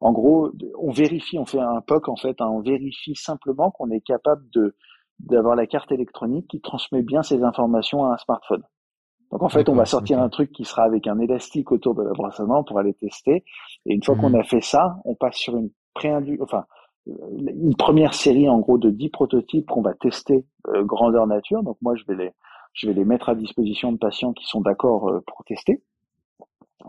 en gros, on vérifie, on fait un POC en fait, hein, on vérifie simplement qu'on est capable de d'avoir la carte électronique qui transmet bien ces informations à un smartphone. Donc en fait, on va sortir un truc qui sera avec un élastique autour de la brosse à dents pour aller tester. Et une fois qu'on mhm. a fait ça, on passe sur une pré enfin une première série en gros de 10 prototypes qu'on va tester euh, grandeur nature. Donc moi, je vais les je vais les mettre à disposition de patients qui sont d'accord euh, pour tester.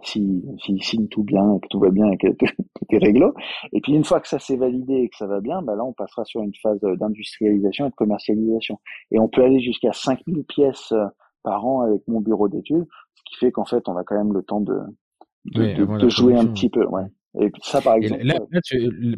Si, si signent tout bien, que tout va bien et que tout est réglo. Et puis une fois que ça s'est validé et que ça va bien, bah là on passera sur une phase d'industrialisation et de commercialisation. Et on peut aller jusqu'à 5000 pièces euh, par an avec mon bureau d'études, ce qui fait qu'en fait, on a quand même le temps de, de, jouer un petit peu. Ouais. Et ça, par exemple.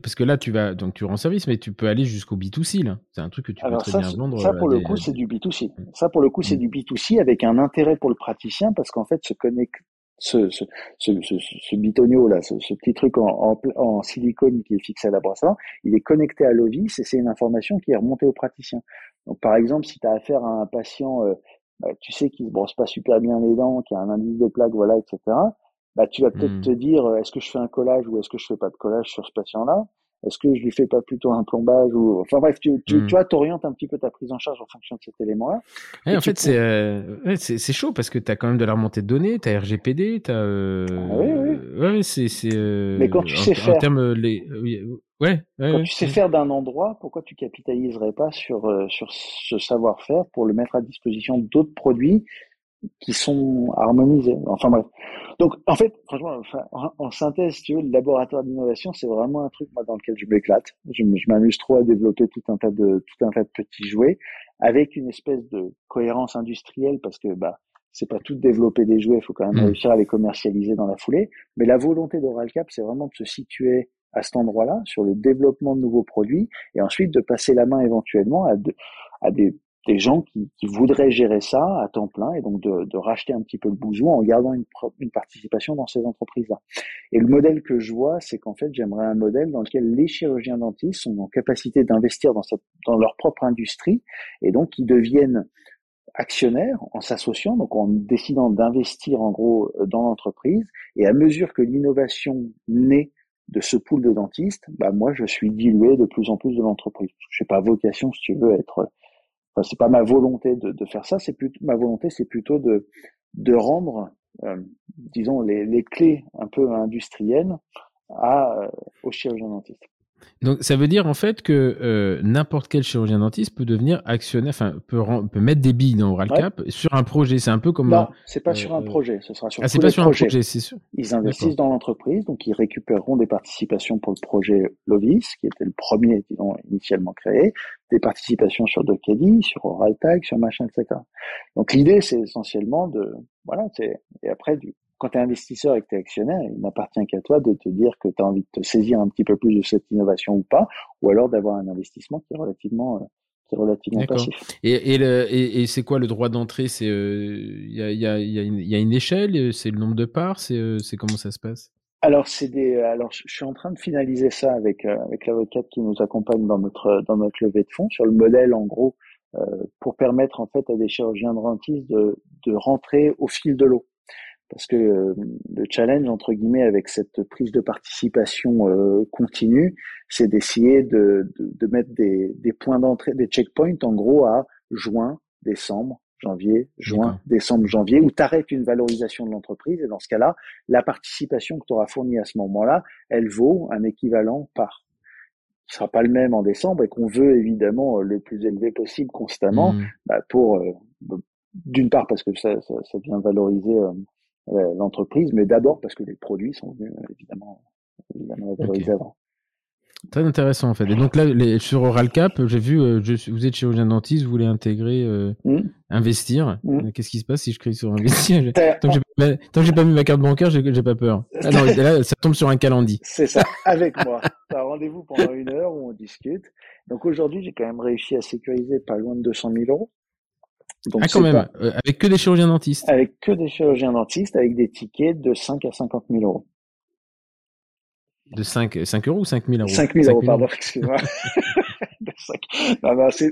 parce que là, tu vas, donc tu rends service, mais tu peux aller jusqu'au B2C, là. C'est un truc que tu peux très bien vendre. Ça, pour le coup, c'est du B2C. Ça, pour le coup, c'est du B2C avec un intérêt pour le praticien parce qu'en fait, se connecte, ce, ce, ce, ce, bitonio là, ce, petit truc en, en, silicone qui est fixé à la brosse il est connecté à l'OVIS et c'est une information qui est remontée au praticien. Donc, par exemple, si tu as affaire à un patient euh, bah, tu sais qu'il se brosse pas super bien les dents, qu'il y a un indice de plaque, voilà, etc. Bah, tu vas peut-être mmh. te dire, euh, est-ce que je fais un collage ou est-ce que je fais pas de collage sur ce patient-là? Est-ce que je lui fais pas plutôt un plombage ou enfin bref, tu, tu, mmh. tu vois, t'orientes un petit peu ta prise en charge en fonction de cet élément-là. en fait, euh, c'est c'est chaud parce que tu as quand même de la remontée de données, tu as RGPD, tu as euh... ah, oui, oui. ouais, c'est c'est euh, Mais quand tu sais faire en termes les Ouais, Quand tu sais faire d'un endroit, pourquoi tu capitaliserais pas sur euh, sur ce savoir-faire pour le mettre à disposition d'autres produits qui sont harmonisés Enfin bref. Donc en fait, franchement, enfin, en, synthèse, tu veux, le laboratoire d'innovation, c'est vraiment un truc moi dans lequel je m'éclate. Je, m'amuse trop à développer tout un tas de tout un tas de petits jouets avec une espèce de cohérence industrielle parce que bah c'est pas tout développer des jouets, il faut quand même mmh. réussir à les commercialiser dans la foulée. Mais la volonté d'OralCap, c'est vraiment de se situer à cet endroit-là, sur le développement de nouveaux produits, et ensuite de passer la main éventuellement à, à des, des, gens qui, voudraient gérer ça à temps plein, et donc de, racheter un petit peu le bousou en gardant une, participation dans ces entreprises-là. Et le modèle que je vois, c'est qu'en fait, j'aimerais un modèle dans lequel les chirurgiens dentistes sont en capacité d'investir dans, leur propre industrie, et donc ils deviennent actionnaires en s'associant, donc en décidant d'investir en gros dans l'entreprise, et à mesure que l'innovation naît de ce pool de dentistes, bah moi je suis dilué de plus en plus de l'entreprise. Je n'ai pas vocation, si tu veux, être. Enfin, c'est pas ma volonté de, faire ça. C'est plutôt ma volonté, c'est plutôt de rendre, euh, disons, les, clés un peu industrielles euh, aux chirurgiens dentistes. Donc ça veut dire en fait que euh, n'importe quel chirurgien dentiste peut devenir actionnaire, enfin peut, peut mettre des billes dans OralCap sur un projet. C'est un peu comme. Non, c'est pas sur un euh, projet, ce sera sur. Ah, c'est pas sur un projet, c'est sûr. Ils investissent dans l'entreprise, donc ils récupéreront des participations pour le projet Lovis, qui était le premier qu'ils ont initialement créé, des participations sur Docadi, sur OralTag, sur machin, etc. Donc l'idée c'est essentiellement de voilà, c'est et après du quand tu es investisseur et que tu es actionnaire, il n'appartient qu'à toi de te dire que tu as envie de te saisir un petit peu plus de cette innovation ou pas, ou alors d'avoir un investissement qui est relativement, euh, qui est relativement passif. Et, et, et, c'est quoi le droit d'entrée? C'est il euh, y, a, y, a, y, a y, a, une échelle? C'est le nombre de parts? C'est euh, comment ça se passe? Alors c'est des alors je suis en train de finaliser ça avec avec l'avocate qui nous accompagne dans notre dans notre levée de fonds sur le modèle en gros pour permettre en fait à des chirurgiens dentistes de de rentrer au fil de l'eau parce que euh, le challenge entre guillemets avec cette prise de participation euh, continue, c'est d'essayer de, de, de, mettre des, des points d'entrée, des checkpoints en gros à juin, décembre, janvier, juin, décembre, janvier, où tu arrêtes une valorisation de l'entreprise. Et dans ce cas-là, la participation que tu auras fournie à ce moment-là, elle vaut un équivalent par. Ne sera pas le même en décembre et qu'on veut évidemment le plus élevé possible constamment mmh. bah pour euh, d'une part parce que ça, ça, ça vient valoriser euh, l'entreprise, mais d'abord parce que les produits sont venus euh, évidemment, évidemment valorisés avant. Très intéressant en fait. Et donc là, les, sur OralCap, j'ai vu, euh, je, vous êtes chirurgien dentiste, vous voulez intégrer, mmh. investir. Mmh. Qu'est-ce qui se passe si je clique sur investir? Tant que j'ai pas, mis ma carte bancaire, j'ai pas peur. Ah non, là, ça tombe sur un calendrier. C'est ça, avec moi. T'as rendez-vous pendant une heure où on discute. Donc aujourd'hui, j'ai quand même réussi à sécuriser pas loin de 200 000 euros. Donc, ah, quand même, euh, avec que des chirurgiens dentistes Avec que des chirurgiens dentistes, avec des tickets de 5 à 50 000 euros. De 5, 5 euros ou 5 000 euros? 5 000 euros, pardon, excuse-moi.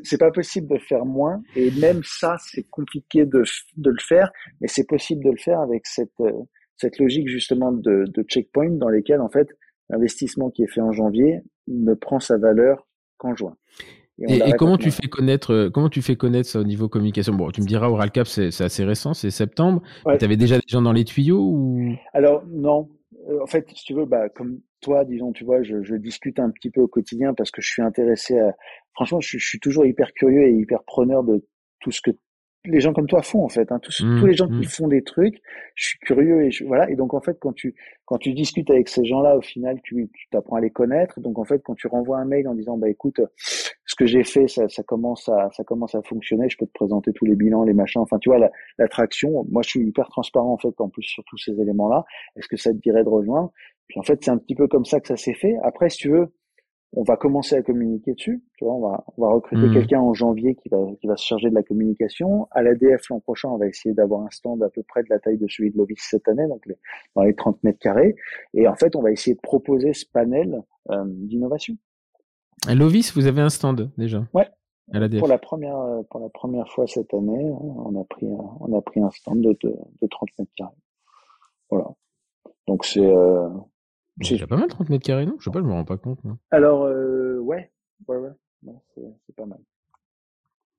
c'est pas possible de faire moins. Et même ça, c'est compliqué de, de le faire. Mais c'est possible de le faire avec cette, euh, cette logique justement de, de checkpoint dans lesquels, en fait, l'investissement qui est fait en janvier ne prend sa valeur qu'en juin. Et, comment tu fais connaître euh, comment tu fais connaître ça au niveau communication? Bon, tu me diras OralCap c'est assez récent, c'est septembre. Tu avais déjà des gens dans les tuyaux ou? Alors non. Euh, en fait, si tu veux, bah, comme toi, disons, tu vois, je, je, discute un petit peu au quotidien parce que je suis intéressé à. Franchement, je, je suis toujours hyper curieux et hyper preneur de tout ce que les gens comme toi font en fait. Hein. Tous, mmh, tous les gens qui mmh. font des trucs, je suis curieux et je, voilà. Et donc en fait, quand tu quand tu discutes avec ces gens-là, au final, tu tu t'apprends à les connaître. Donc en fait, quand tu renvoies un mail en disant bah écoute, ce que j'ai fait, ça, ça commence à ça commence à fonctionner. Je peux te présenter tous les bilans, les machins. Enfin, tu vois, l'attraction. moi, je suis hyper transparent en fait en plus sur tous ces éléments-là. Est-ce que ça te dirait de rejoindre? Puis en fait, c'est un petit peu comme ça que ça s'est fait. Après, si tu veux on va commencer à communiquer dessus. Tu vois, on va, on va recruter mmh. quelqu'un en janvier qui va, qui va se charger de la communication. À l'ADF l'an prochain, on va essayer d'avoir un stand à peu près de la taille de celui de Lovis cette année, donc dans les 30 mètres carrés. Et en fait, on va essayer de proposer ce panel euh, d'innovation. À Lovis, vous avez un stand déjà? Ouais. À l'ADF. Pour la première, pour la première fois cette année, on a pris, on a pris un stand de, de, de 30 mètres carrés. Voilà. Donc c'est, euh, c'est pas mal 30 mètres carrés, non? Je sais pas, je me rends pas compte. Alors, euh, ouais, ouais, ouais, c'est pas mal.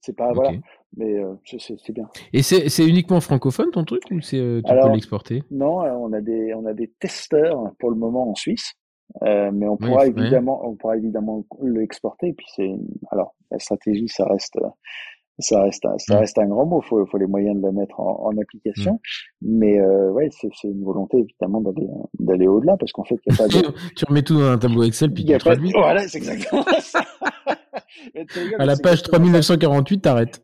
C'est pas, voilà, mais euh, c'est bien. Et c'est uniquement francophone ton truc ou c'est euh, tu peux l'exporter? Non, on a des on a des testeurs pour le moment en Suisse, euh, mais on pourra évidemment on pourra évidemment l'exporter. Puis c'est alors la stratégie, ça reste ça reste un, ça mm. reste un grand mot. Faut, faut les moyens de la mettre en, en application. Mm. Mais euh, ouais, c'est, c'est une volonté évidemment d'aller d'aller au-delà parce qu'en fait, il y a pas de... tu remets tout dans un tableau Excel puis tu traduis. Voilà, c'est exactement ça. à la page 3948, t'arrêtes.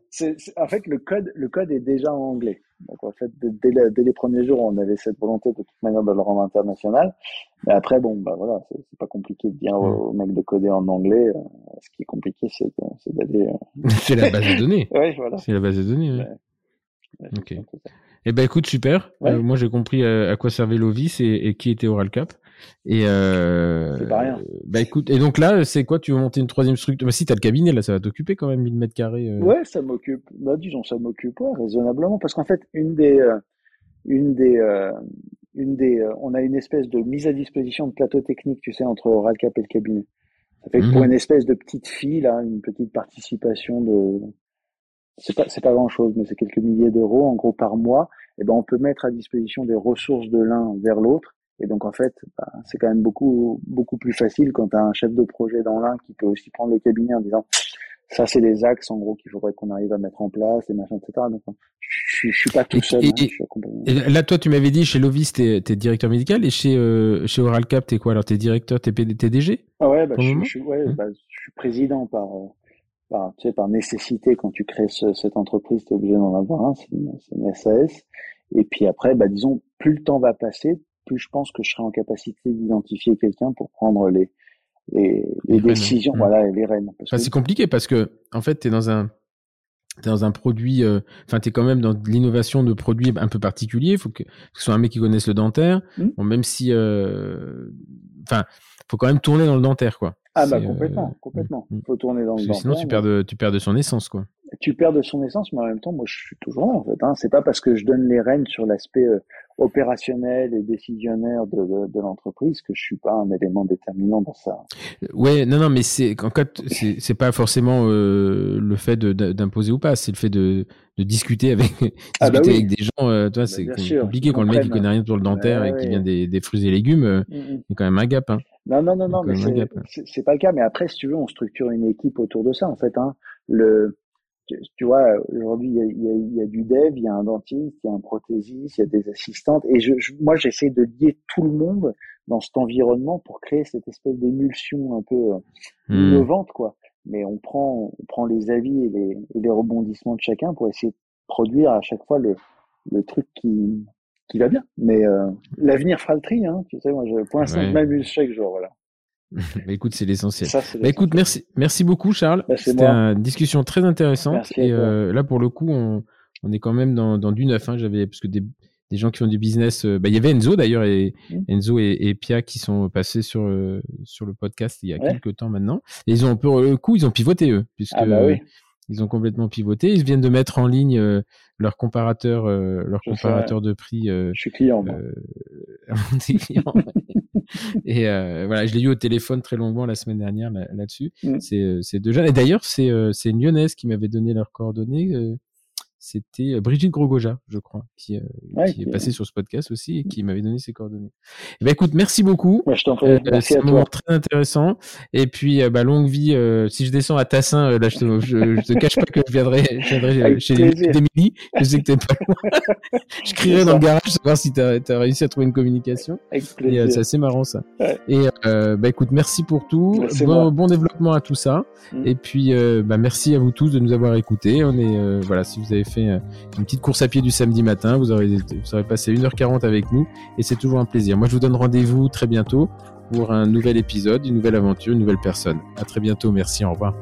En fait, le code, le code est déjà en anglais. Donc, en fait, dès, dès, les premiers jours, on avait cette volonté de toute manière de le rendre international. Mais après, bon, bah voilà, c'est, pas compliqué de dire aux, mecs de coder en anglais. Euh, ce qui est compliqué, c'est, d'aller. Euh, c'est la base de données. oui, voilà. C'est la base de données. Oui. ok. Eh ben écoute, super. Euh, moi, j'ai compris à, quoi servait l'Ovis et, et qui était OralCap. Et euh, c'est pas rien. Bah écoute, et donc là, c'est quoi Tu veux monter une troisième structure? Bah si t'as le cabinet, là, ça va t'occuper quand même 1000 mètres carrés. Euh. Ouais, ça m'occupe. Bah disons, ça m'occupe ouais, raisonnablement, parce qu'en fait, une des, euh, une des, euh, une des, on a une espèce de mise à disposition de plateau technique, tu sais, entre Oralcap et le cabinet. Ça fait que pour mhm. une espèce de petite fille, là, une petite participation de, c'est pas, c'est pas grand chose, mais c'est quelques milliers d'euros, en gros, par mois, et eh ben, on peut mettre à disposition des ressources de l'un vers l'autre Et donc en fait, bah, c'est quand même beaucoup beaucoup plus facile quand tu as un chef de projet dans l'un qui peut aussi prendre le cabinet en disant ça c'est des axes en gros qu'il faudrait qu'on arrive à mettre en place et machin etc. Donc je, je suis pas tout seul. Hein, là toi tu m'avais dit chez Lovis t'es es directeur médical et chez euh, chez Oralcap t'es quoi? Alors t'es directeur t'es DG Ah ouais bah, je, je, ouais, hein? bah, je suis président par euh, par, tu sais, par nécessité, quand tu crées cette entreprise, tu es obligé d'en avoir un, c'est une, SAS. Et puis après, bah, disons, plus le temps va passer, plus je pense que je serai en capacité d'identifier quelqu'un pour prendre les, les, les, décisions, mmh. voilà, et les rênes. C'est compliqué parce que, en fait, tu es dans un, t'es dans un produit, euh, enfin, tu es quand même dans l'innovation de produits un peu particuliers. Il faut que, ce soit un mec qui connaisse le dentaire. Mmh. Bon, même si, euh, enfin, faut quand même tourner dans le dentaire, quoi. Ah bah complètement, euh, complètement. Il mm, mm. faut tourner dans le dentaire. Sinon, tu perds de, tu perds de son essence, quoi tu perds de son essence, mais en même temps, moi, je suis toujours là, en fait. Hein. C'est pas parce que je donne les rênes sur l'aspect euh, opérationnel et décisionnaire de, de, de l'entreprise que je suis pas un élément déterminant dans ça. Ouais, non, non, mais c'est en fait, c'est pas forcément euh, le fait d'imposer ou pas, c'est le fait de, de discuter avec, ah bah discuter avec des gens. Euh, toi, bah, c'est compliqué quand le mec qui connaît rien sur le dentaire et qui vient des, des, fruits et légumes, il y a quand même un gap. Hein. Non, non, non, non, mais c'est pas le cas. Mais après, si tu veux, on structure une équipe autour de ça, en fait. Hein. Le tu, vois, aujourd'hui, il y a, y, y a, du dev, il y a un dentiste, il y a un prothésiste, il y a des assistantes. Et je, moi, j'essaie de lier tout le monde dans cet environnement pour créer cette espèce d'émulsion un peu hmm. innovante, quoi. Mais on prend, on prend les avis et les, et les rebondissements de chacun pour essayer de produire à chaque fois le, le truc qui, qui va bien. Mais euh, l'avenir fera le tri, hein. Tu sais, moi, je, pour l'instant, je m'amuse chaque jour, voilà. Bah, écoute, c'est l'essentiel. Bah, écoute, merci, merci beaucoup, Charles. Bah, C'était une discussion très intéressante. et euh, là, pour le coup, on, on, est quand même dans, dans du neuf. Hein. J'avais parce que des, des, gens qui font du business. Euh, bah, il y avait Enzo d'ailleurs et mmh. Enzo et, et, Pia qui sont passés sur euh, sur le podcast il y a quelques temps maintenant. Et ils ont pour le coup, ils ont pivoté eux, puisque ah bah oui. ils ont complètement pivoté. Ils viennent de mettre en ligne leur comparateur, leur comparateur de prix. Je suis client. Moi. Et euh, voilà, je l'ai eu au téléphone très longuement la semaine dernière là-dessus. Mmh. Euh, c'est deux jeunes. Et d'ailleurs, c'est euh, c'est une lyonnaise qui m'avait donné leurs coordonnées. C'était Brigitte Grogoja, je crois, qui, qui est passée sur ce podcast aussi et qui m'avait donné ses coordonnées. Eh ben, écoute, merci beaucoup. je t'en prie. c'est un moment très intéressant. Et puis, bah, longue vie. si je descends à Tassin, là, je te, je, te cache pas que je viendrai, je viendrai chez Émilie. Je sais que t'es pas loin. je crierai dans le garage pour voir si t'as as réussi à trouver une communication. c'est assez marrant ça. Et bah écoute, merci pour tout. Bon, bon, développement à tout ça. Mm. Et puis, bah, merci à vous tous de nous avoir écoutés. On est voilà, si vous avez fait euh, une petite course à pied du samedi matin. Vous aurez, passé 1h40 avec nous et c'est toujours un plaisir. Moi, je vous donne rendez-vous très bientôt pour un nouvel épisode, une nouvelle aventure, une nouvelle personne. À très bientôt. Merci. Au revoir.